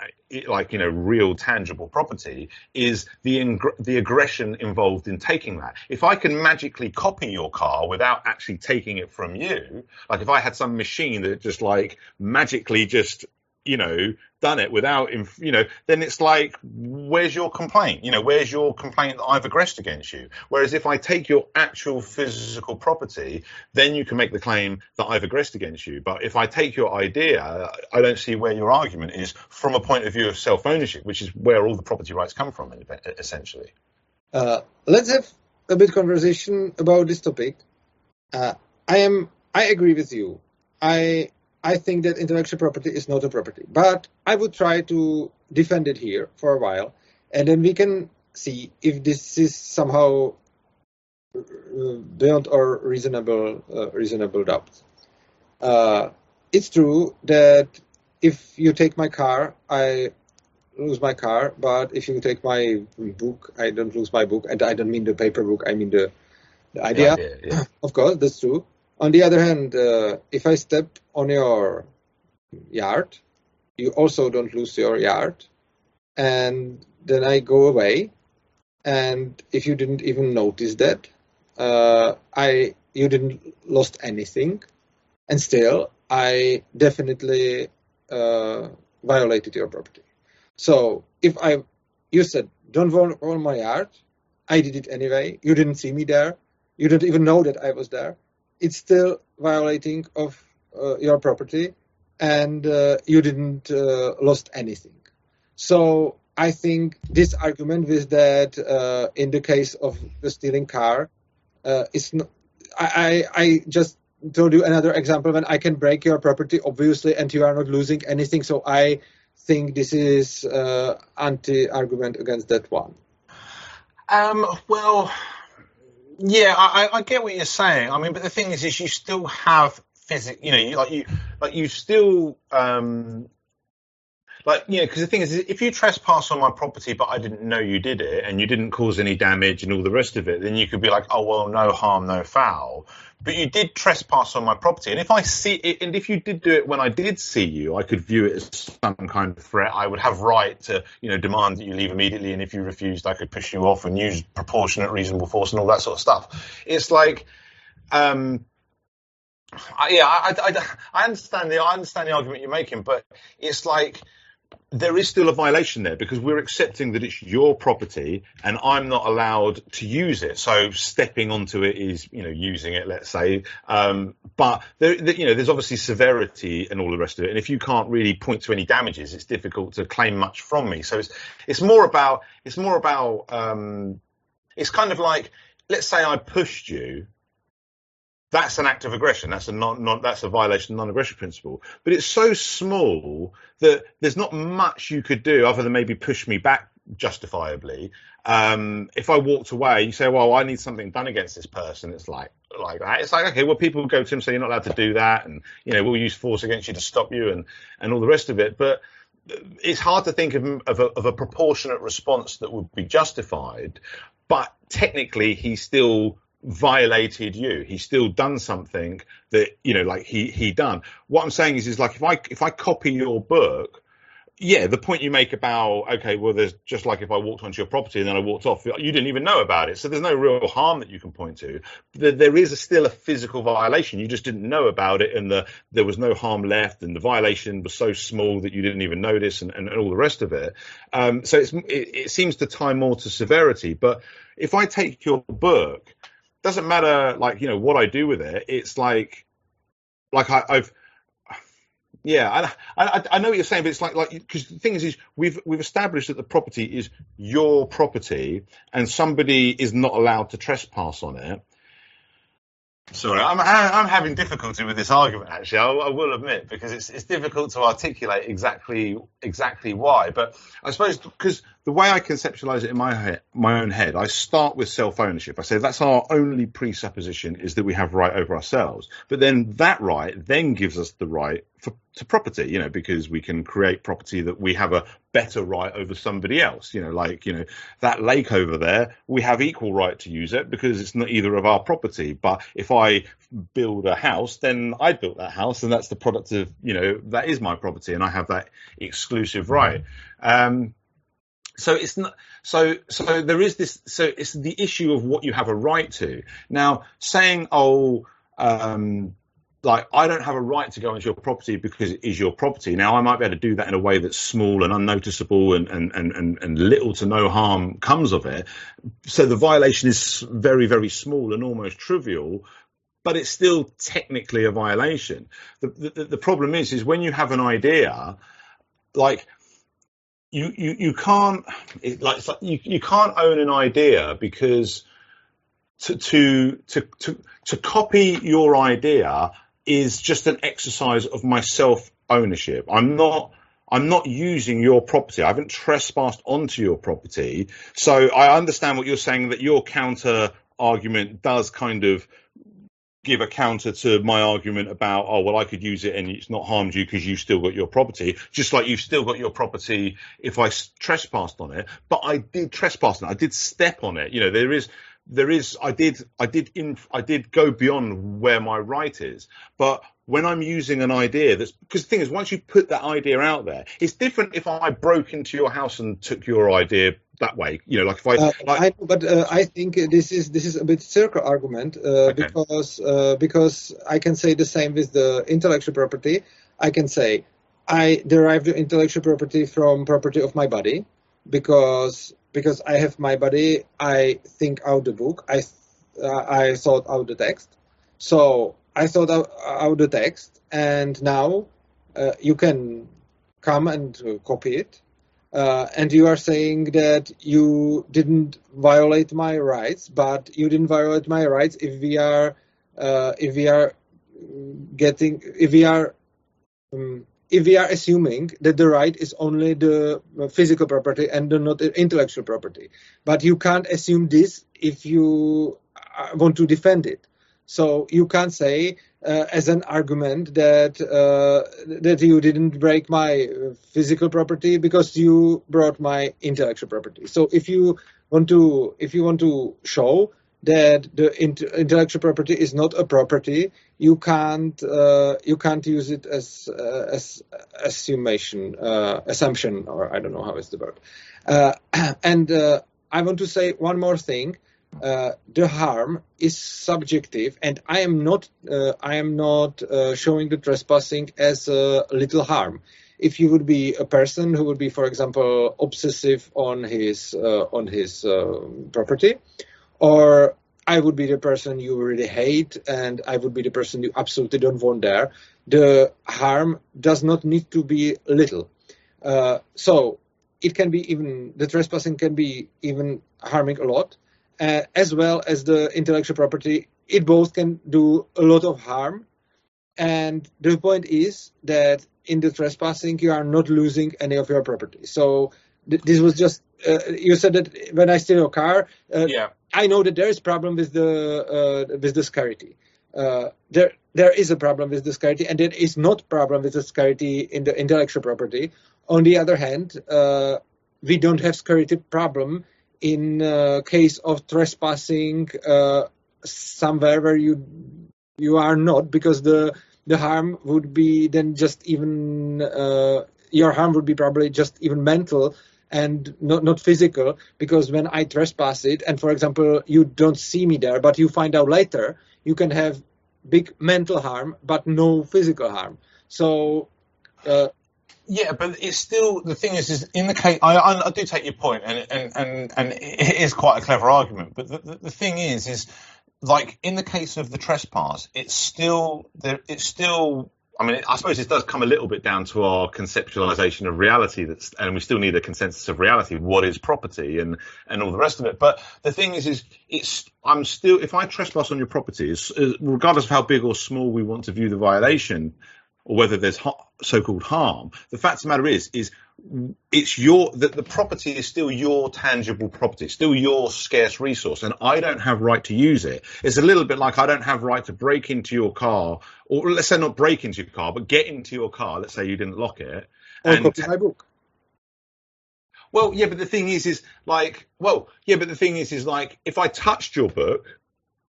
like you know, real tangible property, is the ing- the aggression involved in taking that. If I can magically copy your car without actually taking it from you, like if I had some machine that just like magically just you know, done it without, you know, then it's like, where's your complaint? You know, where's your complaint that I've aggressed against you? Whereas if I take your actual physical property, then you can make the claim that I've aggressed against you. But if I take your idea, I don't see where your argument is from a point of view of self ownership, which is where all the property rights come from, essentially. Uh, let's have a bit of conversation about this topic. Uh, I am, I agree with you. I I think that intellectual property is not a property. But I would try to defend it here for a while, and then we can see if this is somehow uh, beyond our reasonable uh, reasonable doubt. Uh, it's true that if you take my car, I lose my car, but if you take my book, I don't lose my book, and I don't mean the paper book, I mean the, the idea. Yeah, yeah, yeah. of course, that's true. On the other hand, uh, if I step on your yard, you also don't lose your yard, and then I go away. And if you didn't even notice that, uh, I you didn't lost anything, and still I definitely uh, violated your property. So if I you said don't on my yard, I did it anyway. You didn't see me there. You didn't even know that I was there it's still violating of your property and uh, you didn't uh, lost anything. So I think this argument with that uh, in the case of the stealing car uh, is not, I, I just told you another example when I can break your property obviously and you are not losing anything. So I think this is uh, anti-argument against that one. Um, well, yeah, I, I get what you're saying. I mean, but the thing is, is you still have physics. You know, you like you like you still um like you know because the thing is if you trespass on my property but i didn't know you did it and you didn't cause any damage and all the rest of it then you could be like oh well no harm no foul but you did trespass on my property. And if I see it, and if you did do it when I did see you, I could view it as some kind of threat. I would have right to, you know, demand that you leave immediately. And if you refused, I could push you off and use proportionate reasonable force and all that sort of stuff. It's like, um, I, yeah, I, I, I understand the, I understand the argument you're making, but it's like, there is still a violation there because we're accepting that it's your property and I'm not allowed to use it. So stepping onto it is, you know, using it, let's say. Um, but there, you know, there's obviously severity and all the rest of it. And if you can't really point to any damages, it's difficult to claim much from me. So it's, it's more about, it's more about, um, it's kind of like, let's say I pushed you that's an act of aggression. That's a non, non that's a violation of non-aggression principle. But it's so small that there's not much you could do other than maybe push me back justifiably. Um, if I walked away, you say, "Well, I need something done against this person," it's like like that. It's like okay, well, people go to him say you're not allowed to do that, and you know we'll use force against you to stop you, and and all the rest of it. But it's hard to think of, of, a, of a proportionate response that would be justified. But technically, he still violated you. He's still done something that you know, like he he done. What I'm saying is, is like if I if I copy your book yeah, the point you make about okay, well, there's just like if I walked onto your property and then I walked off, you didn't even know about it, so there's no real harm that you can point to. There is a, still a physical violation. You just didn't know about it, and the, there was no harm left, and the violation was so small that you didn't even notice, and, and, and all the rest of it. Um, so it, it seems to tie more to severity. But if I take your book, doesn't matter like you know what I do with it. It's like like I, I've yeah, I, I, I know what you're saying, but it's like like because the thing is, is we've we've established that the property is your property, and somebody is not allowed to trespass on it. Sorry, I'm I'm having difficulty with this argument. Actually, I, I, will admit because it's it's difficult to articulate exactly exactly why. But I suppose because the way I conceptualize it in my head, my own head, I start with self ownership. I say that's our only presupposition is that we have right over ourselves. But then that right then gives us the right for, to property, you know, because we can create property that we have a better right over somebody else. You know, like, you know, that lake over there, we have equal right to use it because it's not either of our property. But if I build a house, then I built that house and that's the product of, you know, that is my property and I have that exclusive right. Um, so it's not so so there is this so it's the issue of what you have a right to now saying oh um like I don't have a right to go into your property because it is your property. Now I might be able to do that in a way that's small and unnoticeable and, and, and, and, little to no harm comes of it. So the violation is very, very small and almost trivial, but it's still technically a violation. The, the, the problem is, is when you have an idea, like you, you, you can't it, like you, you can't own an idea because to, to to to to copy your idea is just an exercise of my self ownership. I'm not I'm not using your property. I haven't trespassed onto your property. So I understand what you're saying that your counter argument does kind of give a counter to my argument about, oh, well, I could use it and it's not harmed you because you've still got your property, just like you've still got your property if I trespassed on it. But I did trespass on it. I did step on it. You know, there is, there is, I did, I did, in, I did go beyond where my right is. But when I'm using an idea that's, because the thing is, once you put that idea out there, it's different if I broke into your house and took your idea that way. You know, like if I, uh, like, I but uh, I think this is this is a bit circle argument uh, okay. because uh, because I can say the same with the intellectual property. I can say I derive the intellectual property from property of my body because because I have my body. I think out the book. I uh, I thought out the text. So I thought out, the text, and now uh, you can come and copy it uh, and you are saying that you didn't violate my rights, but you didn't violate my rights if we are uh, if we are getting if we are um, if we are assuming that the right is only the physical property and not intellectual property. But you can't assume this if you uh, want to defend it. So you can't say uh, as an argument that uh, that you didn't break my physical property because you brought my intellectual property. So if you want to if you want to show that the intellectual property is not a property, you can't uh, you can't use it as uh, as assumption uh, assumption or I don't know how is the word. Uh, and I want to say one more thing uh, the harm is subjective, and I am not uh, I am not uh, showing the trespassing as a little harm. If you would be a person who would be, for example, obsessive on his uh, on his uh, property, or I would be the person you really hate, and I would be the person you absolutely don't want there. The harm does not need to be little. Uh, so it can be even the trespassing can be even harming a lot uh, as well as the intellectual property it both can do a lot of harm. And the point is that in the trespassing, you are not losing any of your property. So th- this was just uh, you said that when I steal your car, uh, Yeah. I know that there is problem with the uh, with the security. Uh, there there is a problem with the security, and there is not problem with the security in the intellectual property. On the other hand, uh, we don't have security problem in uh, case of trespassing uh, somewhere where you you are not, because the the harm would be then just even uh, your harm would be probably just even mental and not not physical because when I trespass it and for example you don't see me there but you find out later you can have big mental harm but no physical harm. So uh, Yeah, but it's still the thing is, is in the case I, I, I do take your point, and and and and it is quite a clever argument. But the, the, the thing is, is like in the case of the trespass, it's still there. It's still. I mean, I suppose it does come a little bit down to our conceptualization of reality. That's and we still need a consensus of reality. What is property and and all the rest of it. But the thing is, is it's I'm still if I trespass on your property, uh, regardless of how big or small we want to view the violation, or whether there's ha- so-called harm. The fact of the matter is, is it's your that the property is still your tangible property, still your scarce resource, and I don't have right to use it. It's a little bit like I don't have right to break into your car, or let's say not break into your car, but get into your car. Let's say you didn't lock it. And copy my book well, yeah, but the thing is, is like, well, yeah, but the thing is, is like, if I touched your book,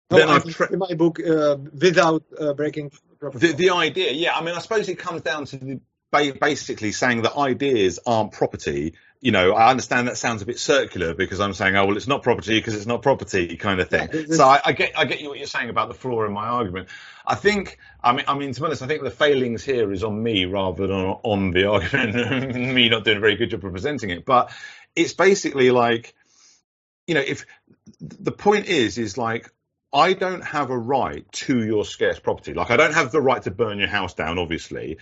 no, then I've tra- my book uh, without uh, breaking The, the idea, yeah. I mean, I suppose it comes down to the, ba- basically saying that ideas aren't property. You know, I understand that sounds a bit circular because I'm saying, oh well, it's not property because it's not property, kind of thing. Yeah, so I, I get, I get you what you're saying about the flaw in my argument. I think, I mean, I mean, to be honest, I think the failings here is on me rather than on, on the argument, me not doing a very good job of presenting it. But it's basically like, you know, if the point is, is like I don't have a right to your scarce property. Like I don't have the right to burn your house down, obviously.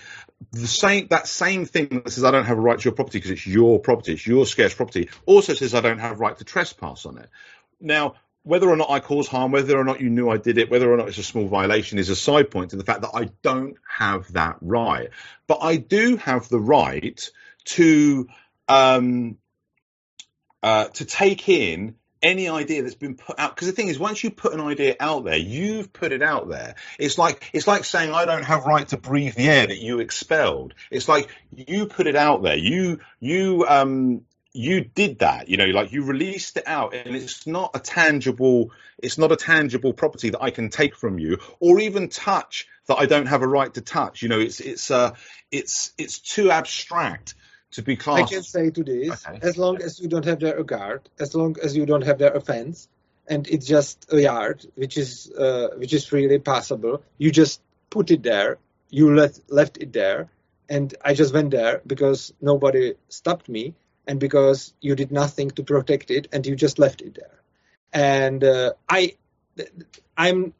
The same that same thing that says I don't have a right to your property because it's your property, it's your scarce property, also says I don't have right to trespass on it. Now, whether or not I cause harm, whether or not you knew I did it, whether or not it's a small violation is a side point to the fact that I don't have that right. But I do have the right to um, uh, to take in any idea that's been put out because the thing is once you put an idea out there you've put it out there. It's like it's like saying i don't have right to breathe the air that you expelled. It's like you put it out there. You you um you did that you know like you released it out and it's not a tangible it's not a tangible property that i can take from you or even touch that i don't have a right to touch. You know it's it's uh it's it's too abstract to be I can say to this, Okay. as long as you don't have there a guard, as long as you don't have there a fence, and it's just a yard, which is uh, which is freely passable, you just put it there, you let left it there, and I just went there because nobody stopped me, and because you did nothing to protect it, and you just left it there, and uh, I, I'm,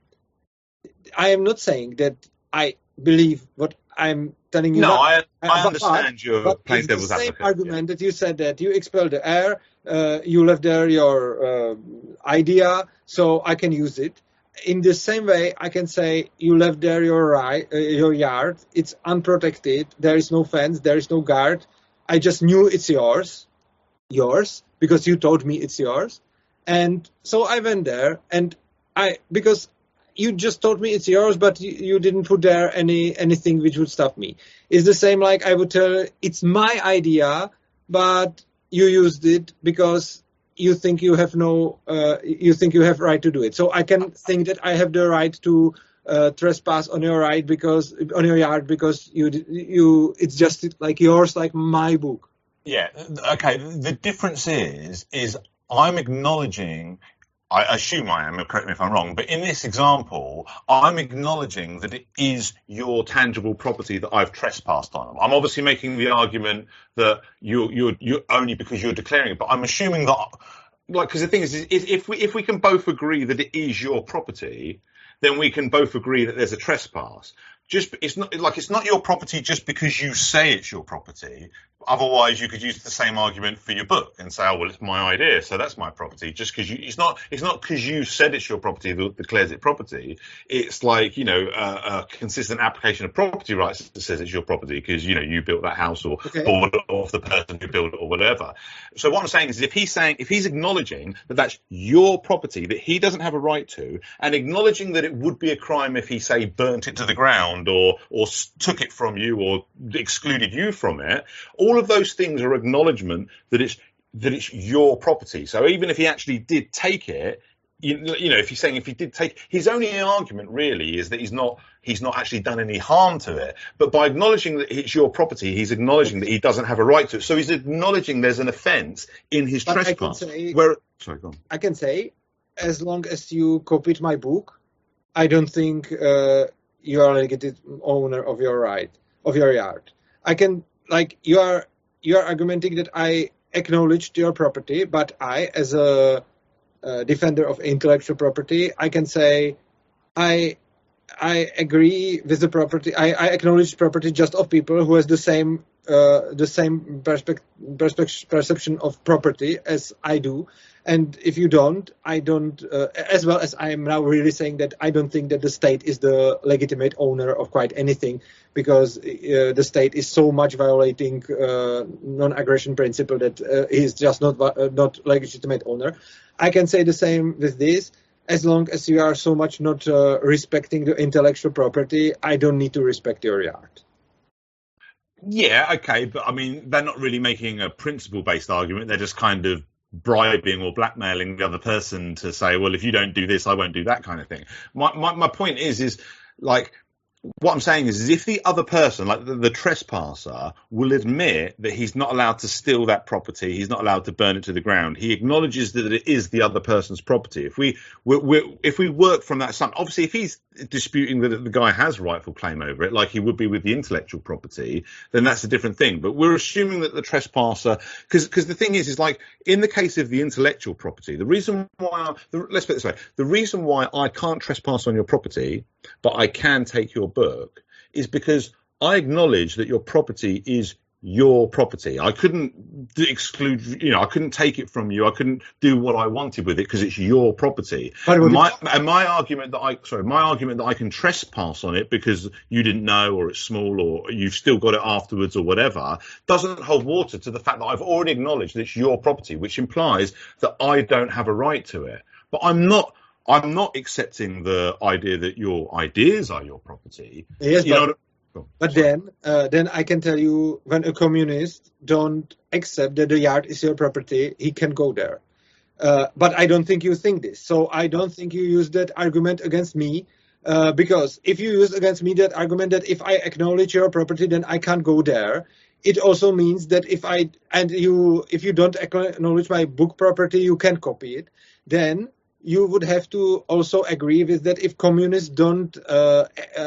I am not saying that I believe what I'm telling you. no now. i Uh, i but- understand your But plain it's the same advocate argument that you said that you expelled the air, uh, you left there your uh, idea, so I can use it. In the same way, I can say you left there your right, uh, your yard. It's unprotected. There is no fence. There is no guard. I just knew it's yours, yours, because you told me it's yours, and so I went there, and I because you just told me it's yours, but you, you didn't put there any anything which would stop me. It's the same like I would tell it's my idea, but you used it because you think you have no uh, you think you have right to do it. So I can think that I have the right to uh, trespass on your right because on your yard because you you it's just like yours like my book. Yeah. Okay. The difference is, is I'm acknowledging. I assume I am. Correct me if I'm wrong. But in this example, I'm acknowledging that it is your tangible property that I've trespassed on. I'm obviously making the argument that you're you're, you're only because you're declaring it. But I'm assuming that, like, because the thing is, is, if we if we can both agree that it is your property, then we can both agree that there's a trespass. Just it's not like it's not your property just because you say it's your property otherwise you could use the same argument for your book and say, oh well, it's my idea, so that's my property. Just because you, it's not, it's not because you said it's your property that declares it property. It's like you know a, a consistent application of property rights that says it's your property because you know you built that house or okay. bought it off the person who built it or whatever. So what I'm saying is, if he's saying, if he's acknowledging that that's your property that he doesn't have a right to, and acknowledging that it would be a crime if he say burnt it to the ground or or took it from you or excluded you from it, all of those things are acknowledgement that it's that it's your property. So even if he actually did take it, you, you, know, if he's saying if he did take his only argument really is that he's not he's not actually done any harm to it. But by acknowledging that it's your property, he's acknowledging that he doesn't have a right to it. So he's acknowledging there's an offence in his but trespass. Say, where, sorry, go on. I can say, as long as you copied my book, I don't think uh, you are a legitimate owner of your right of your yard. I can like you are you are arguing that I acknowledged your property, but I, as a, a defender of intellectual property, I can say I I agree with the property. I, I acknowledge property just of people who has the same uh, the same perception of property as I do. And if you don't, I don't, uh, as well as I am now really saying that I don't think that the state is the legitimate owner of quite anything because uh, the state is so much violating uh, non-aggression principle that uh, he's just not uh, not legitimate owner. I can say the same with this. As long as you are so much not respecting the intellectual property, I don't need to respect your art. Yeah, okay, but I mean, they're not really making a principle based argument. They're just kind of bribing or blackmailing the other person to say, well, if you don't do this, I won't do that kind of thing. My, my, my point is, is like, what I'm saying is, is if the other person, like the, the, trespasser, will admit that he's not allowed to steal that property, he's not allowed to burn it to the ground. He acknowledges that it is the other person's property. If we we're, we're, if we work from that, sum, obviously, if he's disputing that the guy has rightful claim over it, like he would be with the intellectual property, then that's a different thing. But we're assuming that the trespasser, because because the thing is, is like in the case of the intellectual property, the reason why the, let's put it this way, the reason why I can't trespass on your property, but I can take your book, is because I acknowledge that your property is your property. I couldn't exclude, you know, I couldn't take it from you. I couldn't do what I wanted with it because it's your property. And my, and my argument that I, sorry, my argument that I can trespass on it because you didn't know or it's small or you've still got it afterwards or whatever doesn't hold water to the fact that I've already acknowledged that it's your property, which implies that I don't have a right to it. But I'm not, I'm not accepting the idea that your ideas are your property. Yes, you but- know, but then, uh, then I can tell you, when a communist don't accept that the yard is your property, he can go there. Uh, but I don't think you think this. So I don't think you use that argument against me. Uh, because if you use against me that argument that if I acknowledge your property, then I can't go there. It also means that if I and you if you don't acknowledge my book property, you can copy it. Then you would have to also agree with that if communists don't uh,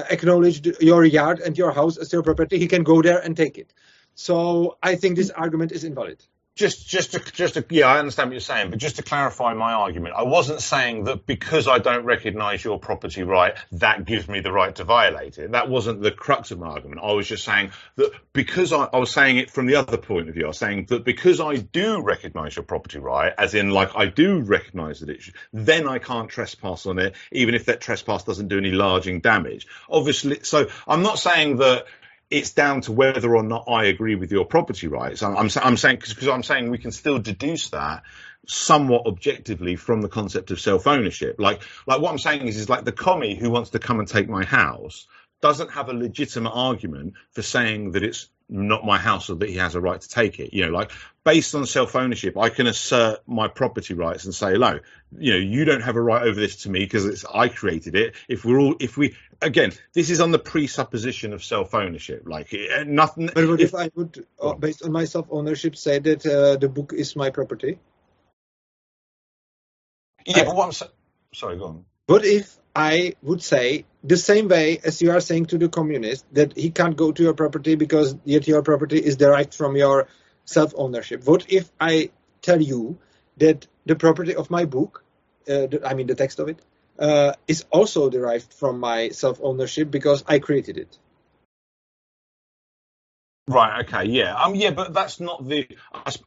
acknowledge your yard and your house as your property, he can go there and take it. So I think this argument is invalid just just to, just to, yeah, I understand what you're saying, but just to clarify my argument, I wasn't saying that because I don't recognise your property right, that gives me the right to violate it. That wasn't the crux of my argument. I was just saying that because I, I was saying it from the other point of view. I was saying that because I do recognise your property right, as in like I do recognise that it, then I can't trespass on it, even if that trespass doesn't do any larging damage. Obviously, so I'm not saying that it's down to whether or not I agree with your property rights. I'm, I'm, I'm saying because I'm saying we can still deduce that somewhat objectively from the concept of self ownership. Like like what I'm saying is is like the commie who wants to come and take my house doesn't have a legitimate argument for saying that it's not my house or that he has a right to take it. You know, like based on self ownership, I can assert my property rights and say, no, you know, you don't have a right over this to me because it's I created it. If we're all, if we, again, this is on the presupposition of self ownership. Like eh, nothing. But what if, if I would, uh, based on my self ownership, say that uh, the book is my property? Yeah, but what I'm sorry, go on. What if I would say the same way as you are saying to the communist that he can't go to your property because yet your property is derived from your self ownership. What if I tell you that the property of my book, uh, the, I mean the text of it, uh, is also derived from my self ownership because I created it? Right. Okay. Yeah. Um. Yeah. But that's not the.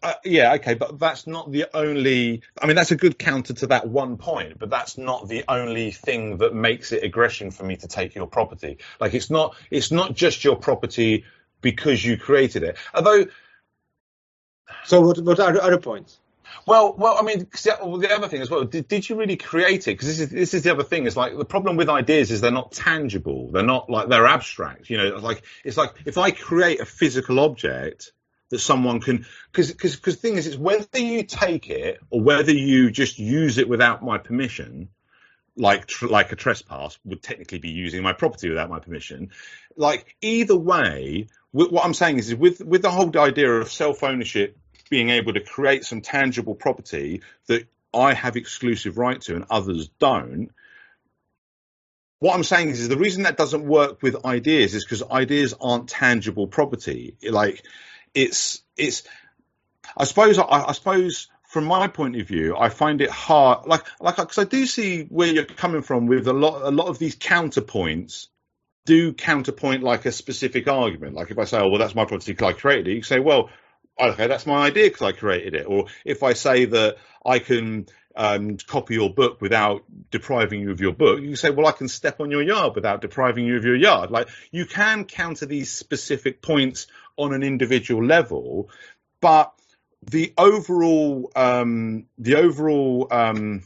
Uh, yeah. Okay. But that's not the only. I mean, that's a good counter to that one point. But that's not the only thing that makes it aggression for me to take your property. Like it's not. It's not just your property because you created it. Although. So what? What are the other points? Well, well, I mean, the other thing as well, did, did you really create it? Because this is this is the other thing. Is like the problem with ideas is they're not tangible. They're not like they're abstract. You know, like it's like if I create a physical object that someone can, because because because the thing is, it's whether you take it or whether you just use it without my permission. Like tr- like a trespass would technically be using my property without my permission. Like either way, what I'm saying is, is with with the whole idea of self ownership being able to create some tangible property that I have exclusive right to and others don't. What I'm saying is, is the reason that doesn't work with ideas is because ideas aren't tangible property. Like it's it's I suppose I, I suppose from my point of view, I find it hard, like, like, because I do see where you're coming from with a lot, a lot of these counterpoints do counterpoint like a specific argument. Like if I say, oh, well, that's my property I created it, you say, well, okay, that's my idea because I created it. Or if I say that I can um, copy your book without depriving you of your book, you say, well, I can step on your yard without depriving you of your yard. Like you can counter these specific points on an individual level, but the overall, um, the overall, um,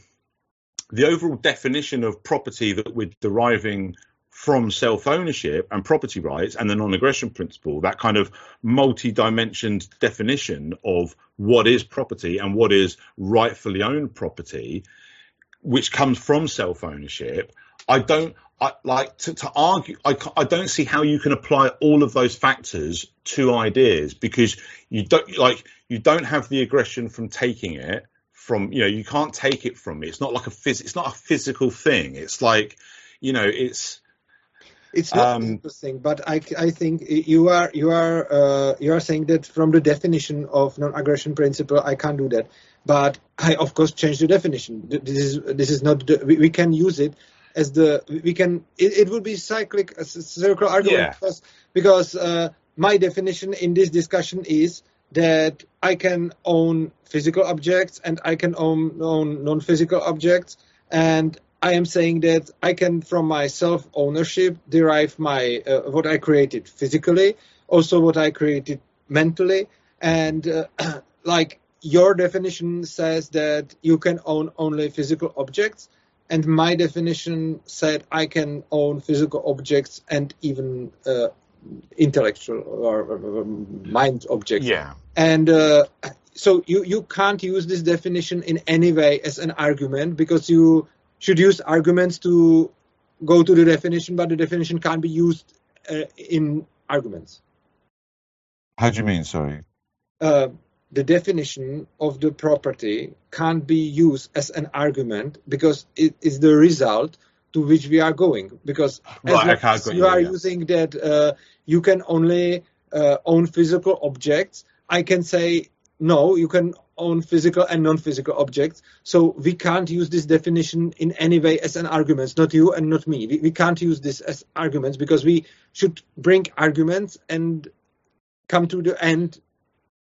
the overall definition of property that we're deriving from self ownership and property rights and the non aggression principle, that kind of multi dimensioned definition of what is property and what is rightfully owned property, which comes from self ownership, I don't. I, like to, to argue, I, I don't see how you can apply all of those factors to ideas because you don't like you don't have the aggression from taking it from you know you can't take it from me. It's not like a phys, it's not a physical thing. It's like you know it's it's not um, interesting, but I, I think you are you are uh, you are saying that from the definition of non-aggression principle, I can't do that. But I of course change the definition. This is this is not the, we, we, can use it as the we can it, it would be cyclic a circular argument yeah. because because uh, my definition in this discussion is that I can own physical objects and I can own, own non-physical objects and I am saying that I can, from my self ownership, derive my uh, what I created physically, also what I created mentally, and uh, like your definition says that you can own only physical objects, and my definition said I can own physical objects and even uh, intellectual or, mind objects. Yeah. And uh, so you you can't use this definition in any way as an argument because you should use arguments to go to the definition, but the definition can't be used uh, in arguments. How do you mean? Sorry. Uh, the definition of the property can't be used as an argument because it is the result to which we are going. Because right, as you are yeah. using that uh, you can only uh, own physical objects, I can say no, you can own physical and non-physical objects. So we can't use this definition in any way as an argument. Not you and not me. We, we can't use this as arguments because we should bring arguments and come to the end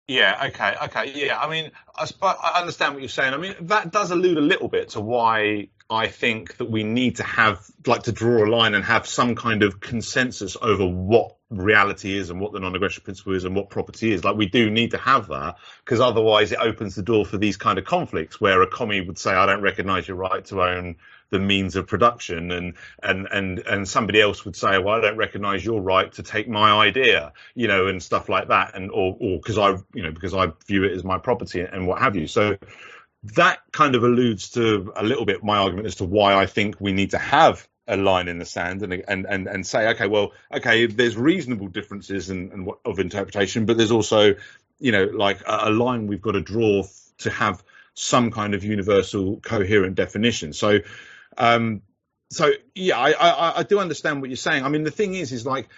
yeah. Okay. Okay. Yeah. I mean, I, I, understand what you're saying. I mean, that does allude a little bit to why I think that we need to have, like, to draw a line and have some kind of consensus over what reality is and what the non-aggression principle is and what property is. Like we do need to have that because otherwise it opens the door for these kind of conflicts where a commie would say, I don't recognize your right to own the means of production. And and and and somebody else would say well i don't recognize your right to take my idea you know and stuff like that. And or or because i you know because i view it as my property and what have you. So that kind of alludes to a little bit my argument as to why i think we need to have a line in the sand and and and, and say okay well okay there's reasonable differences and and of interpretation but there's also you know like a, a line we've got to draw to have some kind of universal coherent definition. So um so yeah I, I i do understand what you're saying. I mean the thing is is like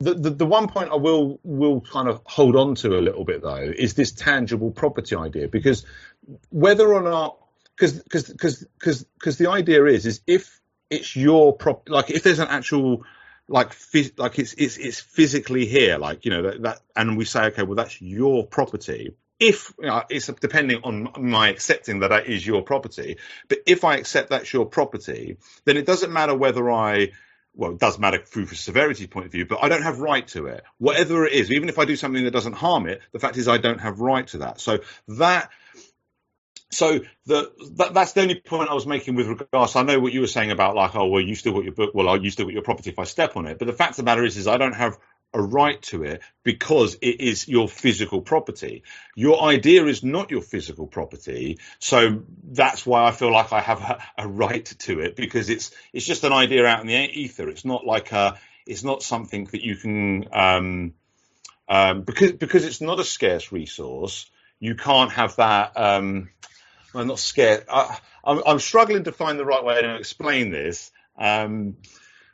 the, the, the one point I will will kind of hold on to a little bit though is this tangible property idea. Because whether or not because because because because because the idea is is if it's your prop like if there's an actual like phys- like it's it's it's physically here like you know that, that and we say okay well that's your property if you know, it's depending on my accepting that that is your property but if i accept that's your property then it doesn't matter whether i well, it does matter through a severity point of view, but I don't have right to it. Whatever it is, even if I do something that doesn't harm it, the fact is I don't have right to that. So that so the that, that's the only point I was making with regards. I know what you were saying about like, oh well, you still got your book. Well, you still got your property if I step on it. But the fact of the matter is, is I don't have a right to it because it is your physical property. Your idea is not your physical property, so that's why I feel like I have a, a right to it because it's it's just an idea out in the ether. It's not like a it's not something that you can um, um, because because it's not a scarce resource. You can't have that. Um, I'm not scared. I, I'm, I'm, struggling to find the right way to explain this, um,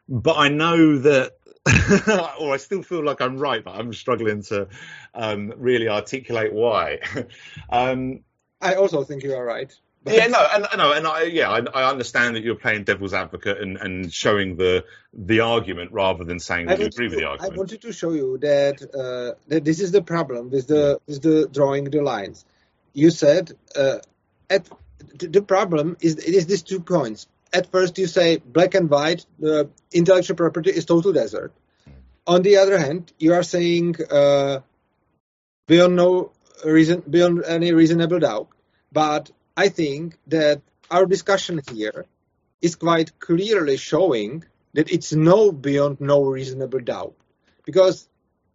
but I know that, or I still feel like I'm right, but I'm struggling to um, really articulate why. um, I also think you are right. Yeah, no, and no, and I yeah, I, I, understand that you're playing devil's advocate and, and showing the the argument rather than saying that you agree to, with the argument. I wanted to show you that uh, that this is the problem with the with the drawing the lines. You said uh, at the problem is is these two points. At first, you say black and white, uh, intellectual property is total desert. On the other hand, you are saying uh, beyond no reason, beyond any reasonable doubt. But I think that our discussion here is quite clearly showing that it's no beyond no reasonable doubt, because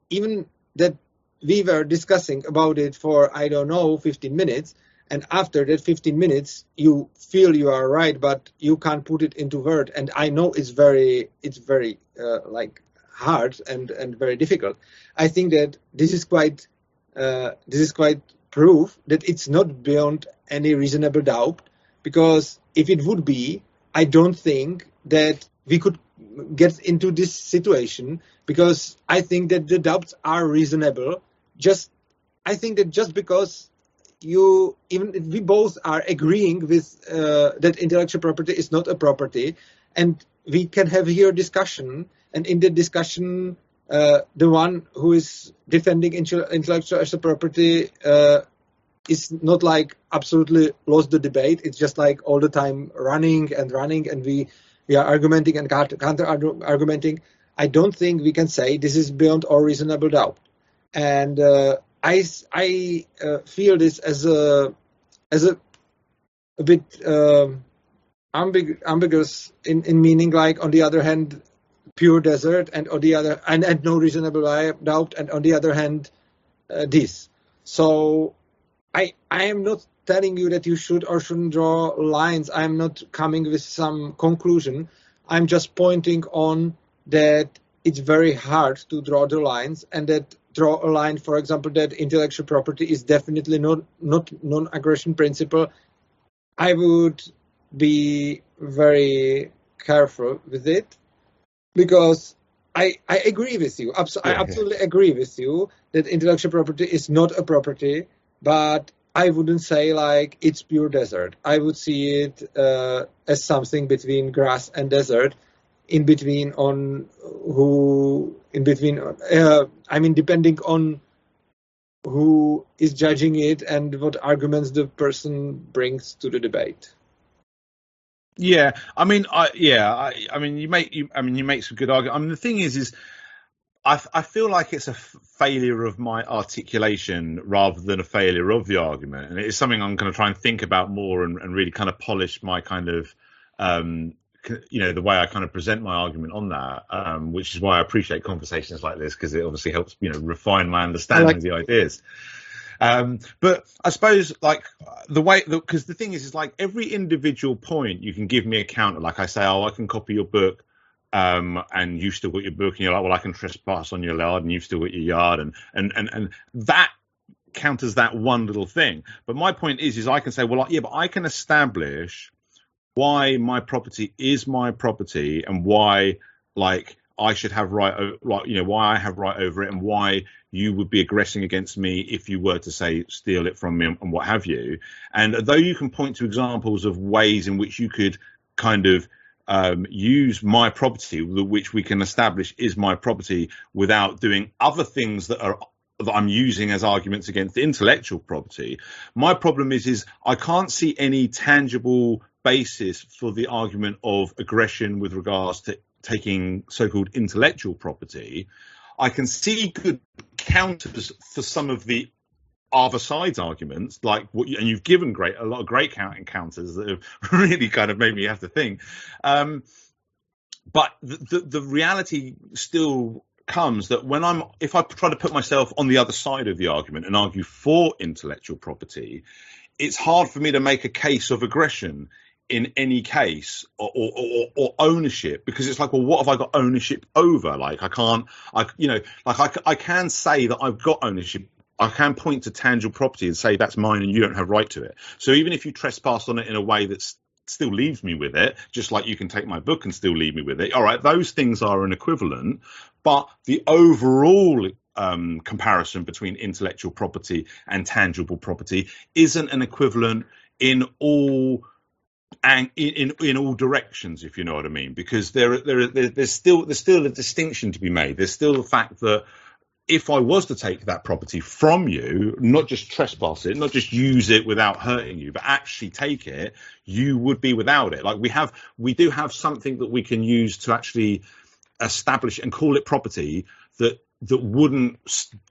even that we were discussing about it for I don't know 15 minutes and after that 15 minutes you feel you are right but you can't put it into word and i know it's very it's very uh, like hard and and very difficult. I think that this is quite uh, this is quite proof that it's not beyond any reasonable doubt because if it would be i don't think that we could get into this situation because i think that the doubts are reasonable. Just i think that just because you even we both are agreeing with uh, that intellectual property is not a property, and we can have here discussion, and in the discussion, uh, the one who is defending intellectual property uh, is not like absolutely lost the debate. It's just like all the time running and running, and we we are arguing and counter arguing. I don't think we can say this is beyond all reasonable doubt, and uh, I, I uh, feel this as a as a a bit um, ambig- ambiguous in, in meaning like on the other hand pure desert and on the other and, and no reasonable doubt and on the other hand uh, this. So I I am not telling you that you should or shouldn't draw lines. I'm not coming with some conclusion. I'm just pointing on that it's very hard to draw the lines and that draw a line, for example, that intellectual property is definitely not, not non-aggression principle, I would be very careful with it because I, I agree with you. Abso- yeah, I absolutely yeah. agree with you that intellectual property is not a property, but I wouldn't say like it's pure desert. I would see it uh, as something between grass and desert in between on who in between uh, i mean depending on who is judging it and what arguments the person brings to the debate. Yeah i mean i yeah i, I mean you make you i mean you make some good argument. I mean the thing is is I, I feel like it's a f- failure of my articulation rather than a failure of the argument. And it's something i'm going to try and think about more and, and really kind of polish my kind of um, you know the way I kind of present my argument on that, um, which is why I appreciate conversations like this because it obviously helps you know refine my understanding like- of the ideas. Um, but I suppose like the way because the, the thing is is like every individual point you can give me a counter. Like I say, oh, I can copy your book. Um, and you've still got your book, and you're like, well, I can trespass on your yard, and you've still got your yard, and and and and that counters that one little thing. But my point is, is I can say, well, yeah, but I can establish why my property is my property and why like I should have right, like you know, why I have right over it, and why you would be aggressing against me if you were to say steal it from me and what have you. And though you can point to examples of ways in which you could kind of um, use my property, which we can establish is my property, without doing other things that are that I'm using as arguments against intellectual property. My problem is is I can't see any tangible basis for the argument of aggression with regards to taking so-called intellectual property. I can see good counters for some of the other side's arguments, like what, you, and you've given great a lot of great counters that have really kind of made me have to think. Um, but the, the, the reality still comes that when I'm, if I try to put myself on the other side of the argument and argue for intellectual property, it's hard for me to make a case of aggression in any case or, or, or, ownership because it's like well what have i got ownership over? Like i can't i you know like I, I can say that i've got ownership. I can point to tangible property and say that's mine and you don't have right to it. So even if you trespass on it in a way that still leaves me with it just like you can take my book and still leave me with it all right those things are an equivalent. But the overall um, comparison between intellectual property and tangible property isn't an equivalent in all and in, in all directions, if you know what I mean, because there, there, there's still there's still a distinction to be made. There's still the fact that if I was to take that property from you, not just trespass it, not just use it without hurting you, but actually take it, you would be without it. Like we have, we do have something that we can use to actually establish and call it property that that wouldn't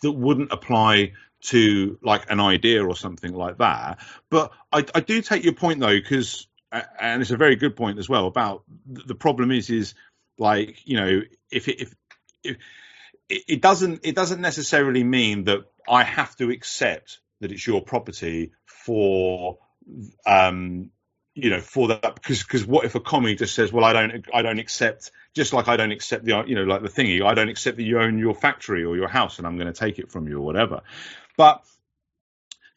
that wouldn't apply to like an idea or something like that. But I, I do take your point though, because and it's a very good point as well about the problem is is like you know if it, if, if it doesn't it doesn't necessarily mean that I have to accept that it's your property for um you know for that because because what if a commie just says well I don't I don't accept just like I don't accept the you know like the thingy I don't accept that you own your factory or your house and I'm going to take it from you or whatever. But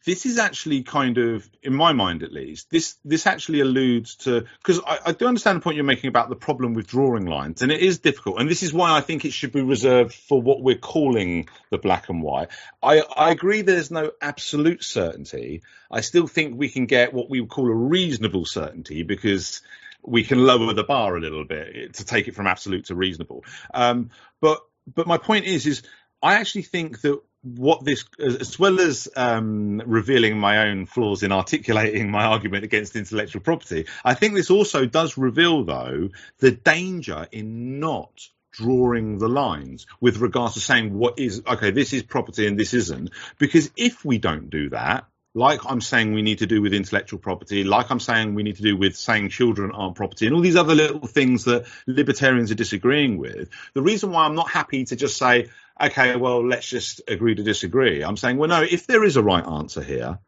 this is actually kind of, in my mind at least, this this actually alludes to because I, I, do understand the point you're making about the problem with drawing lines, and it is difficult, and this is why I think it should be reserved for what we're calling the black and white. I, I agree there's no absolute certainty. I still think we can get what we would call a reasonable certainty because we can lower the bar a little bit to take it from absolute to reasonable. Um, but but my point is is I actually think that what this, as well as um, revealing my own flaws in articulating my argument against intellectual property, I think this also does reveal, though, the danger in not drawing the lines with regards to saying what is okay, this is property and this isn't. Because if we don't do that, like I'm saying we need to do with intellectual property, like I'm saying we need to do with saying children aren't property, and all these other little things that libertarians are disagreeing with. The reason why I'm not happy to just say, okay, well, let's just agree to disagree. I'm saying, well, no, if there is a right answer here,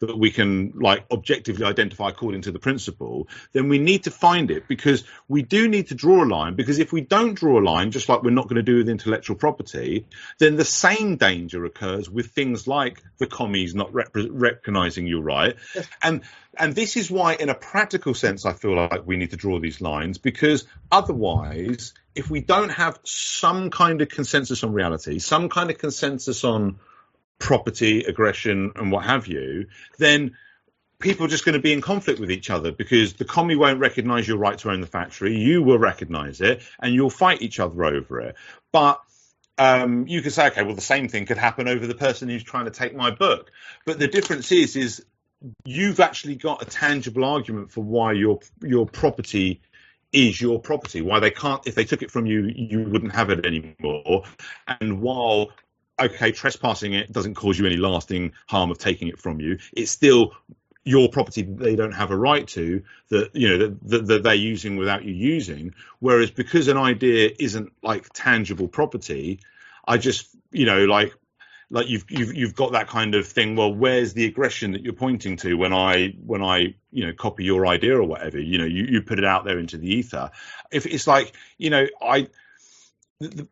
that we can like objectively identify according to the principle, then we need to find it because we do need to draw a line. Because if we don't draw a line, just like we're not going to do with intellectual property, then the same danger occurs with things like the commies not rep- recognizing your right. Yes. And and this is why, in a practical sense, I feel like we need to draw these lines because otherwise, if we don't have some kind of consensus on reality, some kind of consensus on property, aggression, and what have you, then people are just going to be in conflict with each other because the commie won't recognize your right to own the factory, you will recognize it, and you'll fight each other over it. But um, you could say, okay, well, the same thing could happen over the person who's trying to take my book. But the difference is, is you've actually got a tangible argument for why your your property is your property. Why they can't, if they took it from you, you wouldn't have it anymore. And while okay, trespassing it doesn't cause you any lasting harm of taking it from you. It's still your property they don't have a right to that you know that, that, that, they're using without you using. Whereas because an idea isn't like tangible property i just you know like like you've you've you've got that kind of thing well where's the aggression that you're pointing to when i when i you know copy your idea or whatever? You know you, you put it out there into the ether. If it's like you know i the,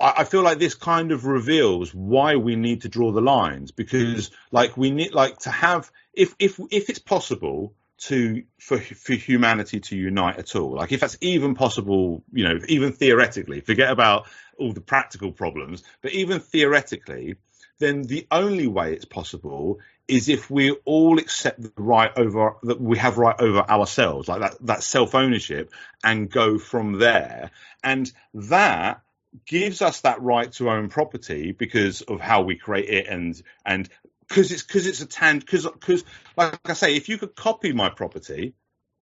I feel like this kind of reveals why we need to draw the lines because, like, we need like to have if if if it's possible to for for humanity to unite at all, like if that's even possible, you know, even theoretically, forget about all the practical problems, but even theoretically, then the only way it's possible is if we all accept the right over that we have right over ourselves, like that that self ownership, and go from there. And that gives us that right to own property because of how we create it and and because it's because it's a tan because because like I say, if you could copy my property,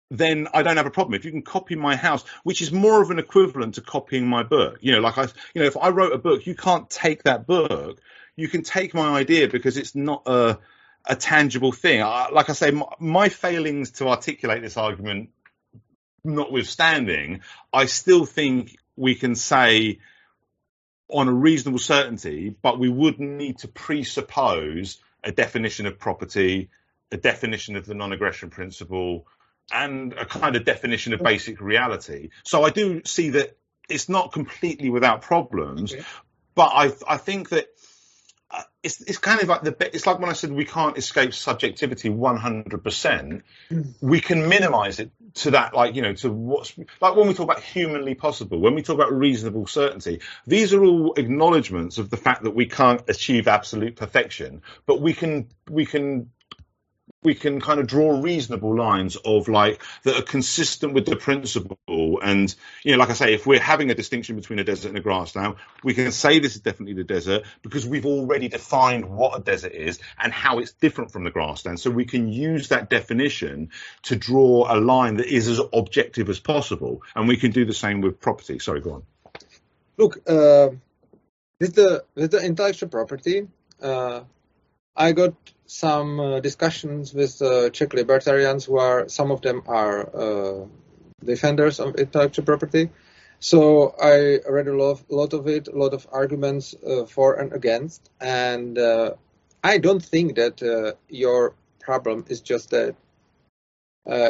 then I don't have a problem. If you can copy my house, which is more of an equivalent to copying my book, you know, like I, you know, if I wrote a book, you can't take that book. You can take my idea because it's not a a tangible thing. I, like I say, my, my failings to articulate this argument notwithstanding, I still think we can say on a reasonable certainty, but we would need to presuppose a definition of property, a definition of the non-aggression principle, and a kind of definition of basic reality. So I do see that it's not completely without problems, okay. but I I think that it's it's kind of like the it's like when I said we can't escape subjectivity 100%. Mm. We can minimize it to that, like you know, to what's like when we talk about humanly possible, when we talk about reasonable certainty. These are all acknowledgements of the fact that we can't achieve absolute perfection, but we can we can we can kind of draw reasonable lines of like that are consistent with the principle. And you know, like I say, if we're having a distinction between a desert and a grassland, we can say this is definitely the desert because we've already defined what a desert is and how it's different from the grassland. So we can use that definition to draw a line that is as objective as possible. And we can do the same with property. Sorry, go on. Look, uh, with the with the intellectual property, uh, I got some uh, discussions with uh, Czech libertarians who are, some of them are uh, defenders of intellectual property. So I read a lot, lot of it, a lot of arguments uh, for and against. And uh, I don't think that uh, your problem is just that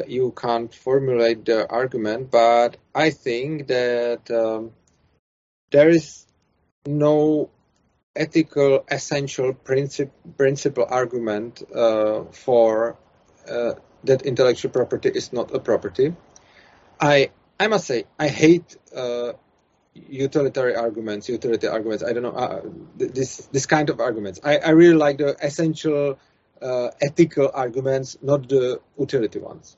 you can't formulate the argument, but I think that um, there is no ethical essential princip- principle argument uh, for uh, that intellectual property is not a property. I I must say I hate uh, utilitarian arguments, utility arguments. I don't know uh, this this kind of arguments. I, I really like the essential uh, ethical arguments, not the utility ones.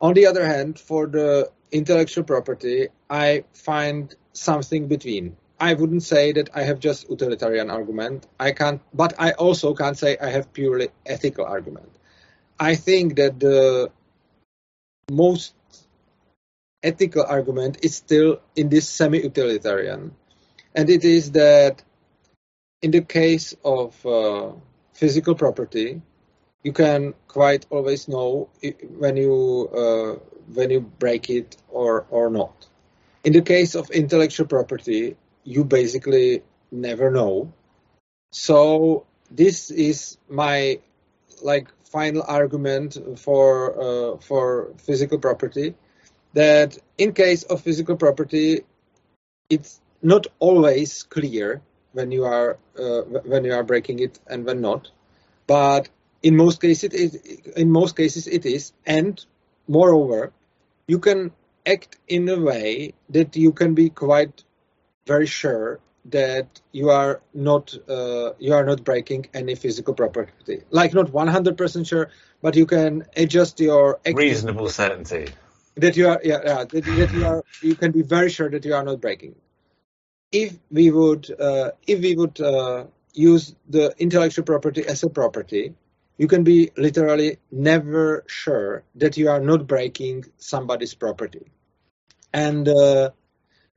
On the other hand, for the intellectual property, I find something between. I wouldn't say that I have just utilitarian argument. I can't, but I also can't say I have purely ethical argument. I think that the most ethical argument is still in this semi-utilitarian, and it is that in the case of uh, physical property, you can quite always know when you uh, when you break it or or not. In the case of intellectual property, you basically never know. So this is my like final argument for uh, for physical property that in case of physical property it's not always clear when you are uh, when you are breaking it and when not but in most cases it, in most cases it is and moreover you can act in a way that you can be quite very sure that you are not uh, you are not breaking any physical property. Like not 100% sure, but you can adjust your reasonable certainty that you are yeah, yeah that, that, you are you can be very sure that you are not breaking. If we would uh, if we would uh, use the intellectual property as a property, you can be literally never sure that you are not breaking somebody's property, and uh,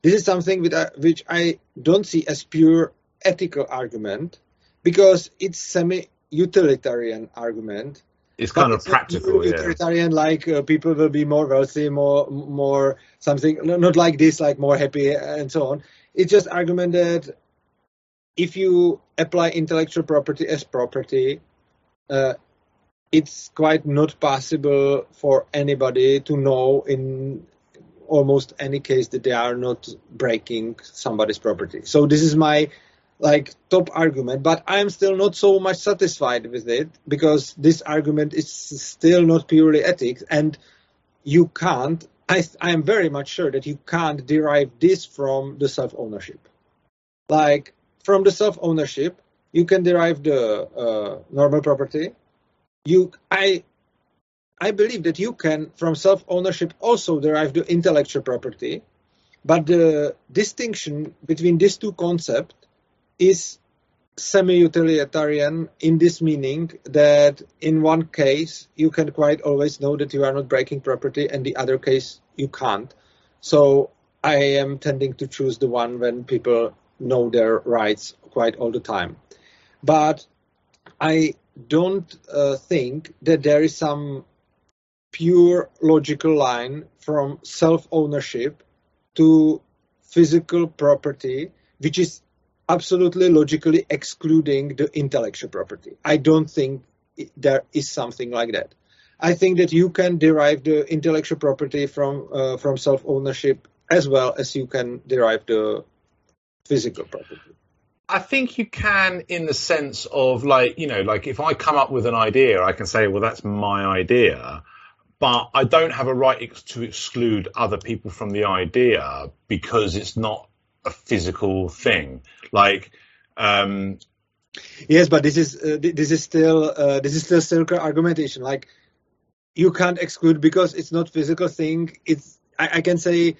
this is something which I, which I don't see as pure ethical argument because it's semi-utilitarian argument. It's kind of practical, utilitarian, yeah. like uh, people will be more wealthy, more more something, not like this, like more happy and so on. It's just argument that if you apply intellectual property as property, uh, it's quite not possible for anybody to know in almost any case that they are not breaking somebody's property. So this is my like top argument, but I am still not so much satisfied with it because this argument is still not purely ethics, and you can't. I I am very much sure that you can't derive this from the self ownership. Like from the self ownership, you can derive the uh, normal property. You, I, I believe that you can, from self-ownership, also derive the intellectual property. But the distinction between these two concepts is semi-utilitarian in this meaning that in one case you can quite always know that you are not breaking property and the other case you can't. So I am tending to choose the one when people know their rights quite all the time. But I don't uh, think that there is some pure logical line from self ownership to physical property, which is absolutely logically excluding the intellectual property. I don't think there is something like that. I think that you can derive the intellectual property from uh, from self ownership as well as you can derive the physical property. I think you can in the sense of like, you know, like if I come up with an idea, I can say, well, that's my idea, but I don't have a right to exclude other people from the idea because it's not a physical thing. Like, um, yes, but this is uh, this is still uh, this is still circular argumentation. Like, you can't exclude because it's not physical thing. It's I, I can say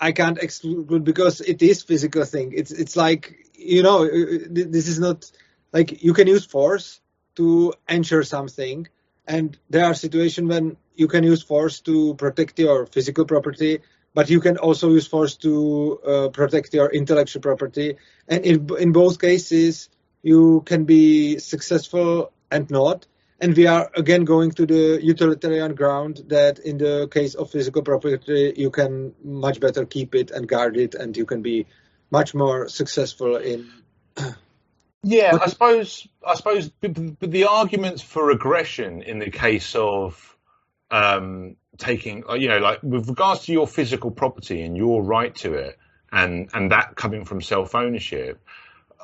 I can't exclude because it is physical thing. It's it's like you know, uh, uh, this is not like you can use force to ensure something, and there are situations when you can use force to protect your physical property, but you can also use force to uh, protect your intellectual property. And in in both cases, you can be successful and not. And we are again going to the utilitarian ground that in the case of physical property, you can much better keep it and guard it, and you can be much more successful in. Yeah, I suppose. I suppose, the arguments for aggression in the case of um, taking, uh, you know, like with regards to your physical property and your right to it, and and that coming from self ownership,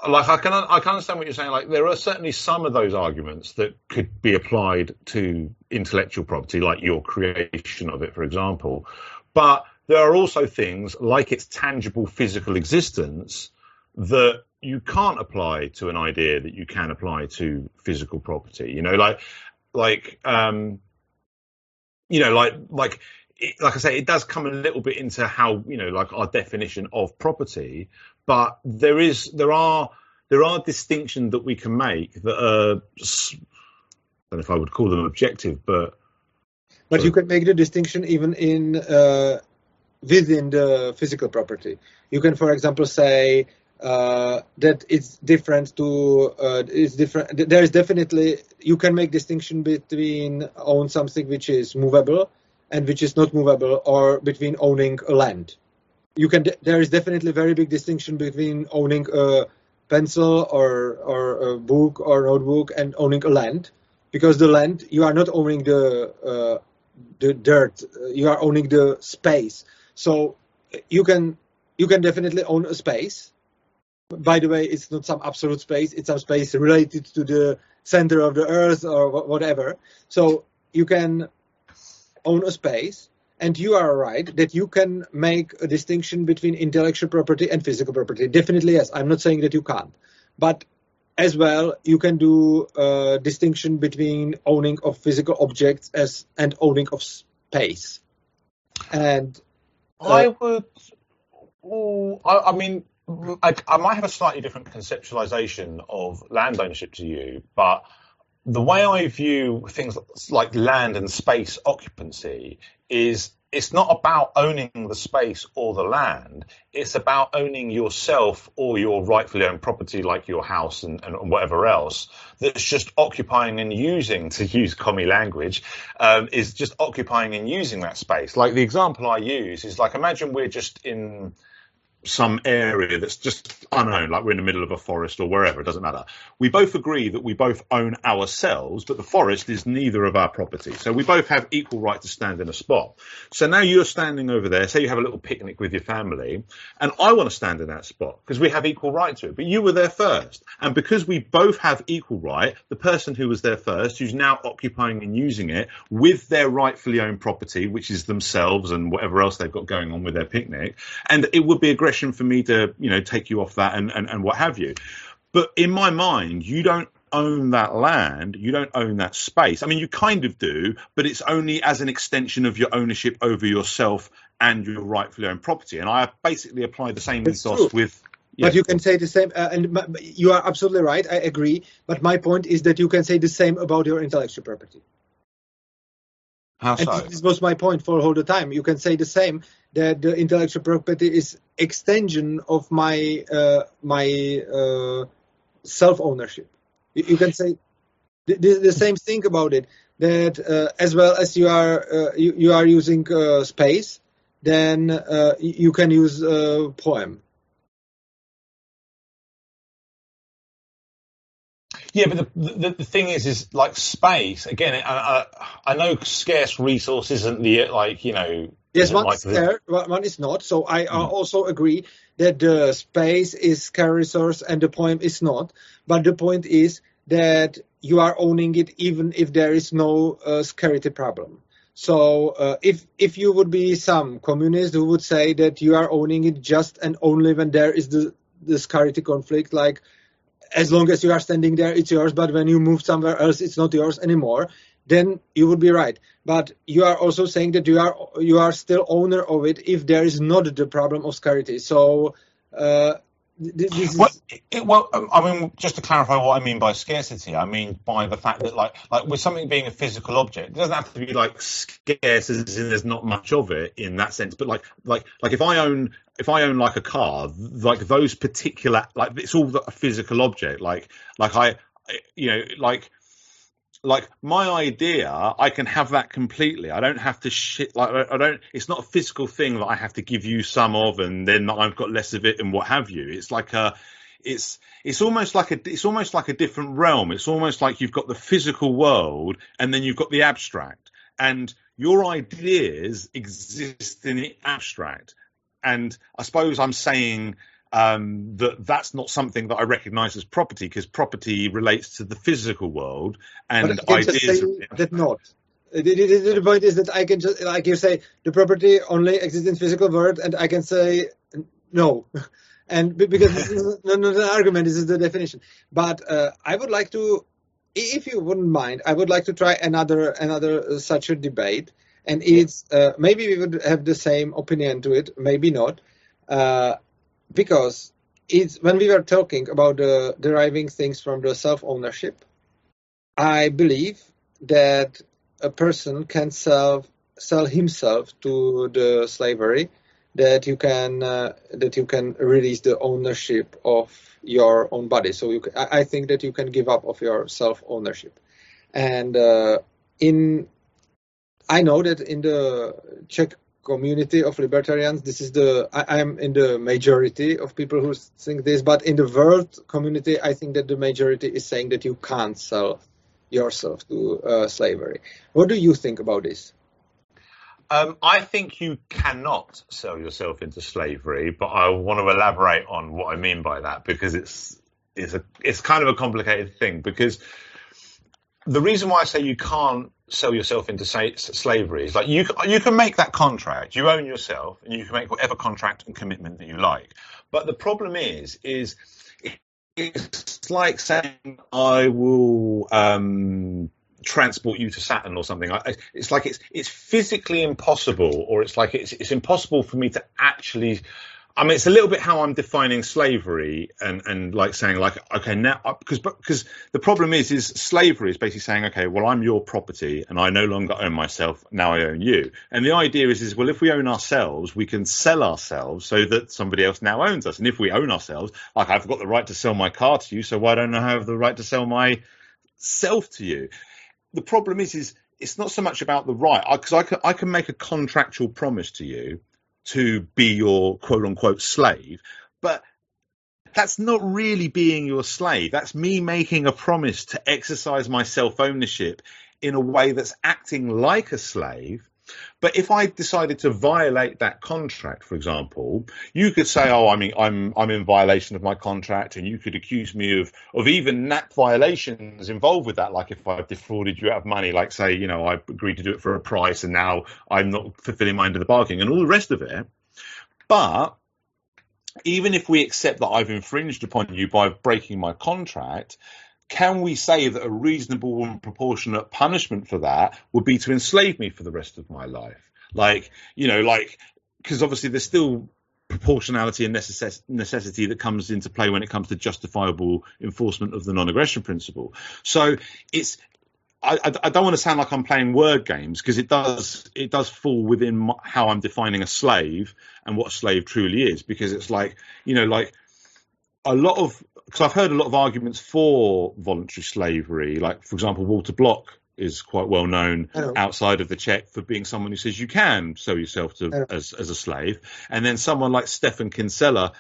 like I can I can understand what you're saying. Like there are certainly some of those arguments that could be applied to intellectual property, like your creation of it, for example. But there are also things like its tangible physical existence that you can't apply to an idea that you can apply to physical property. You know, like like um, you know, like like like I say, it does come a little bit into how you know, like our definition of property. But there is there are there are distinctions that we can make that are I don't know if I would call them objective, but but you can make the distinction even in uh, within the physical property. You can, for example, say uh, that it's different to uh, it's different. There is definitely you can make distinction between own something which is movable and which is not movable, or between owning a land. You can. There is definitely very big distinction between owning a pencil or or a book or notebook and owning a land, because the land you are not owning the uh, the dirt, you are owning the space. So you can you can definitely own a space. By the way, it's not some absolute space; it's some space related to the center of the Earth or whatever. So you can own a space, and you are right that you can make a distinction between intellectual property and physical property. Definitely, yes. I'm not saying that you can't, but as well, you can do a distinction between owning of physical objects as and owning of space. And uh, I would. Oh, I, I mean, I, I, might have a slightly different conceptualization of land ownership to you, but the way I view things like land and space occupancy is it's not about owning the space or the land. It's about owning yourself or your rightfully owned property, like your house and, and whatever else, that's just occupying and using, to use commie language, um, is just occupying and using that space. Like the example I use is like imagine we're just in some area that's just unknown, like we're in the middle of a forest or wherever, it doesn't matter. We both agree that we both own ourselves, but the forest is neither of our property. So we both have equal right to stand in a spot. So now you're standing over there, say you have a little picnic with your family, and I want to stand in that spot because we have equal right to it, but you were there first. And because we both have equal right, the person who was there first, who's now occupying and using it with their rightfully owned property, which is themselves and whatever else they've got going on with their picnic, and it would be aggression for me to, you know, take you off that and, and, and what have you. but in my mind, you don't own that land, you don't own that space. I mean, you kind of do, but it's only as an extension of your ownership over yourself and your rightfully owned property. And I basically apply the same That's ethos true. with. But you can say the same, uh, and you are absolutely right. I agree. But my point is that you can say the same about your intellectual property. How And so? this, was my point for all the time. You can say the same that the intellectual property is extension of my uh, my uh, self ownership. You, you can say the, the, the same thing about it. That uh, as well as you are uh, you, you are using uh, space, then uh, you can use poem. Yeah, but the, the the thing is, is like space again. I, I, I know scarce resource isn't the like you know. Yes, one like is there, one is not. So I Mm. also agree that the space is scarce resource and the poem is not. But the point is that you are owning it even if there is no uh, scarcity problem. So uh, if if you would be some communist who would say that you are owning it just and only when there is the the scarcity conflict, like as long as you are standing there, it's yours. But when you move somewhere else, it's not yours anymore. Then you would be right. But you are also saying that you are you are still owner of it if there is not the problem of scarcity. So uh, this is Well, it, well, I mean, just to clarify what I mean by scarcity, I mean by the fact that, like, like with something being a physical object, it doesn't have to be like scarce as in there's not much of it in that sense but like like like if i own if i own like a car like those particular like it's all a physical object. Like like i you know like like my idea i can have that completely. I don't have to shit like I don't it's not a physical thing that i have to give you some of and then i've got less of it and what have you. It's like a it's it's almost like a it's almost like a different realm. It's almost like you've got the physical world and then you've got the abstract. And your ideas exist in the abstract and i suppose i'm saying um, that that's not something that i recognize as property because property relates to the physical world and but I just ideas that not. The, the- the- the point is that I can just like you say the property only exists in physical world, and I can say no, and because this is not, not an argument, this is the definition. But uh, I would like to, if you wouldn't mind, I would like to try another another uh, such a debate, and it's uh, maybe we would have the same opinion to it, maybe not, uh, because it's when we were talking about the deriving things from the self ownership. I believe that a person can sell sell himself to the slavery, that you can uh, that you can release the ownership of your own body. So you, I think that you can give up of your self ownership, and uh, in I know that in the Czech community of libertarians, this is the I am in the majority of people who think this, but in the world community, I think that the majority is saying that you can't sell yourself to uh, slavery. What do you think about this? Um, I think you cannot sell yourself into slavery, but I want to elaborate on what I mean by that because it's it's a it's kind of a complicated thing because the reason why I say you can't sell yourself into sa- slavery is like you you can make that contract, you own yourself, and you can make whatever contract and commitment that you like. But the problem is is it's like saying I will um, transport you to Saturn or something. It's like it's it's physically impossible, or it's like it's it's impossible for me to actually. I mean, it's a little bit how I'm defining slavery, and and like saying like okay now uh, because because the problem is is slavery is basically saying okay well I'm your property and I no longer own myself. Now I own you. And the idea is is well if we own ourselves we can sell ourselves so that somebody else now owns us. And if we own ourselves like I've got the right to sell my car to you so why don't I have the right to sell my self to you? The problem is is it's not so much about the right. Because I, can I can make a contractual promise to you to be your quote unquote slave but that's not really being your slave. That's me making a promise to exercise my self ownership in a way that's acting like a slave but if I decided to violate that contract, for example, you could say, "Oh, I mean, I'm I'm in violation of my contract," and you could accuse me of of even NAP violations involved with that, like if I've defrauded you out of money, like say, you know, I agreed to do it for a price, and now I'm not fulfilling my end of the bargain, and all the rest of it. But even if we accept that I've infringed upon you by breaking my contract, can we say that a reasonable and proportionate punishment for that would be to enslave me for the rest of my life? Like, you know, like, because obviously there's still proportionality and necess- necessity that comes into play when it comes to justifiable enforcement of the non-aggression principle. So it's I, I, don't want to sound like I'm playing word games because it does it does fall within my, how I'm defining a slave and what a slave truly is because it's like you know like a lot of because I've heard a lot of arguments for voluntary slavery like for example Walter Block is quite well known outside of the Czech for being someone who says you can sell yourself to as, as a slave. And then someone like Stefan Kinsella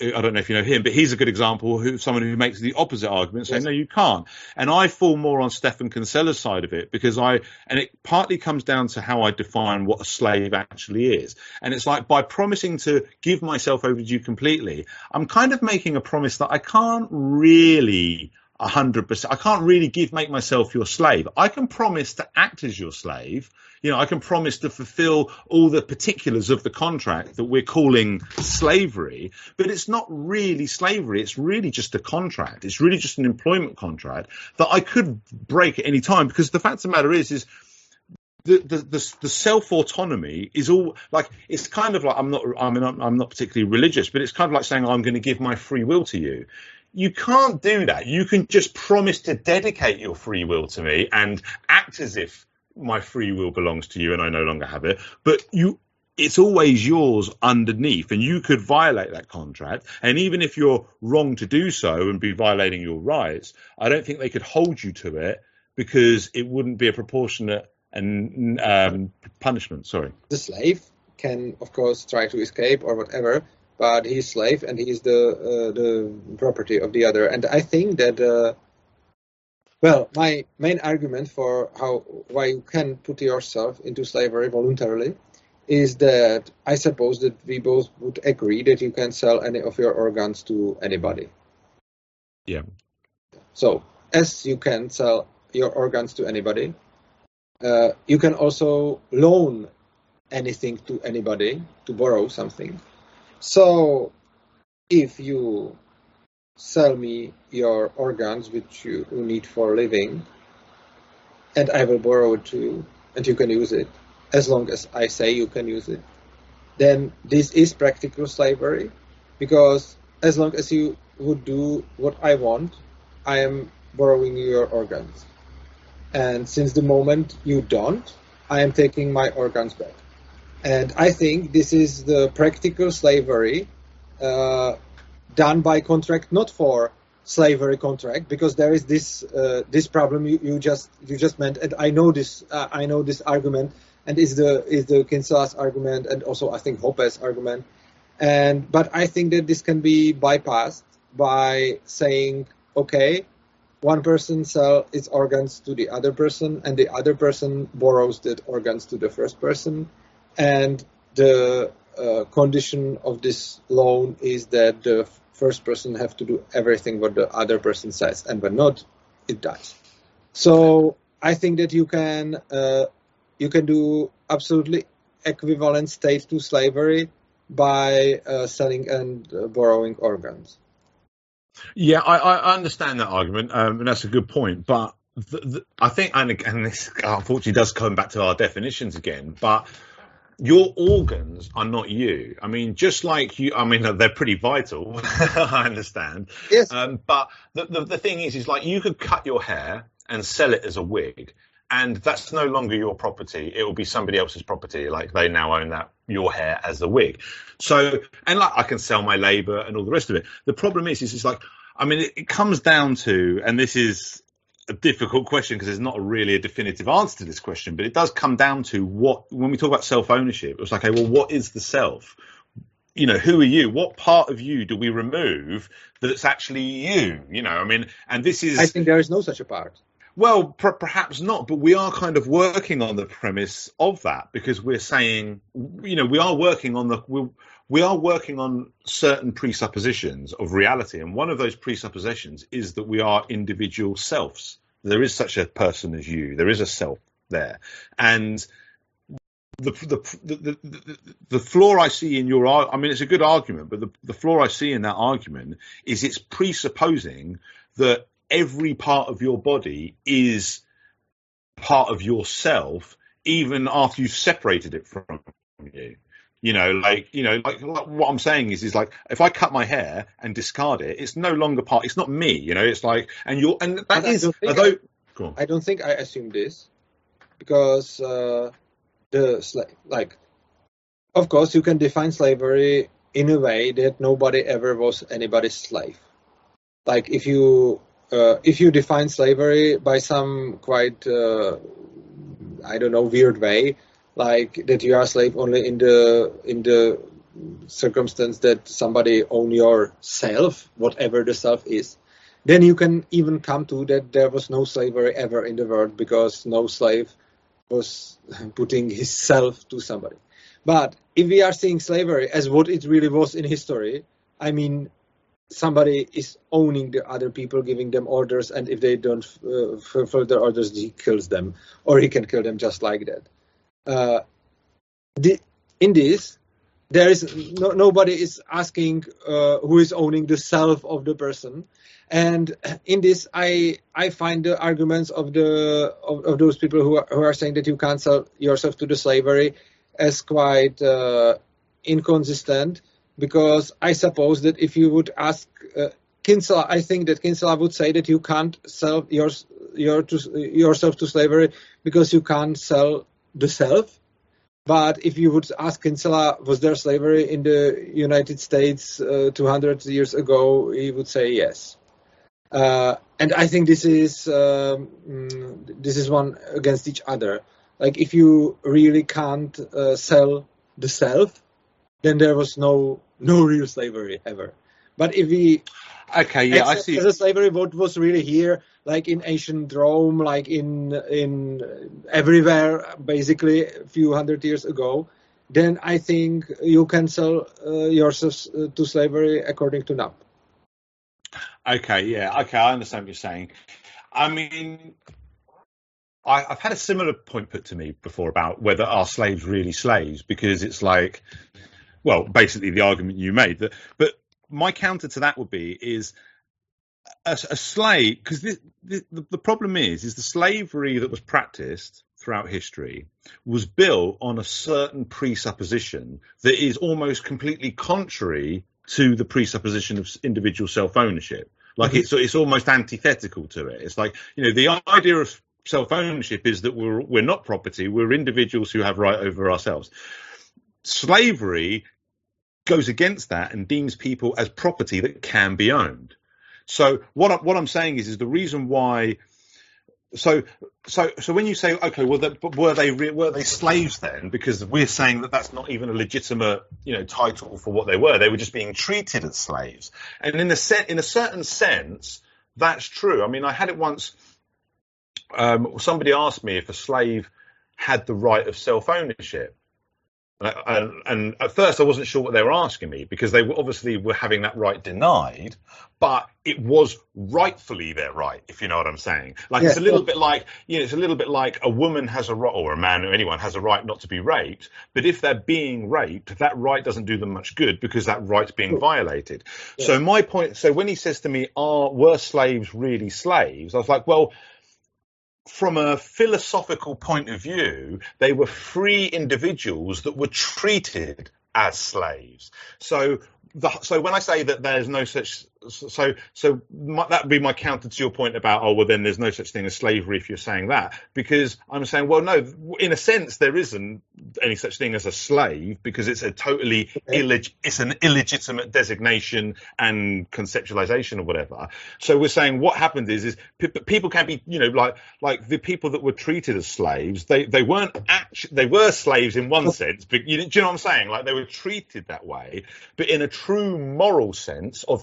I don't know if you know him, but he's a good example who someone who makes the opposite argument, saying yes. no, you can't. And I fall more on Stefan Kinsella's side of it because I, and it partly comes down to how I define what a slave actually is. And it's like by promising to give myself over to you completely, I'm kind of making a promise that I can't really hundred percent. I can't really give make myself your slave. I can promise to act as your slave. You know, I can promise to fulfill all the particulars of the contract that we're calling slavery, but it's not really slavery. It's really just a contract. It's really just an employment contract that I could break at any time because the fact of the matter is, is the, the, the, the self autonomy is all like it's kind of like I'm not I mean I'm, I'm not particularly religious, but it's kind of like saying I'm going to give my free will to you you can't do that. You can just promise to dedicate your free will to me and act as if my free will belongs to you and I no longer have it. But you, it's always yours underneath, and you could violate that contract. And even if you're wrong to do so and be violating your rights, I don't think they could hold you to it because it wouldn't be a proportionate and um, punishment. Sorry. The slave can, of course, try to escape or whatever, but he's slave and he's the uh, the property of the other. And I think that uh, well, my main argument for how why you can put yourself into slavery voluntarily is that I suppose that we both would agree that you can sell any of your organs to anybody. Yeah. So as you can sell your organs to anybody, uh, you can also loan anything to anybody to borrow something so, if you sell me your organs, which you need for living, and I will borrow it to you, and you can use it, as long as I say you can use it, then this is practical slavery, because as long as you would do what I want, I am borrowing your organs. And since the moment you don't, I am taking my organs back. And I think this is the practical slavery uh, done by contract, not for slavery contract, because there is this uh, this problem you, you, just you just meant, and I know this uh, I know this argument, and is the is the Kinsella's argument, and also I think Hoppe's argument, and but I think that this can be bypassed by saying, okay, one person sells its organs to the other person, and the other person borrows the organs to the first person. And the uh, condition of this loan is that the first person have to do everything what the other person says, and when not, it does. So I think that you can uh, you can do absolutely equivalent state to slavery by uh, selling and uh, borrowing organs. Yeah, I, I understand that argument, um, and that's a good point. But the, the, I think, and, and this unfortunately does come back to our definitions again, but your organs are not you. I mean, just like you, I mean, they're pretty vital. I understand. Yes. Um, but the, the, the thing is, is like you could cut your hair and sell it as a wig, and that's no longer your property. It will be somebody else's property. Like they now own that your hair as a wig. So, and like I can sell my labor and all the rest of it. The problem is, is it's like, I mean, it, it comes down to, and this is a difficult question because there's not really a definitive answer to this question, but it does come down to what when we talk about self ownership, it's like, okay, well, what is the self? You know, who are you? What part of you do we remove that's actually you? You know, I mean, and this is. I think there is no such a part. Well, per- perhaps not, but we are kind of working on the premise of that because we're saying, you know, we are working on the. We're, working on certain presuppositions of reality, and one of those presuppositions is that we are individual selves. There is such a person as you. There is a self there, and the, the, the, the, the flaw I see in your, I mean, it's a good argument, but the, the flaw I see in that argument is it's presupposing that every part of your body is part of yourself, even after you've separated it from you. You know, like you know, like, like, what I'm saying is, is like if I cut my hair and discard it, it's no longer part. It's not me. You know, it's like, and you're, and that But I is, don't think although, I- go on. I don't think I assume this because uh, the sla- like, of course, you can define slavery in a way that nobody ever was anybody's slave. Like if you uh, if you define slavery by some quite uh, I don't know weird way, like that you are slave only in the in the circumstance that somebody own your self, whatever the self is, then you can even come to that there was no slavery ever in the world because no slave was putting his self to somebody. But if we are seeing slavery as what it really was in history, I mean, somebody is owning the other people, giving them orders, and if they don't uh, fulfill their orders, he kills them, or he can kill them just like that. Uh, the, in this, there is no, nobody is asking uh, who is owning the self of the person, and in this, I I find the arguments of the of, of those people who are, who are saying that you can't sell yourself to the slavery as quite uh, inconsistent because I suppose that if you would ask uh, Kinsella, I think that Kinsella would say that you can't sell your, your to, yourself to slavery because you can't sell the self. But if you would ask Kinsella, was there slavery in the United States uh, 200 years ago, he would say yes. Uh, and I think this is um, mm, this is one against each other. Like if you really can't uh, sell the self, then there was no no real slavery ever. But if we Okay, yeah, I see. a slavery, what was really here, like in ancient Rome, like in in everywhere, basically a few hundred years ago, then I think you can sell uh, yourself uh, to slavery according to NAP. Okay, yeah, okay, I understand what you're saying. I mean, I, I've had a similar point put to me before about whether are slaves really slaves, because it's like, well, basically the argument you made that, but my counter to that would be is a, a slave because the, the the problem is is the slavery that was practiced throughout history was built on a certain presupposition that is almost completely contrary to the presupposition of individual self ownership. Like Mhm. it's it's almost antithetical to it. It's like you know the idea of self ownership is that we're we're not property. We're individuals who have right over ourselves. Slavery goes against that and deems people as property that can be owned. So what I, what I'm saying is is the reason why. So so so when you say okay, well, the, were they re- were they slaves then? Because we're saying that that's not even a legitimate you know title for what they were. They were just being treated as slaves. And in a set in a certain sense, that's true. I mean, I had it once. Um, somebody asked me if a slave had the right of self ownership. And, and at first, I wasn't sure what they were asking me because they were obviously were having that right denied, but it was rightfully their right, if you know what I'm saying. Like it's a little bit like you know, it's a little bit like a woman has a right, or a man, or anyone has a right not to be raped. But if they're being raped, that right doesn't do them much good because that right's being violated. So my point, so when he says to me, "Are were slaves really slaves?" I was like, well from a philosophical point of view, they were free individuals that were treated as slaves. So, the, so when I say that there's no such, so so my, that would be my counter to your point about oh well then there's no such thing as slavery if you're saying that because I'm saying well no in a sense there isn't any such thing as a slave because it's a totally Okay. illeg- it's an illegitimate designation and conceptualization or whatever. So we're saying what happened is is pe- people can't be you know like like the people that were treated as slaves they they weren't actually they were slaves in one sense but you, do you know what I'm saying like they were treated that way but in a true moral sense of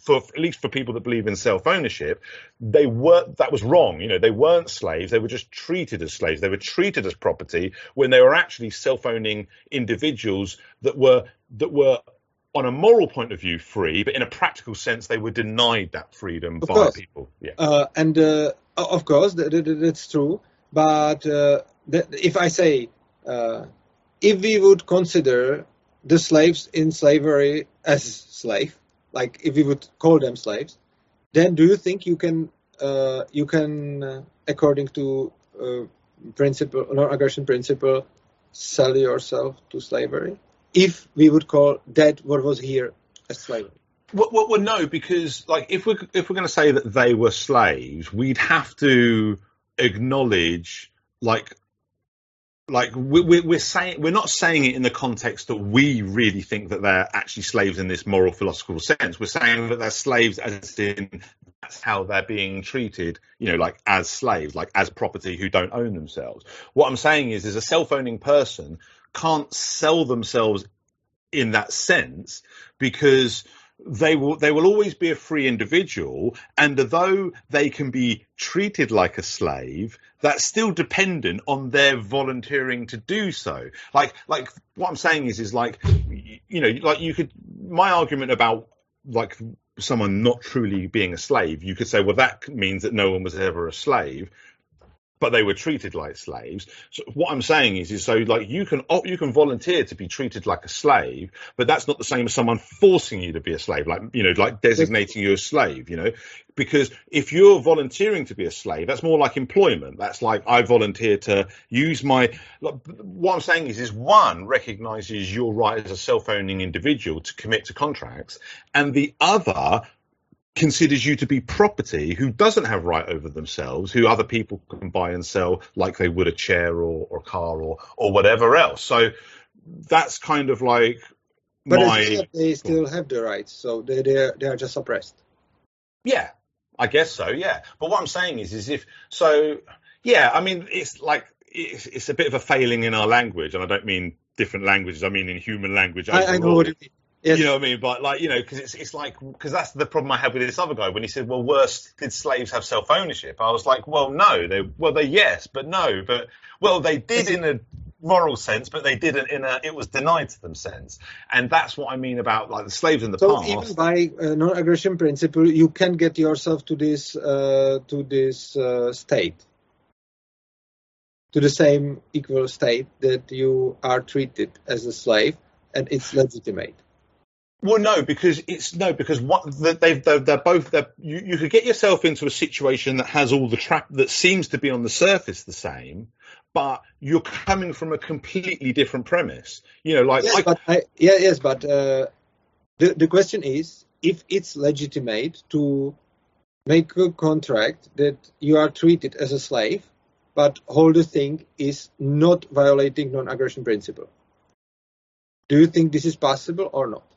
for at least for people that believe in self ownership they were that was wrong. You know they weren't slaves. They were just treated as slaves. They were treated as property when they were actually self owning individuals that were that were on a moral point of view free but in a practical sense they were denied that freedom Of by course. people. Yeah. Uh, and uh, of course, that, that, that's true. But uh, that, if I say uh, if we would consider the slaves in slavery as slave, like if we would call them slaves, then do you think you can uh, you can, uh, according to uh, principle non-aggression principle, sell yourself to slavery? If we would call that what was here as slavery. Well, well, well, no, because like if we're if we're going to say that they were slaves, we'd have to acknowledge like like we, we're saying we're not saying it in the context that we really think that they're actually slaves in this moral philosophical sense. We're saying that they're slaves as in that's how they're being treated you know like as slaves like as property who don't own themselves. What i'm saying is is a self-owning person can't sell themselves in that sense because they will they will always be a free individual and although they can be treated like a slave that's still dependent on their volunteering to do so. Like like what i'm saying is is like you know like you could my argument about like someone not truly being a slave you could say well that means that no one was ever a slave but they were treated like slaves. So what I'm saying is, is so like you can you can volunteer to be treated like a slave, but that's not the same as someone forcing you to be a slave, like you know, like designating you a slave. You know, because if you're volunteering to be a slave, that's more like employment. That's like I volunteer to use my. What I'm saying is, is one recognizes your right as a self-owning individual to commit to contracts, and the other considers you to be property who doesn't have right over themselves, who other people can buy and sell like they would a chair or, or a car or or whatever else. So that's kind of like but my. they still have the rights, so they they are, they are just suppressed. Yeah, I guess so. Yeah, but what I'm saying is, is if so, yeah. I mean, it's like it's, it's a bit of a failing in our language, and I don't mean different languages. I mean in human language. I, I know what you mean. Yes. You know what I mean? But like, you know, because it's it's like because that's the problem I had with this other guy when he said, "Well, worse, did slaves have self ownership?" I was like, "Well, no, they well they yes, but no, but well they did in a moral sense, but they didn't in a it was denied to them sense, and that's what I mean about like the slaves in the so past. even by uh, non-aggression principle, you can get yourself to this uh, to this uh, state, to the same equal state that you are treated as a slave, and it's legitimate. Well, no, because it's no, because what they've they're, they're both they're, you, you could get yourself into a situation that has all the trap that seems to be on the surface the same, but you're coming from a completely different premise. You know, like yes, I, but I, yeah, yes, but uh, the the question is if it's legitimate to make a contract that you are treated as a slave, but whole the thing is not violating non-aggression principle. Do you think this is possible or not?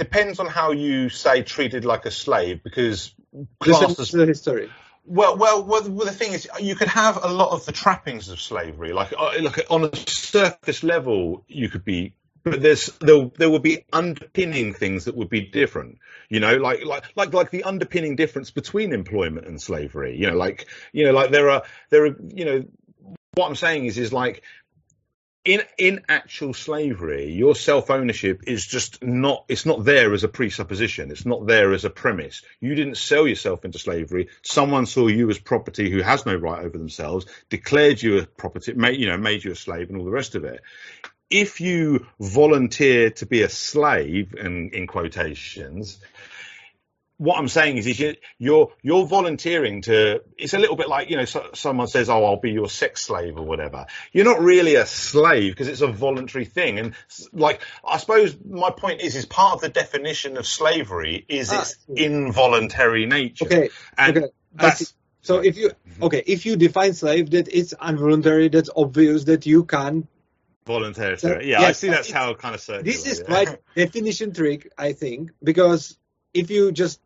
Depends on how you say treated like a slave because class is the history. Well, well, well, the thing is, you could have a lot of the trappings of slavery. Like, uh, like on a surface level, you could be, but there's there there would be underpinning things that would be different. You know, like like like like the underpinning difference between employment and slavery. You know, like you know, like there are there are you know, what I'm saying is is like in in actual slavery, your self ownership is just not it's not there as a presupposition. It's not there as a premise. You didn't sell yourself into slavery. Someone saw you as property who has no right over themselves, declared you a property, made, you know, made you a slave, and all the rest of it. If you volunteer to be a slave, and in quotations, what I'm saying is, is you're you're volunteering to. It's a little bit like you know, so, someone says, "Oh, I'll be your sex slave" or whatever. You're not really a slave because it's a voluntary thing. And like, I suppose my point is, is part of the definition of slavery is ah, its involuntary nature. Okay. And okay. That's, so if you okay, if you define slave that it's involuntary, that's obvious that you can voluntary. Yeah, yes, I see that's how it kind of circular. This is yeah. quite definition trick, I think, because if you just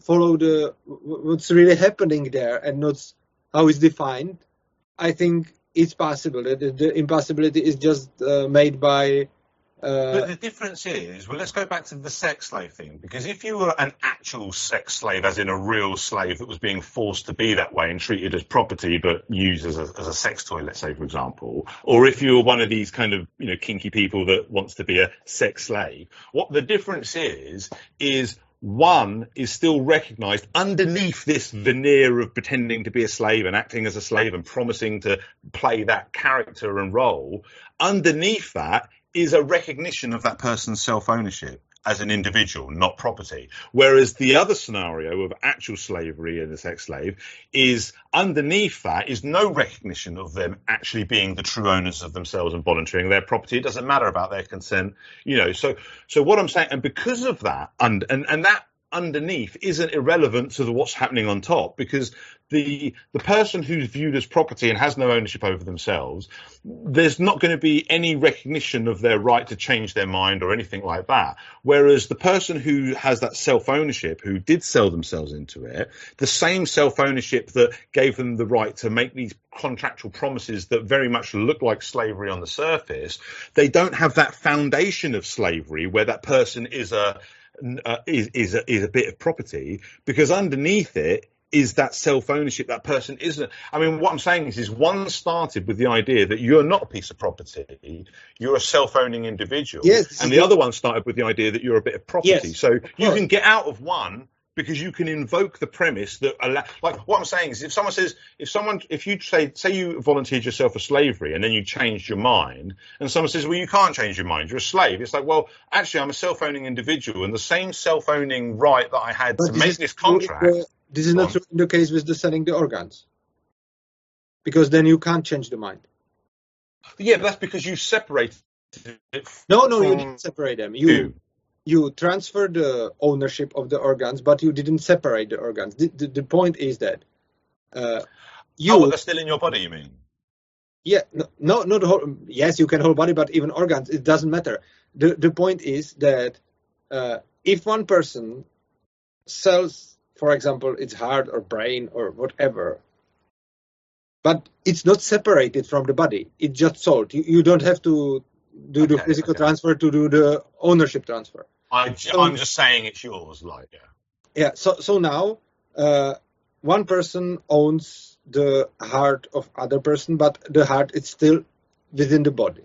follow the what's really happening there and not how it's defined, I think it's possible. The, the impossibility is just uh, made by. Uh, but the difference is, well, let's go back to the sex slave thing, because if you were an actual sex slave, as in a real slave that was being forced to be that way and treated as property, but used as a, as a sex toy, let's say, for example, or if you were one of these kind of, you know, kinky people that wants to be a sex slave, what the difference is, is one is still recognized underneath this veneer of pretending to be a slave and acting as a slave and promising to play that character and role. Underneath that is a recognition of that person's self ownership as an individual, not property. Whereas the other scenario of actual slavery and a sex slave is underneath that is no recognition of them actually being the true owners of themselves and volunteering their property. It doesn't matter about their consent, you know. So, so what I'm saying, and because of that, and and and that underneath isn't irrelevant to the, what's happening on top because the the person who's viewed as property and has no ownership over themselves there's not going to be any recognition of their right to change their mind or anything like that. Whereas the person who has that self ownership who did sell themselves into it the same self ownership that gave them the right to make these contractual promises that very much look like slavery on the surface they don't have that foundation of slavery where that person is a uh, is is a, is a bit of property because underneath it is that self ownership. That person isn't. I mean, what I'm saying is, is one started with the idea that you're not a piece of property, you're a self owning individual. Yes. And the other one started with the idea that you're a bit of property. Yes, so you can get out of one because you can invoke the premise that like what I'm saying is if someone says if someone if you say say you volunteered yourself for slavery and then you changed your mind and someone says well you can't change your mind you're a slave it's like well actually I'm a self-owning individual and the same self-owning right that I had But to this make is this contract the- this is not in the case with the selling the organs, because then you can't change the mind. yeah but that's because you separated it No, no, you didn't separate them. You you. You transfer the ownership of the organs, but you didn't separate the organs. The, the, the point is that uh, you oh well, they're still in your body you mean Yeah, no, no, not the whole. Yes, you can whole body, but even organs, it doesn't matter. The the point is that uh, if one person sells, for example, its heart or brain or whatever, but it's not separated from the body, it's just sold. You, you don't have to do the physical okay. transfer to do the ownership transfer. I, So- I'm just saying it's yours like yeah Yeah. So so now uh, one person owns the heart of other person, but the heart is still within the body.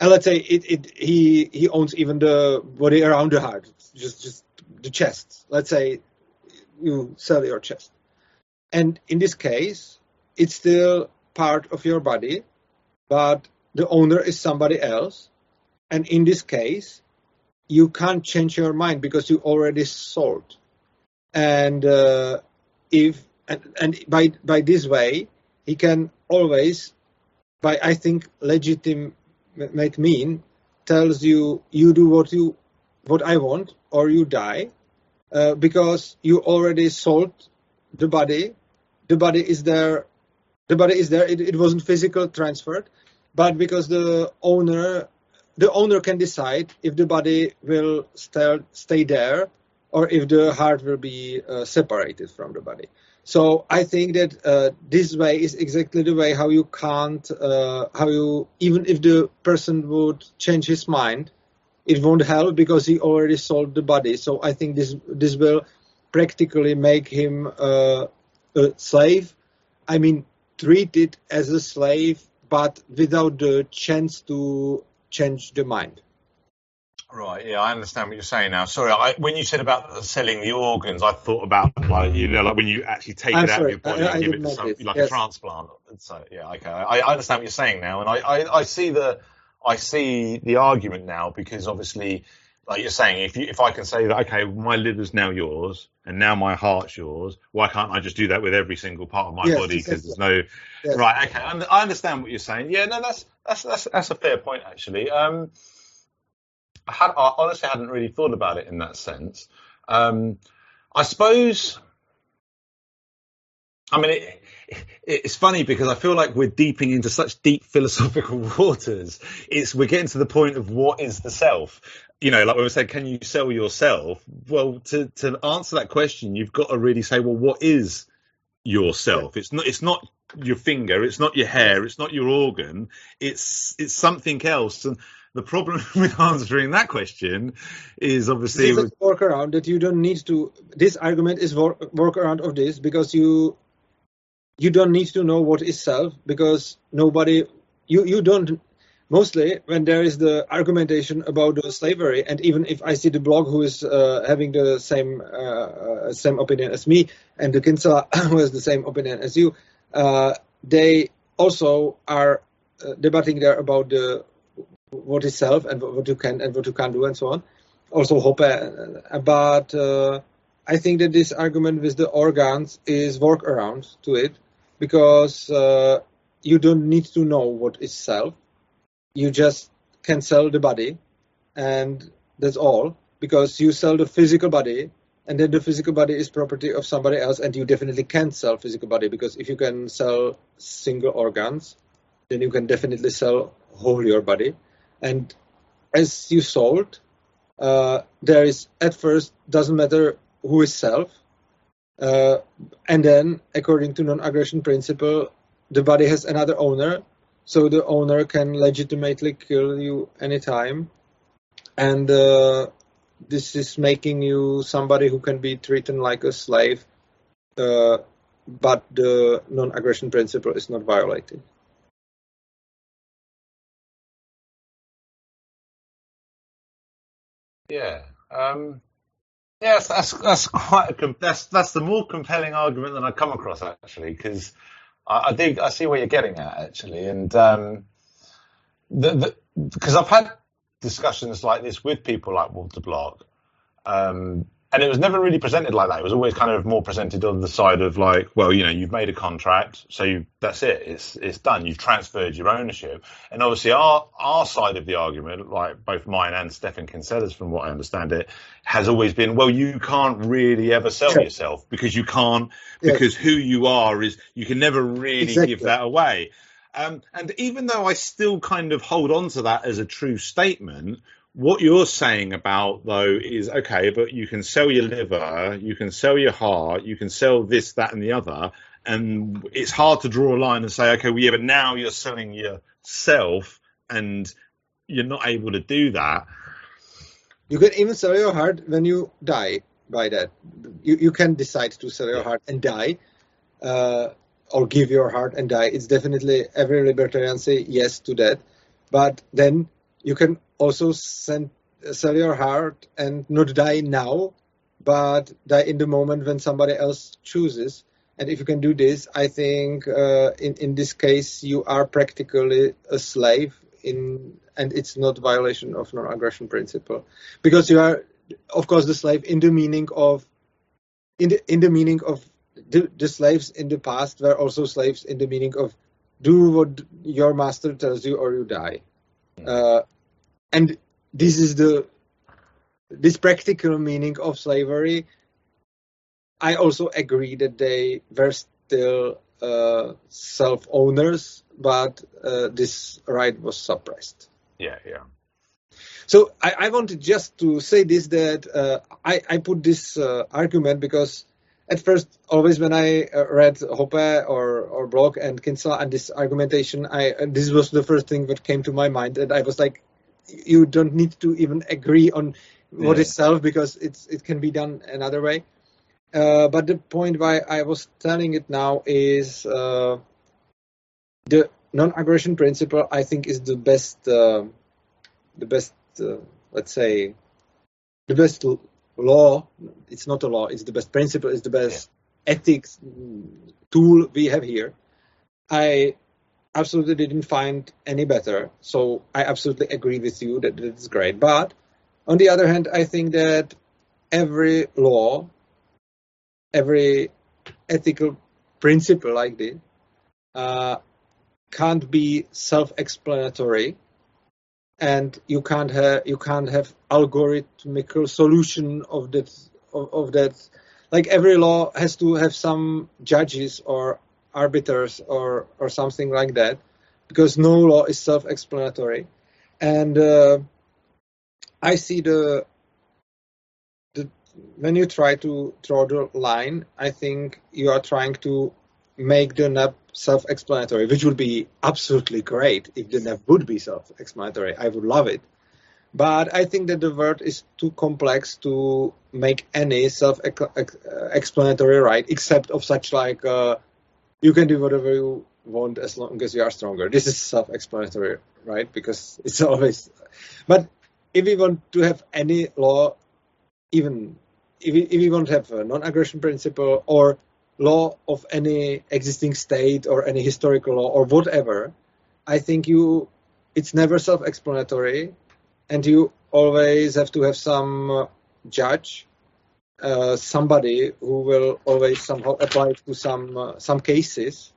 And let's say it, it he he owns even the body around the heart, just just the chest. Let's say you sell your chest, and in this case, it's still part of your body, but the owner is somebody else. And in this case, you can't change your mind because you already sold. And uh, if and, and by by this way, he can always, by I think legitimate mean, tells you you do what you what I want or you die, uh, because you already sold the body. The body is there. The body is there. It, it wasn't physical transferred, but because the owner the owner can decide if the body will stay, stay there or if the heart will be uh, separated from the body. So I think that uh, this way is exactly the way how you can't, uh, how you, even if the person would change his mind, it won't help because he already sold the body. So I think this this will practically make him uh, a slave. I mean, treated as a slave, but without the chance to change the mind. Right, yeah, I understand what you're saying now. Sorry, I, when you said about selling the organs, I thought about like you know, like when you actually take I'm it out sorry, of your body I- I and give it to somebody like yes. a transplant. So yeah, okay, I, I understand what you're saying now, and I, I, I see the I see the argument now because obviously, like you're saying, if you if I can say that okay, my liver's now yours and now my heart's yours, why can't I just do that with every single part of my Yes, body because there's no Yes. right? Okay, I, I understand what you're saying. Yeah, no, that's that's that's that's a fair point actually. Um, I, had, I honestly hadn't really thought about it in that sense. Um, I suppose. I mean, it, it, it's funny because I feel like we're deeping into such deep philosophical waters. It's we're getting to the point of what is the self. You know, like when we said, can you sell yourself? Well, to to answer that question, you've got to really say, well, what is yourself? It's not. It's not your finger. It's not your hair. It's not your organ. It's it's something else. And the problem with answering that question is obviously This is a workaround that you don't need to. This argument is work workaround of this because you you don't need to know what is self because nobody you you don't mostly when there is the argumentation about the slavery, and even if I see the Block who is uh, having the same uh, same opinion as me, and the Kinsella who has the same opinion as you, uh, they also are uh, debating there about the what is self and what you can and what you can't do and so on. Also Hoppe, uh, but uh, I think that this argument with the organs is workaround to it because you don't need to know what is self. You just can sell the body and that's all because you sell the physical body and then the physical body is property of somebody else and you definitely can sell physical body because if you can sell single organs then you can definitely sell whole your body. And as you sold uh, there is at first doesn't matter who is self uh, and then according to non-aggression principle the body has another owner so the owner can legitimately kill you anytime. And uh, this is making you somebody who can be treated like a slave uh, but the non-aggression principle is not violated. Yeah um, yes that's that's quite a that's that's the more compelling argument than i come across actually because I, I, do. I see where you're getting at actually, and um, the because I've had discussions like this with people like Walter Block, um, and it was never really presented like that. It was always kind of more presented on the side of like, well, you know, you've made a contract, so you, that's it. It's it's done. You've transferred your ownership, and obviously our our side of the argument, like both mine and Stephan Kinsella's, from what I understand it, has always been, well, you can't really ever sell sure. yourself because you can't because who you are is you can never really exactly. give that away. Um, and even though I still kind of hold on to that as a true statement, what you're saying about though is okay, but you can sell your liver, you can sell your heart, you can sell this, that, and the other, and it's hard to draw a line and say, okay, well, yeah, but now you're selling yourself, and you're not able to do that. You can even sell your heart when you die. By that, you you can decide to sell your heart and die. Uh, or give your heart and die. It's definitely every libertarian say yes to that. But then you can also send, sell your heart and not die now, but die in the moment when somebody else chooses. And if you can do this, I think uh, in in this case you are practically a slave in, and it's not violation of non-aggression principle because you are, of course, the slave in the meaning of, in the in the meaning of the, the slaves in the past were also slaves in the meaning of do what your master tells you or you die. Uh, and this is the this practical meaning of slavery. I also agree that they were still uh, self owners, but uh, this right was suppressed. Yeah, yeah. So I, I wanted just to say this that uh, I, I put this uh, argument because at first, always when I uh, read Hoppe or or Block and Kinsella and this argumentation, I this was the first thing that came to my mind, and I was like, you don't need to even agree on what yeah. is self because it's it can be done another way. Uh, but the point why I was telling it now is uh, the non-aggression principle. I think is the best, uh, the best, uh, let's say, the best law. It's not a law. It's the best principle. It's the best yeah. ethics tool we have here. I absolutely didn't find any better. So I absolutely agree with you that it's great. But on the other hand, I think that every law, every ethical principle like this, uh, can't be self-explanatory, and you can't have you can't have algorithmical solution of that of, of that. Like every law has to have some judges or arbiters or or something like that, because no law is self-explanatory, and uh, I see the the when you try to draw the line, I think you are trying to make the NAP self-explanatory, which would be absolutely great if the NAP would be self-explanatory. I would love it. But I think that the word is too complex to make any self-explanatory right, except of such like uh, you can do whatever you want as long as you are stronger. This is self-explanatory, right? Because it's always. But if we want to have any law, even if we, if we want to have a non-aggression principle or law of any existing state or any historical law or whatever, I think you it's never self-explanatory, and you always have to have some judge, uh, somebody who will always somehow apply to some uh, some cases,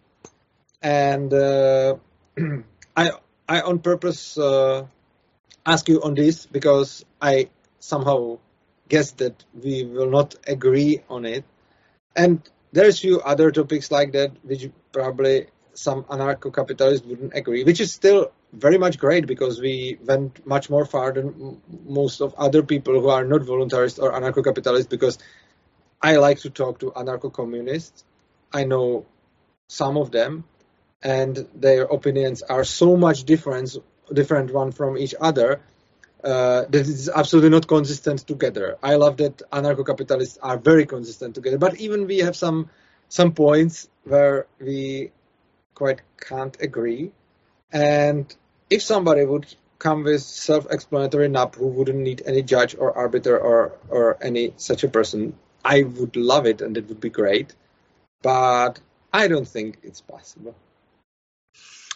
and uh, I I on purpose uh, ask you on this because I somehow guess that we will not agree on it, and there's few other topics like that which probably some anarcho-capitalists wouldn't agree, which is still very much great because we went much more far than most of other people who are not voluntarists or anarcho-capitalists because I like to talk to anarcho-communists. I know some of them and their opinions are so much different, different one from each other uh, that it's absolutely not consistent together. I love that anarcho-capitalists are very consistent together, but even we have some some points where we quite can't agree. And if somebody would come with self-explanatory NAP who wouldn't need any judge or arbiter or or any such a person, I would love it and it would be great. But I don't think it's possible.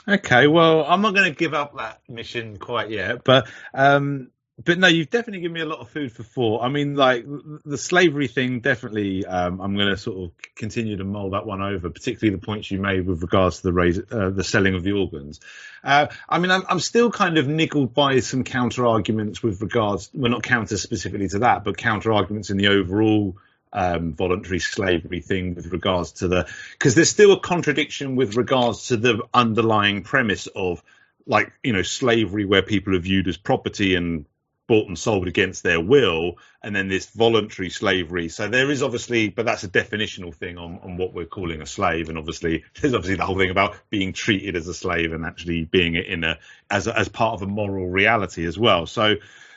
Okay, well, I'm not going to give up that mission quite yet, but um, but no, you've definitely given me a lot of food for thought. I mean, like the slavery thing, definitely. Um, I'm going to sort of continue to mull that one over, particularly the points you made with regards to the raise, uh, the selling of the organs. Uh, I mean, I'm, I'm, still kind of niggled by some counter arguments with regards, well, not counter specifically to that, but counter arguments in the overall um, voluntary slavery thing with regards to the because there's still a contradiction with regards to the underlying premise of like you know slavery where people are viewed as property and bought and sold against their will, and then this voluntary slavery. So there is obviously, but that's a definitional thing on, on what we're calling a slave, and obviously there's obviously the whole thing about being treated as a slave and actually being it in a as a, as part of a moral reality as well. So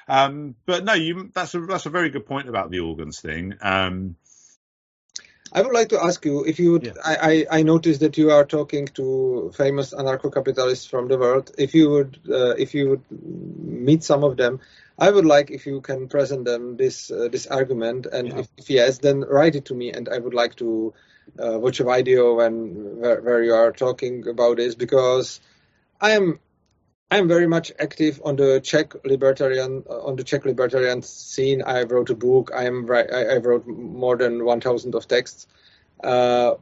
um, but no, you, that's a that's a very good point about the organs thing. Um, I would like to ask you if you would. Yeah. I, I, I noticed that you are talking to famous anarcho-capitalists from the world. If you would uh, if you would meet some of them, I would like if you can present them this uh, this argument, and yeah. if, if, yes, then write it to me, and I would like to uh, watch a video when where, where you are talking about this because I am I'm very much active on the Czech libertarian uh, on the Czech libertarian scene. I wrote a book. I am I, I wrote more than 1,000 of texts, uh,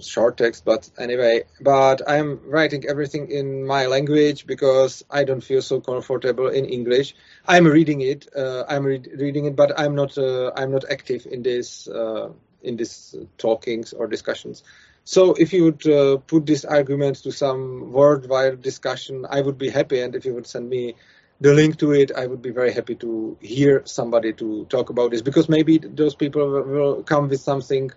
short text, but anyway. But I'm writing everything in my language because I don't feel so comfortable in English. I'm reading it. Uh, I'm re- reading it, but I'm not. Uh, I'm not active in this uh, in these talkings or discussions. So if you would uh, put this argument to some worldwide discussion, I would be happy. And if you would send me the link to it, I would be very happy to hear somebody to talk about this because maybe those people will come with something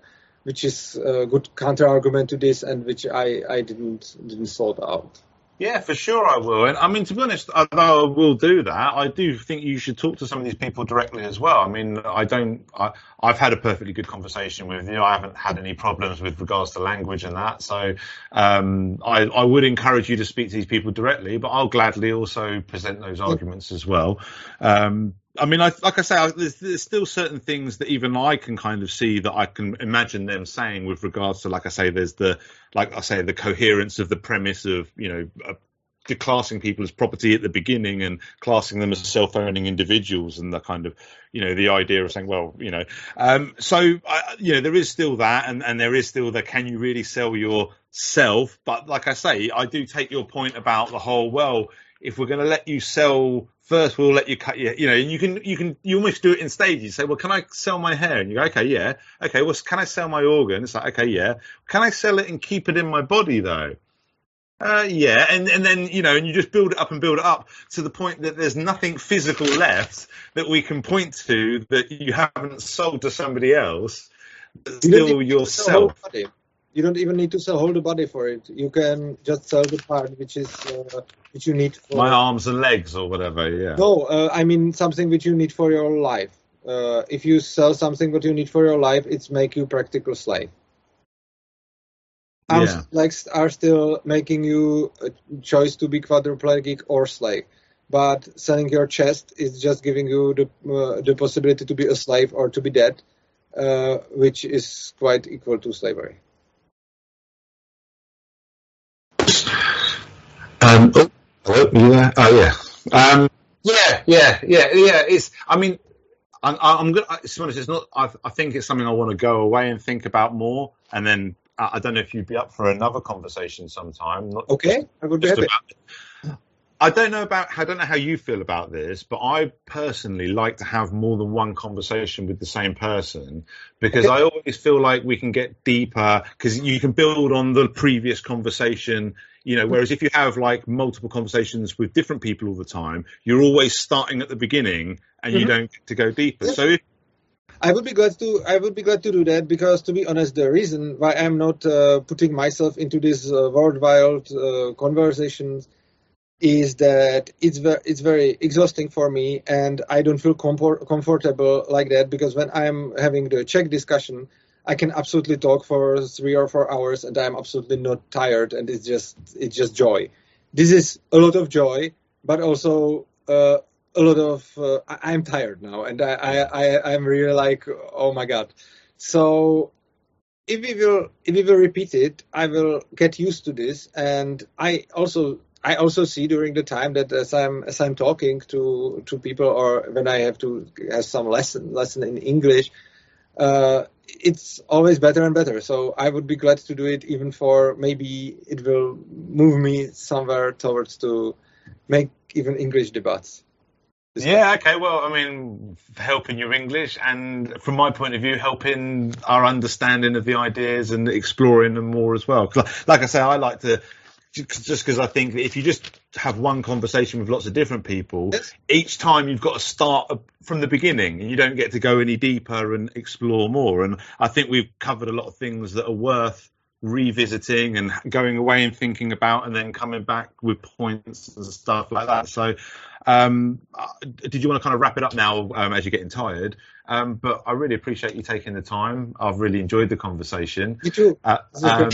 which is a good counter argument to this and which I, I didn't didn't sort out. Yeah, for sure I will. And I mean, to be honest, although I will do that, I do think you should talk to some of these people directly as well. I mean, I don't, I, have had a perfectly good conversation with you. I haven't had any problems with regards to language and that. So, um, I, I would encourage you to speak to these people directly, but I'll gladly also present those arguments as well. Um, I mean, I, like I say, I, there's, there's, still certain things that even I can kind of see that I can imagine them saying with regards to, like I say, there's the, like I say, the coherence of the premise of, you know, uh, classing people as property at the beginning and classing them as self-owning individuals and the kind of, you know, the idea of saying, well, you know, um, so, I, you know, there is still that and, and there is still the, can you really sell yourself? But like I say, I do take your point about the whole, well, if we're going to let you sell first, we'll let you cut your, you know, and you can, you can, you almost do it in stages. You say, well, can I sell my hair? And you go, okay, yeah. Okay, well, can I sell my organ? It's like, okay, yeah. Can I sell it and keep it in my body though? Uh, yeah, and and then you know, and you just build it up and build it up to the point that there's nothing physical left that we can point to that you haven't sold to somebody else. Still yourself you don't even need to sell whole the body for it. You can just sell the part which is uh, which you need for my arms and legs or whatever. Yeah. No, uh, I mean something which you need for your life. Uh, if you sell something what you need for your life, it's make you practical slave. Arms Yeah. legs are still making you a choice to be quadriplegic or slave, but selling your chest is just giving you the uh, the possibility to be a slave or to be dead, uh, which is quite equal to slavery. Um, oh, hello, you there? Oh, yeah. Um, yeah, yeah, yeah, yeah. It's. I mean, I'm, I'm gonna. I- To be honest, it's not. I, I think it's something I want to go away and think about more, and then I, don't know if you'd be up for another conversation sometime. Not Okay, I would be happy. about. I don't know about. I don't know how you feel about this, but I personally like to have more than one conversation with the same person because I always feel like we can get deeper because you can build on the previous conversation. You know, whereas if you have like multiple conversations with different people all the time, you're always starting at the beginning and you Mhm. don't get to go deeper. So if, I would be glad to. I would be glad to do that because, to be honest, the reason why I'm not uh, putting myself into these uh, worldwide uh, conversations is that it's very it's very exhausting for me, and I don't feel comfort, comfortable like that because when I'm having the Czech discussion, I can absolutely talk for three or four hours, and I'm absolutely not tired, and it's just it's just joy. This is a lot of joy, but also uh, a lot of uh, I, I'm tired now, and I, I, I I'm really like oh my god. So if we will if we will repeat it, I will get used to this, and I also I also see during the time that as I'm as I'm talking to to people or when I have to have some lesson lesson in English, uh, it's always better and better. So I would be glad to do it even for maybe it will move me somewhere towards to make even English debates. yeah, okay. Well, I mean, helping your English and from my point of view, helping our understanding of the ideas and exploring them more as well. like, like I say, I like to just because I think if you just have one conversation with lots of different people, Yes. each time you've got to start from the beginning and you don't get to go any deeper and explore more. And I think we've covered a lot of things that are worth revisiting and going away and thinking about and then coming back with points and stuff like that. So, um, uh, did you want to kind of wrap it up now um, as you're getting tired? Um, but I really appreciate you taking the time. I've really enjoyed the conversation. You too. Uh, um,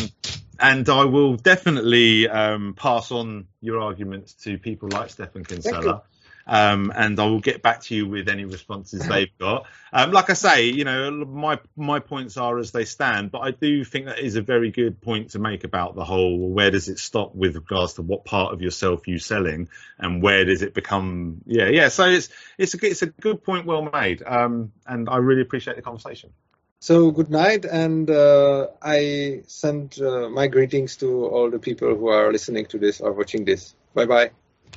and I will definitely um, pass on your arguments to people like Stephan Kinsella. Um, and I will get back to you with any responses they've got. Um, like I say, you know, my my points are as they stand, but I do think that is a very good point to make about the whole where does it stop with regards to what part of yourself you're selling, and where does it become? Yeah, yeah. So it's it's a good- it's a good point, well made. Um, and I really appreciate the conversation. So good night, and uh, I send uh, my greetings to all the people who are listening to this or watching this. Bye bye.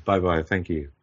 Bye bye. Thank you.